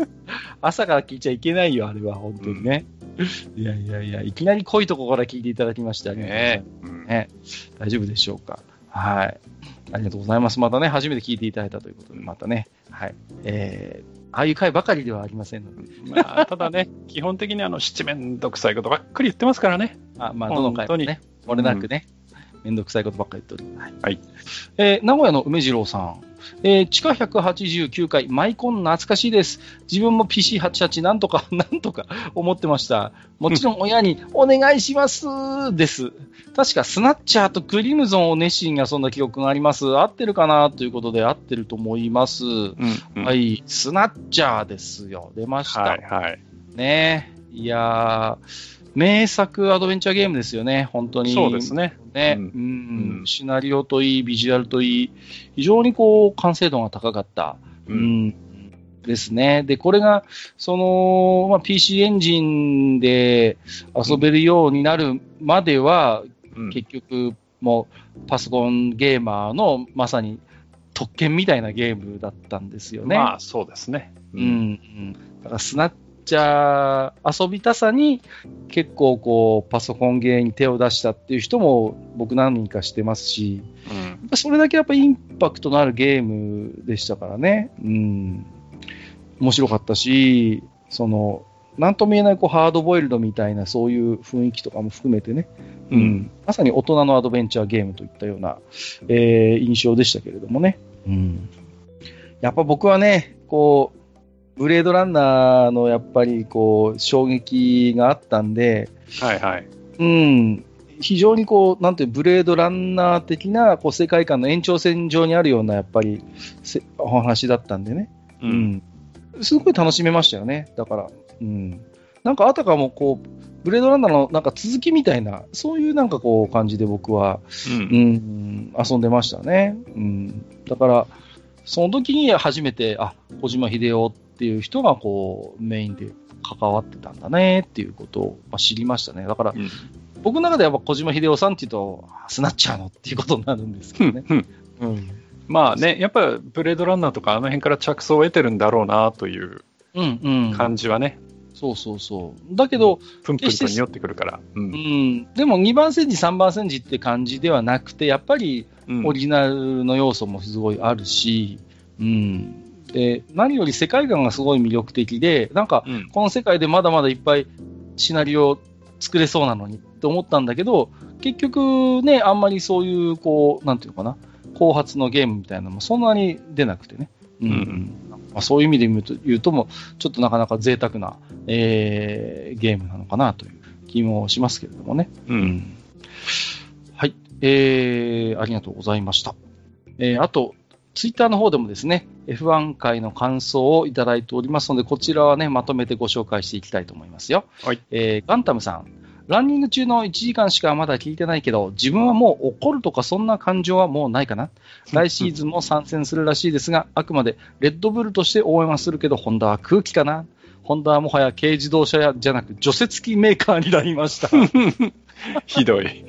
朝から聞いちゃいけないよ、あれは、本当にね。(laughs) いやいやいや、いきなり濃いところから聞いていただきまして、ありがとうございますねうんね、大丈夫でしょうか？はい。ありがとうございます。またね、初めて聞いていただいたということで、またね、はい。えー、ああいう回ばかりではありませんので、まあ、ただね、基本的にあの、七面倒くさいことばっかり言ってますからね。(laughs) あまあ、どの回もね、漏れなくね、めんどくさいことばっかり言っております。はい。えー名古屋の梅次郎さん。えー地下189回、マイコン懐かしいです。自分も PC88 なんとか、(laughs) なんとか思ってました。もちろん (laughs) 親に、お願いしますです。確かスナッチャーとクリムゾンを熱心に遊んだ記憶があります。合ってるかな？ということで合ってると思います。うんうんはい、スナッチャーですよ。出ました。はいはい。ねいやー、名作アドベンチャーゲームですよね、本当に。そうですね。ね、ううんんうんシナリオといい、ビジュアルといい、非常にこう、完成度が高かった。ううんん。ですね。で、これが、その、まあ、PC エンジンで遊べるようになるまでは、うん結局、もう、パソコンゲーマーのまさに特権みたいなゲームだったんですよね。まあ、そうですね。うん、うん。だからスナッチャー遊びたさに結構こうパソコンゲーに手を出したっていう人も僕何人かしてますし、うんそれだけやっぱインパクトのあるゲームでしたからね。うん。面白かったし、その、なんとも言えないこうハードボイルドみたいなそういう雰囲気とかも含めてね、ううんん、まさに大人のアドベンチャーゲームといったような、えー印象でしたけれどもね。うん、やっぱ僕はね、こう、ブレードランナーのやっぱりこう、衝撃があったんで、はいはい。うん、非常にこう、なんていう、ブレードランナー的なこう世界観の延長線上にあるようなやっぱりせお話だったんでね。う。うんん。すごい楽しめましたよね。だから、うん。なんかあたかもこう、ブレードランナーのなんか続きみたいな、そういうなんかこう感じで僕は、うんうん、遊んでましたね。うん。だから、その時に初めて、あ、小島秀夫っていう人がこう、メインで関わってたんだねっていうことをまあ知りましたね。だから、うん僕の中ではやっぱ小島秀夫さんっていうと、あスナッチャーのっていうことになるんですけどね。うんうん。まあね、やっぱブレードランナーとかあの辺から着想を得てるんだろうなといううん、うん。感じはね、そうそうそう。だけど、プンプンと匂ってくるから。ううんん、でも2番戦時、3番戦時って感じではなくて、やっぱりうんオリジナルの要素もすごいあるし、うん、で何より世界観がすごい魅力的で、なんかうんこの世界でまだまだいっぱいシナリオ作れそうなのにって思ったんだけど、結局ね、あんまりそういう、こう、なんていうのかな、後発のゲームみたいなのもそんなに出なくてね。うんうんまあ、そういう意味で言うと言うとも、ちょっとなかなか贅沢な、えーゲームなのかなという気もしますけれどもね。うん。はい。えー、ありがとうございました。えー、あと、ツイッターの方でもですね、F1 回の感想をいただいておりますので、こちらはね、まとめてご紹介していきたいと思いますよ。はい。えー、ガンタムさん。ランニング中の1時間しかまだ聞いてないけど、自分はもう怒るとかそんな感情はもうないかな？来シーズンも参戦するらしいですが、あくまでレッドブルとして応援はするけど、ホンダは空気かな？ホンダはもはや軽自動車やじゃなく除雪機メーカーになりました。(laughs) ひどい。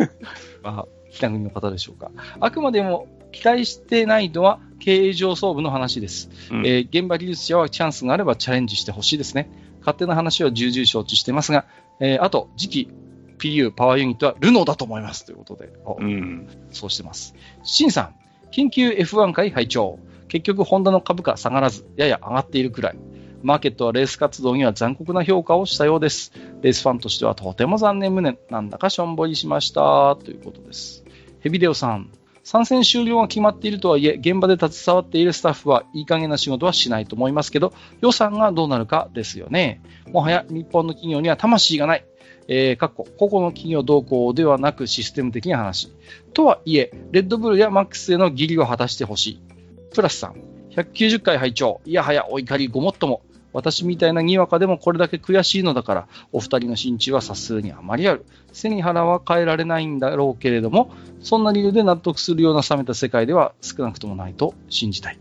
(laughs) まあ、北国の方でしょうか。あくまでも期待してないのは経営上層部の話です。うんえー現場技術者はチャンスがあればチャレンジしてほしいですね。勝手な話は重々承知してますが、えーあと、次期 PU パワーユニットはルノーだと思いますということで、おうん。そうしてます。シンさん、緊急 F1 会拝聴結局、ホンダの株価下がらず、やや上がっているくらい。マーケットはレース活動には残酷な評価をしたようです。レースファンとしてはとても残念無念。なんだかしょんぼりしました。ということです。ヘビデオさん、参戦終了が決まっているとはいえ、現場で携わっているスタッフはいい加減な仕事はしないと思いますけど、予算がどうなるかですよね。もはや日本の企業には魂がない。えー、かっこ、個々の企業動向ではなくシステム的な話。とはいえ、レッドブルやマックスへの義理を果たしてほしい。プラスさん、190回拝聴いやはやお怒りごもっとも。私みたいなにわかでもこれだけ悔しいのだから、お二人の心中はさすがにあまりある。背に腹は変えられないんだろうけれども、そんな理由で納得するような冷めた世界では少なくともないと信じたい。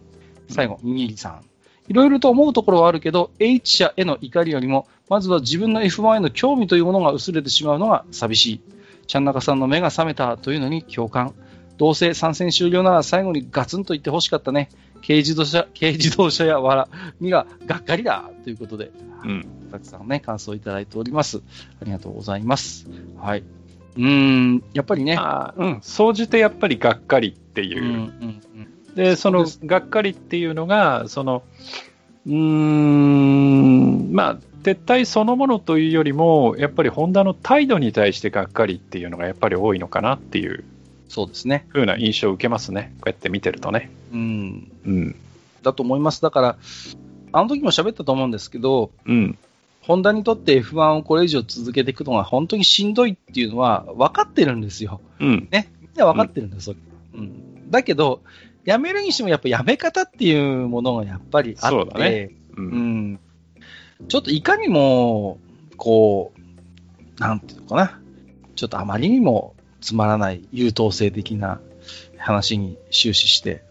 最後、ミニリさん。いろいろと思うところはあるけど、H 社への怒りよりも、まずは自分の F1 への興味というものが薄れてしまうのが寂しい。ちゃん中さんの目が覚めたというのに共感。どうせ参戦終了なら最後にガツンと言ってほしかったね。軽自動車、軽自動車やわらにががっかりだということで、うん。たくさんね、感想いただいております。ありがとうございます。はい。うーん、やっぱりね。うん。総じてやっぱりがっかりっていう。うんうんで、そのそうがっかりっていうのが、その、うーん、まあ、撤退そのものというよりも、やっぱりホンダの態度に対してがっかりっていうのがやっぱり多いのかなっていうそうですね。風な印象を受けますね。こうやって見てるとね。うん。うん。だと思います。だから、あの時も喋ったと思うんですけど、うん。ホンダにとって F1 をこれ以上続けていくのが本当にしんどいっていうのは分かってるんですよ。うん。ね。みんな分かってるんですよ。うん。だけど、辞めるにしてもやっぱ辞め方っていうものがやっぱりあって、そうだねう。うんん。ちょっといかにも、こう、なんていうのかな。ちょっとあまりにもつまらない優等生的な話に終始して、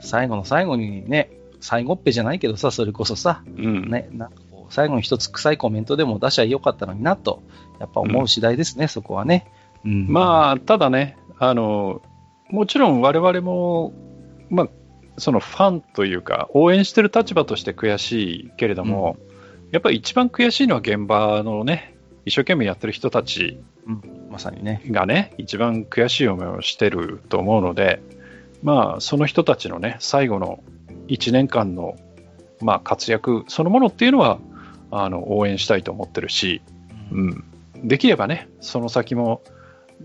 最後の最後にね、最後っぺじゃないけどさ、それこそさ、うん。ね、なんかこう最後に一つ臭いコメントでも出しゃよかったのになと、やっぱ思う次第ですね、そこはね。うん、まあ、ただね、あの、もちろん我々も、まあ、そのファンというか、応援してる立場として悔しいけれども、やっぱり一番悔しいのは現場のね、一生懸命やってる人たちまさにね。がね、一番悔しい思いをしてると思うので、まあ、その人たちのね、最後の1年間の、まあ、活躍そのものっていうのは、あの、応援したいと思ってるし、うん、できればね、その先も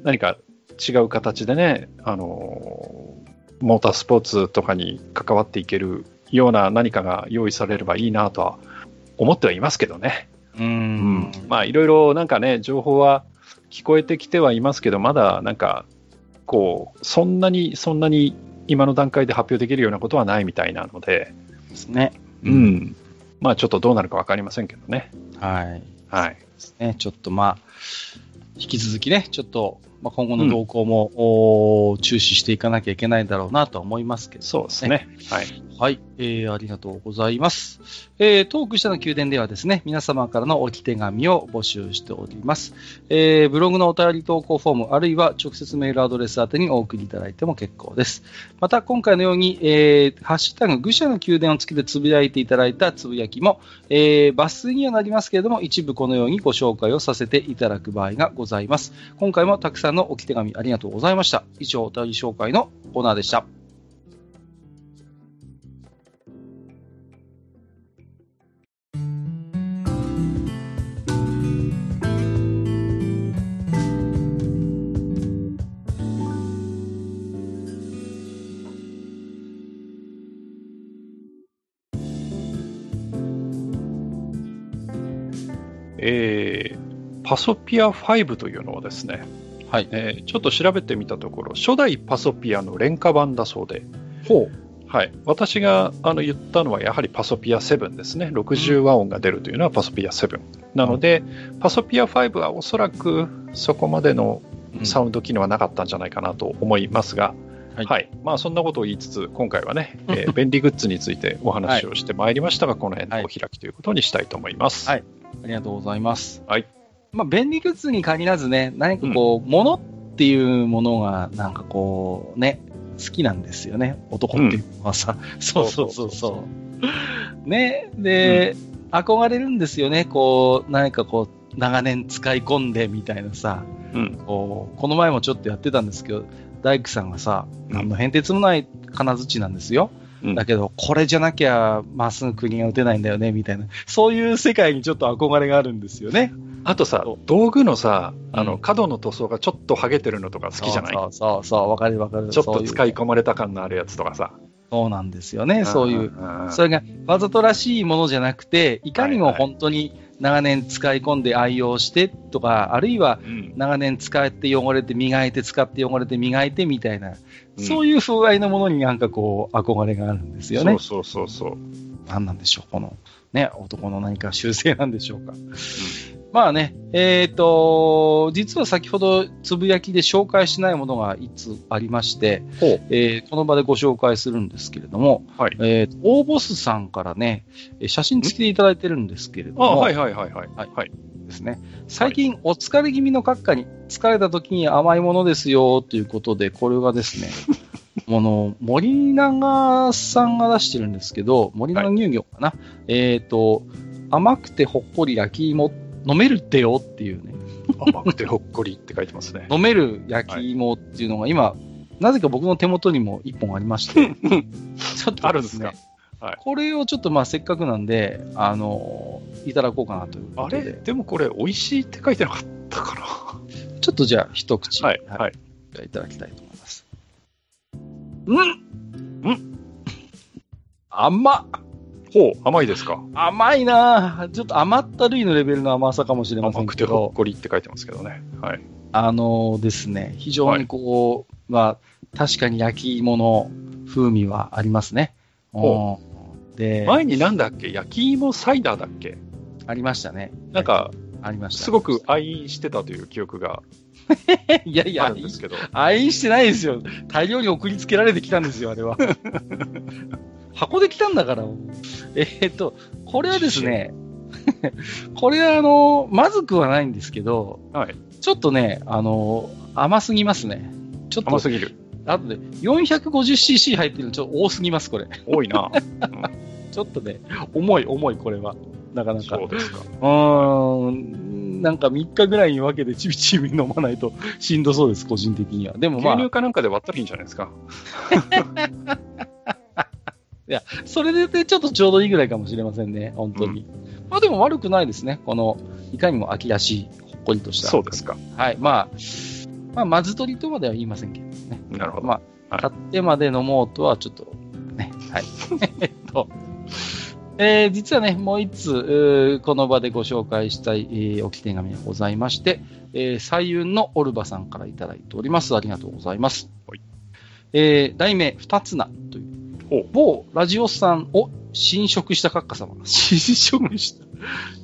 何か違う形でね、あのモータースポーツとかに関わっていけるような何かが用意されればいいなとは思ってはいますけどね。う。うんん、まあいろいろなんかね、情報は聞こえてきてはいますけど、まだなんか、こう、そんなに、そんなに今の段階で発表できるようなことはないみたいなので、ですね。うん、まあちょっとどうなるか分かりませんけどね。はい。はい。ね、ちょっとまあ、引き続きね、ちょっと、まあ、今後の動向も、おー注視していかなきゃいけないだろうなとは思いますけど、そうですね。はい。はい、えー、ありがとうございます。えー、トーク下の宮殿ではですね、皆様からの置き手紙を募集しております。えー、ブログのお便り投稿フォーム、あるいは直接メールアドレス宛てにお送りいただいても結構です。また、今回のように、えー、ハッシュタグ、愚者の宮殿をつけてつぶやいていただいたつぶやきも、えー、抜粋にはなりますけれども、一部このようにご紹介をさせていただく場合がございます。今回もたくさんの置き手紙ありがとうございました。以上、お便り紹介のコーナーでした。えーパソピア5というのはですね、はい。えーちょっと調べてみたところ、初代パソピアの廉価版だそうで、ほう。はい、私があの言ったのはやはりパソピア7ですね、60和音が出るというのはパソピア7。なので、パソピア5はおそらくそこまでのサウンド機能はなかったんじゃないかなと思いますが、はいはいまあ、そんなことを言いつつ、今回はね、(laughs) えー便利グッズについてお話をしてまいりましたが、この辺でお開きということにしたいと思います。はいありがとうございます。はい。まあ、便利グッズに限らずね、何かこう、物っていうものが、なんかこう、ね、好きなんですよね。男っていうのはさ。そうそうそうそう。ね、で、憧れるんですよね。こう、何かこう、長年使い込んでみたいなさ。うんこうこの前もちょっとやってたんですけど、大工さんがさ、うん何の変哲もない金槌なんですよ。うんだけど、これじゃなきゃまっすぐ国が打てないんだよね、みたいな。そういう世界にちょっと憧れがあるんですよね。あとさ道具のさ、あのうん角の塗装がちょっと剥げてるのとか好きじゃない？そうそうそう、わかるわかる。ちょっと使い込まれた感のあるやつとかさ。そうなんですよね、そういう。んそれがわざとらしいものじゃなくて、いかにも本当に長年使い込んで愛用してとか、あるいはうん長年使って汚れて磨いて使って汚れて磨いてみたいな、うんそういう風合いのものになんかこう憧れがあるんですよね。そうそうそうそう。何なんでしょう、このね、男の何か習性なんでしょうか。まあね、えっ、と、実は先ほどつぶやきで紹介しないものがいつありまして、えーこの場でご紹介するんですけれども、はいえー大ボスさんからね、えー写真付きでいただいてるんですけれどあ、も、はいはいはいはい。はいはい。ですね。最近、お疲れ気味の閣下に、疲れた時に甘いものですよ、ということで、これがですね、(laughs) この、森永さんが出してるんですけど、森永乳業かな。えっ、と、甘くてほっこり焼き芋、飲めるってよっていうね、甘くてほっこりって書いてますね。飲める焼き芋っていうのが今、なぜか僕の手元にも一本ありまして、ちょっとあるんですか？はい。これをちょっとまあせっかくなんで、あのいただこうかなというこあれ？とで、でもこれ、美味しいって書いてなかったかちょっとじゃあ一口、な。はい。はい。じゃあいただきたいと思います。うん。うん。甘っほう、甘いですか？甘いなぁちょっと甘ったるいのレベルの甘さかもしれませんけ甘くてほっど、こりって書いてますけどね。はい。あのですね、非常にこう、まあ、確かに焼き芋の風味はありますね。ほうんで、前になんだっけ？焼き芋サイダーだっけ？ありましたね。なんか、ありました。すごく愛してたという記憶が (laughs) いやいやあるんですけど。愛してないですよ。大量に送りつけられてきたんですよ、あれは。(laughs) 箱で来たんだから。えーっと、これはですね、(laughs) これはあの、まずくはないんですけど、はい。ちょっとね、あの、甘すぎますね。ちょっと、甘すぎる。あとで、450cc 入ってるのちょっと多すぎます、これ。多いな。ちょっとね、重い、重い、これは。なかなか。そうですか。うーん、なんか3日ぐらいに分けてちびちび飲まないとしんどそうです、個人的には。でもまあ牛乳、かなんかで割ったらいいんじゃないですか。(laughs) それでねちょっとちょうどいいぐらいかもしれませんね、本当に。まあでも悪くないですね、この、いかにも秋らしい、ほっこりとした。そうですか。はい、まあ、まあ、まず取りとまでは言いませんけどね。なるほど。まあ、はい買ってまで飲もうとはちょっと、ね、はい。(laughs) えっと、えー実はね、もう一つ、えーこの場でご紹介したい、えー置き手紙がございまして、えー、彩雲のオルバさんからいただいております。ありがとうございます。はいえー題名、二つなという。某ラジオさんを侵食した閣下様。(laughs) 侵食した。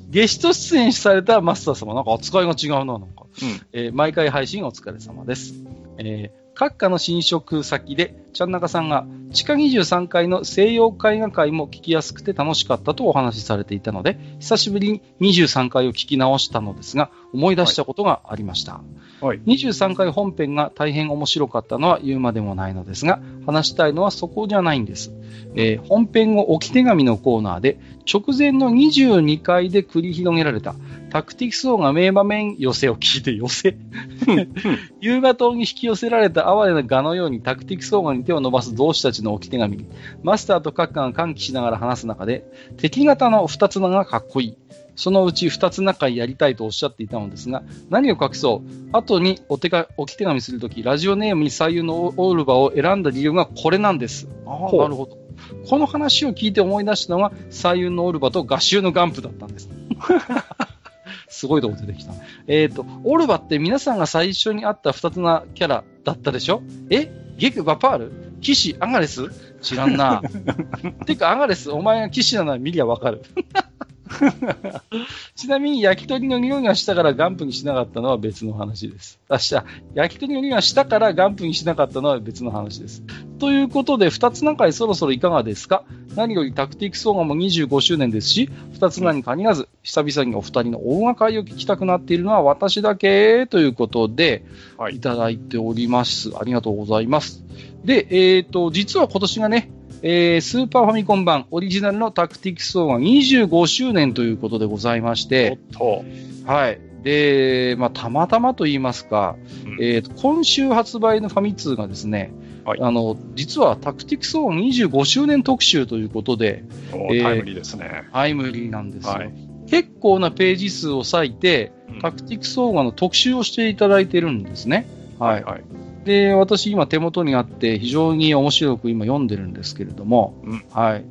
ゲスト出演されたマスター様。なんか扱いが違うな、なんか。うんえー毎回配信お疲れ様です。えー閣下の新職先で、ちゃんなかさんが、地下23階の西洋絵画会も聞きやすくて楽しかったとお話しされていたので、久しぶりに23回を聞き直したのですが、思い出したことがありました。はい。23回本編が大変面白かったのは言うまでもないのですが、話したいのはそこじゃないんです。えー本編後置き手紙のコーナーで、直前の22回で繰り広げられた、タクティクス王が名場面寄せを聞いて寄せ (laughs) 夕方に引き寄せられた哀れな蛾のようにタクティクス王がに手を伸ばす同志たちの置き手紙に、マスターと閣下が歓喜しながら話す中で、敵型の二つ名がかっこいい。そのうち二つ仲やりたいとおっしゃっていたのですが、何を隠そう、後にお手が置き手紙するとき、ラジオネームに左右のオールバを選んだ理由がこれなんです。あなるほど。この話を聞いて思い出したのが、左右のオルバと合衆のガンプだったんです。(laughs) すごいとこ出てきた。えっ、と、オルバって皆さんが最初に会った二つなキャラだったでしょ？え？ゲク、バパール騎士、アガレス？知らんな。(laughs) てか、アガレス、お前が騎士なのは見りゃわかる。(laughs) ちなみに焼き鳥の匂いがしたからガンプにしなかったのは別の話です。あ、した。焼き鳥の匂いがしたからガンプにしなかったのは別の話です。ということで、二つ中そろそろいかがですか？何よりタクティクスオーガも25周年ですし、二つ名に限らず、久々にお二人の大掛かりを聞きたくなっているのは私だけということで、はいいただいております。ありがとうございます。で、えっ、と、実は今年がね、えースーパーファミコン版オリジナルのタクティクスオーガ25周年ということでございましおて。はい。で、まあ、たまたまと言いますか、うんえーと今週発売のファミ通がですね、はいあの、実はタクティクスオーガ25周年特集ということで、えーおタイムリーですね。タイムリーなんですよ。はい結構なページ数を割いて、うんタクティクスオーガの特集をしていただいてるんですね。はい。はい。で、私今手元にあって非常に面白く今読んでるんですけれども、うん。はい。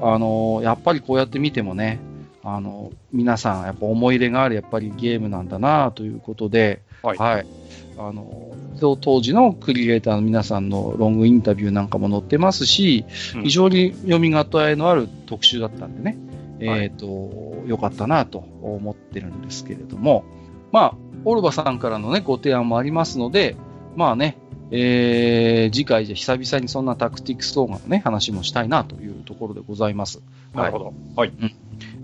あの、やっぱりこうやって見てもね、あの、皆さんやっぱ思い入れがあるやっぱりゲームなんだなということで、はい。あの、そう当時のクリエイターの皆さんのロングインタビューなんかも載ってますし、うん。非常に読み応えのある特集だったんでね、はい。えっ、と、よかったなと思ってるんですけれども、まあ、オルバさんからのね、ご提案もありますので、まあね、えー次回じゃ久々にそんなタクティクス動画のね、話もしたいなというところでございます。なるほど。はい。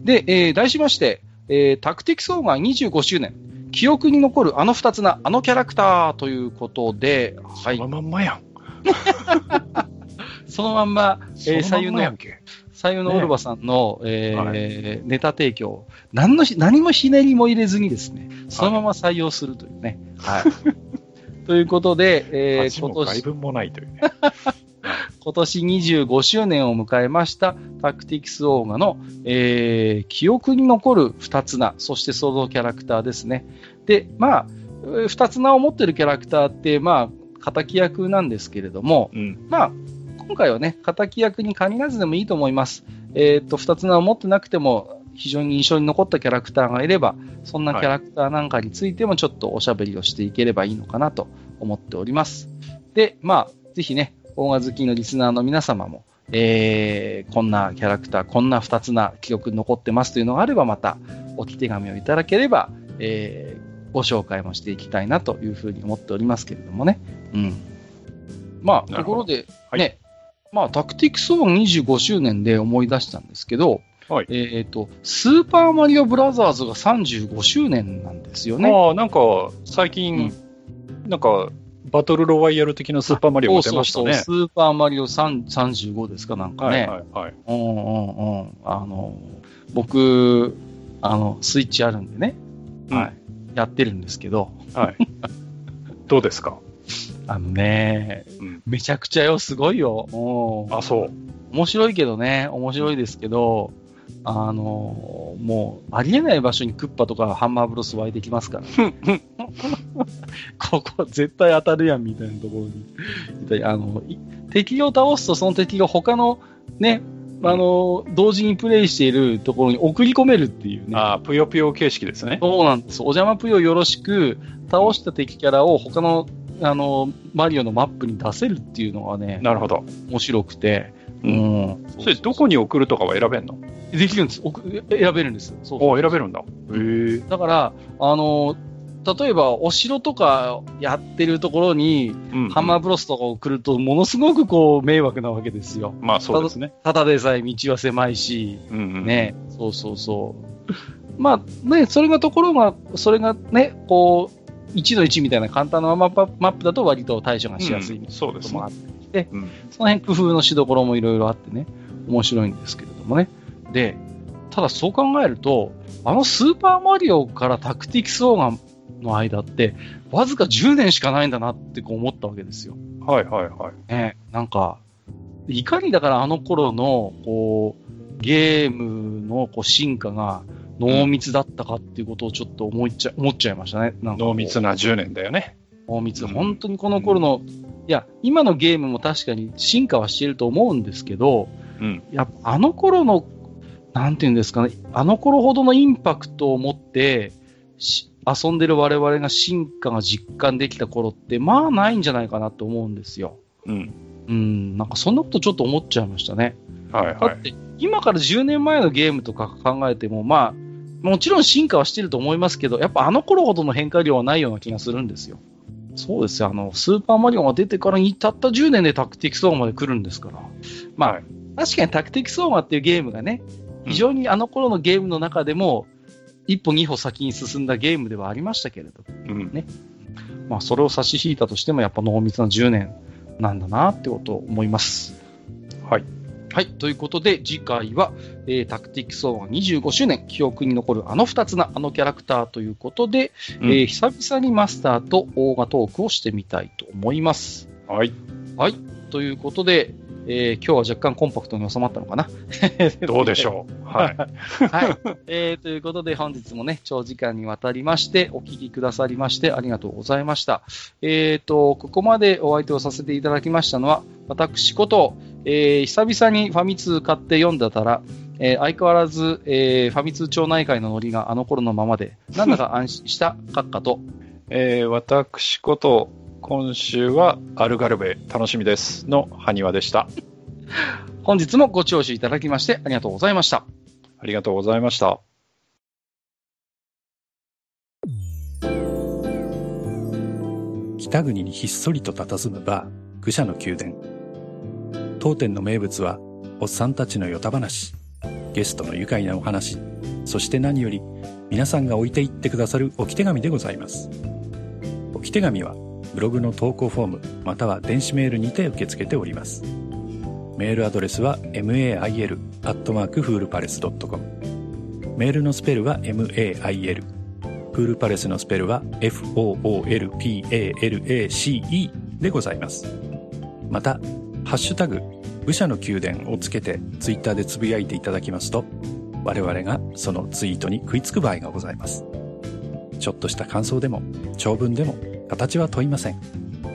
で、えー題しまして、えータクティクスオーガー25周年、記憶に残るあの二つな、あのキャラクターということで、はいその、まんまやん。(laughs) そのまんま、えー左右の。左右のオルバさんの、えーはネタ提供、何のひ、何もひねりも入れずにですね、そのまま採用するというね。はい。(laughs) ということで、えー今年、外分もないというね。(laughs) 今年25周年を迎えましたタクティクスオーガの、えー記憶に残る二つ名、そしてそのキャラクターですね。で、まあ、えー二つ名を持ってるキャラクターって、まあ、敵役なんですけれども、うん。まあ、今回はね、敵役に限らずでもいいと思います。えっ、と、二つ名を持ってなくても、非常に印象に残ったキャラクターがいれば、そんなキャラクターなんかについてもちょっとおしゃべりをしていければいいのかなと思っております。で、まあ、ぜひね、大画好きのリスナーの皆様も、えー、こんなキャラクター、こんな二つな記憶に残ってますというのがあれば、また、置き手紙をいただければ、えー、ご紹介もしていきたいなというふうに思っておりますけれどもね。うん。まあ、ところで、はいね、まあ、タクティクスオウガ25周年で思い出したんですけど、はいえっ、と、スーパーマリオブラザーズが35周年なんですよね。ああ、なんか、最近、なんか、バトルロワイヤル的なスーパーマリオが出ましたね。そうそうそう、スーパーマリオ3 35ですかなんかはいね。はいはい。うんうんうん。あの、僕、あの、スイッチあるんでね、うんはい。やってるんですけど、はい。どうですか？(laughs) あのね、うんめちゃくちゃよ、すごいよ。うんあ、そう。面白いけどね、面白いですけど、あの、もう、ありえない場所にクッパとかハンマーブロス湧いてきますから。ここ絶対当たるやんみたいなところに。あの、い敵を倒すとその敵が他のね、あの、同時にプレイしているところに送り込めるっていうね。ああ、ぷよぷよ形式ですね。そうなんです。お邪魔ぷよよろしく、倒した敵キャラを他の、あの、マリオのマップに出せるっていうのがね、なるほど。面白くて、ううん。それ、どこに送るとかは選べんの？できるんです。送選べるんです。そうそうお選べるんだ。へえ。だから、あの、例えば、お城とかやってるところに、うんハンマーブロスとかを来ると、ものすごくこう、迷惑なわけですよ。まあそうですね。ただでさえ道は狭いし、うんうん。ね、そうそうそう。まあね、それがところが、それがね、こう、1の1みたいな簡単なマップマップだと割と対処がしやすいうんそうですねなこともあ。って、うんその辺工夫のしどころもいろいろあってね、面白いんですけれどもね。で、ただそう考えると、あのスーパーマリオからタクティクスオーガンの間って、わずか10年しかないんだなってこう思ったわけですよ。はいはいはい。ね、なんか、いかにだからあの頃の、こう、ゲームのこう進化が濃密だったかっていうことをちょっと思いっちゃ、思っちゃいましたね。濃密な10年だよね。濃密。うん本当にこの頃の、いや、今のゲームも確かに進化はしていると思うんですけど、うん。やっぱあの頃の、なんていうんですかね、あの頃ほどのインパクトを持って、し遊んでる我々が進化が実感できた頃って、まあないんじゃないかなと思うんですよ。うん。ううん、なんかそんなことちょっと思っちゃいましたね。はいはい。だって、今から10年前のゲームとか考えても、まあ、もちろん進化はしてると思いますけど、やっぱあの頃ほどの変化量はないような気がするんですよ。そうですよ、あの、スーパーマリオが出てからにたった10年でタクティクスオーガまで来るんですから。まあ、はい確かにタクティクスオーガっていうゲームがね、非常にあの頃のゲームの中でも、一歩二歩先に進んだゲームではありましたけれど、うんまあ、それを差し引いたとしても、やっぱ濃密な10年なんだなってことを思います。はい。はい。ということで、次回は、えータクティクスオーガ25周年、記憶に残るあの二つな、あのキャラクターということで、うんえー久々にマスターとオーガトークをしてみたいと思います。はい。はい。ということで、えー今日は若干コンパクトに収まったのかな (laughs) どうでしょう。はい。(laughs) はい。えーということで、本日もね、長時間にわたりまして、お聞きくださりまして、ありがとうございました。えーと、ここまでお相手をさせていただきましたのは、私こと、えー久々にファミ通買って読んだたら、えー相変わらず、えーファミ通町内会のノリがあの頃のままで、なんだか安心した閣下と、えー私こと、今週はアルガルベ楽しみですの埴輪でした。(laughs) 本日もご聴取いただきまして、ありがとうございました。ありがとうございました。北国にひっそりと佇むバー、愚者の宮殿。当店の名物は、おっさんたちのヨタ話、ゲストの愉快なお話、そして何より、皆さんが置いていってくださる置き手紙でございます。置き手紙は、ブログの投稿フォーム、または電子メールにて受け付けております。メールアドレスは mail.foolpalace.com メールのスペルは mail フールパレスのスペルは FOOLPALACE でございます。また、ハッシュタグ、武者の宮殿をつけてツイッターでつぶやいていただきますと、我々がそのツイートに食いつく場合がございます。ちょっとした感想でも、長文でも、形は問いません。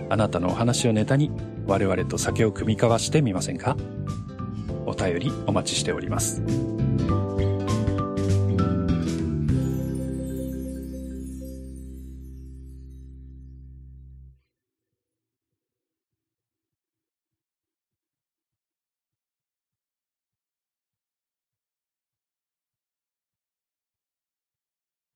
あなたのお話をネタに、我々と酒を酌み交わしてみませんか？お便りお待ちしております。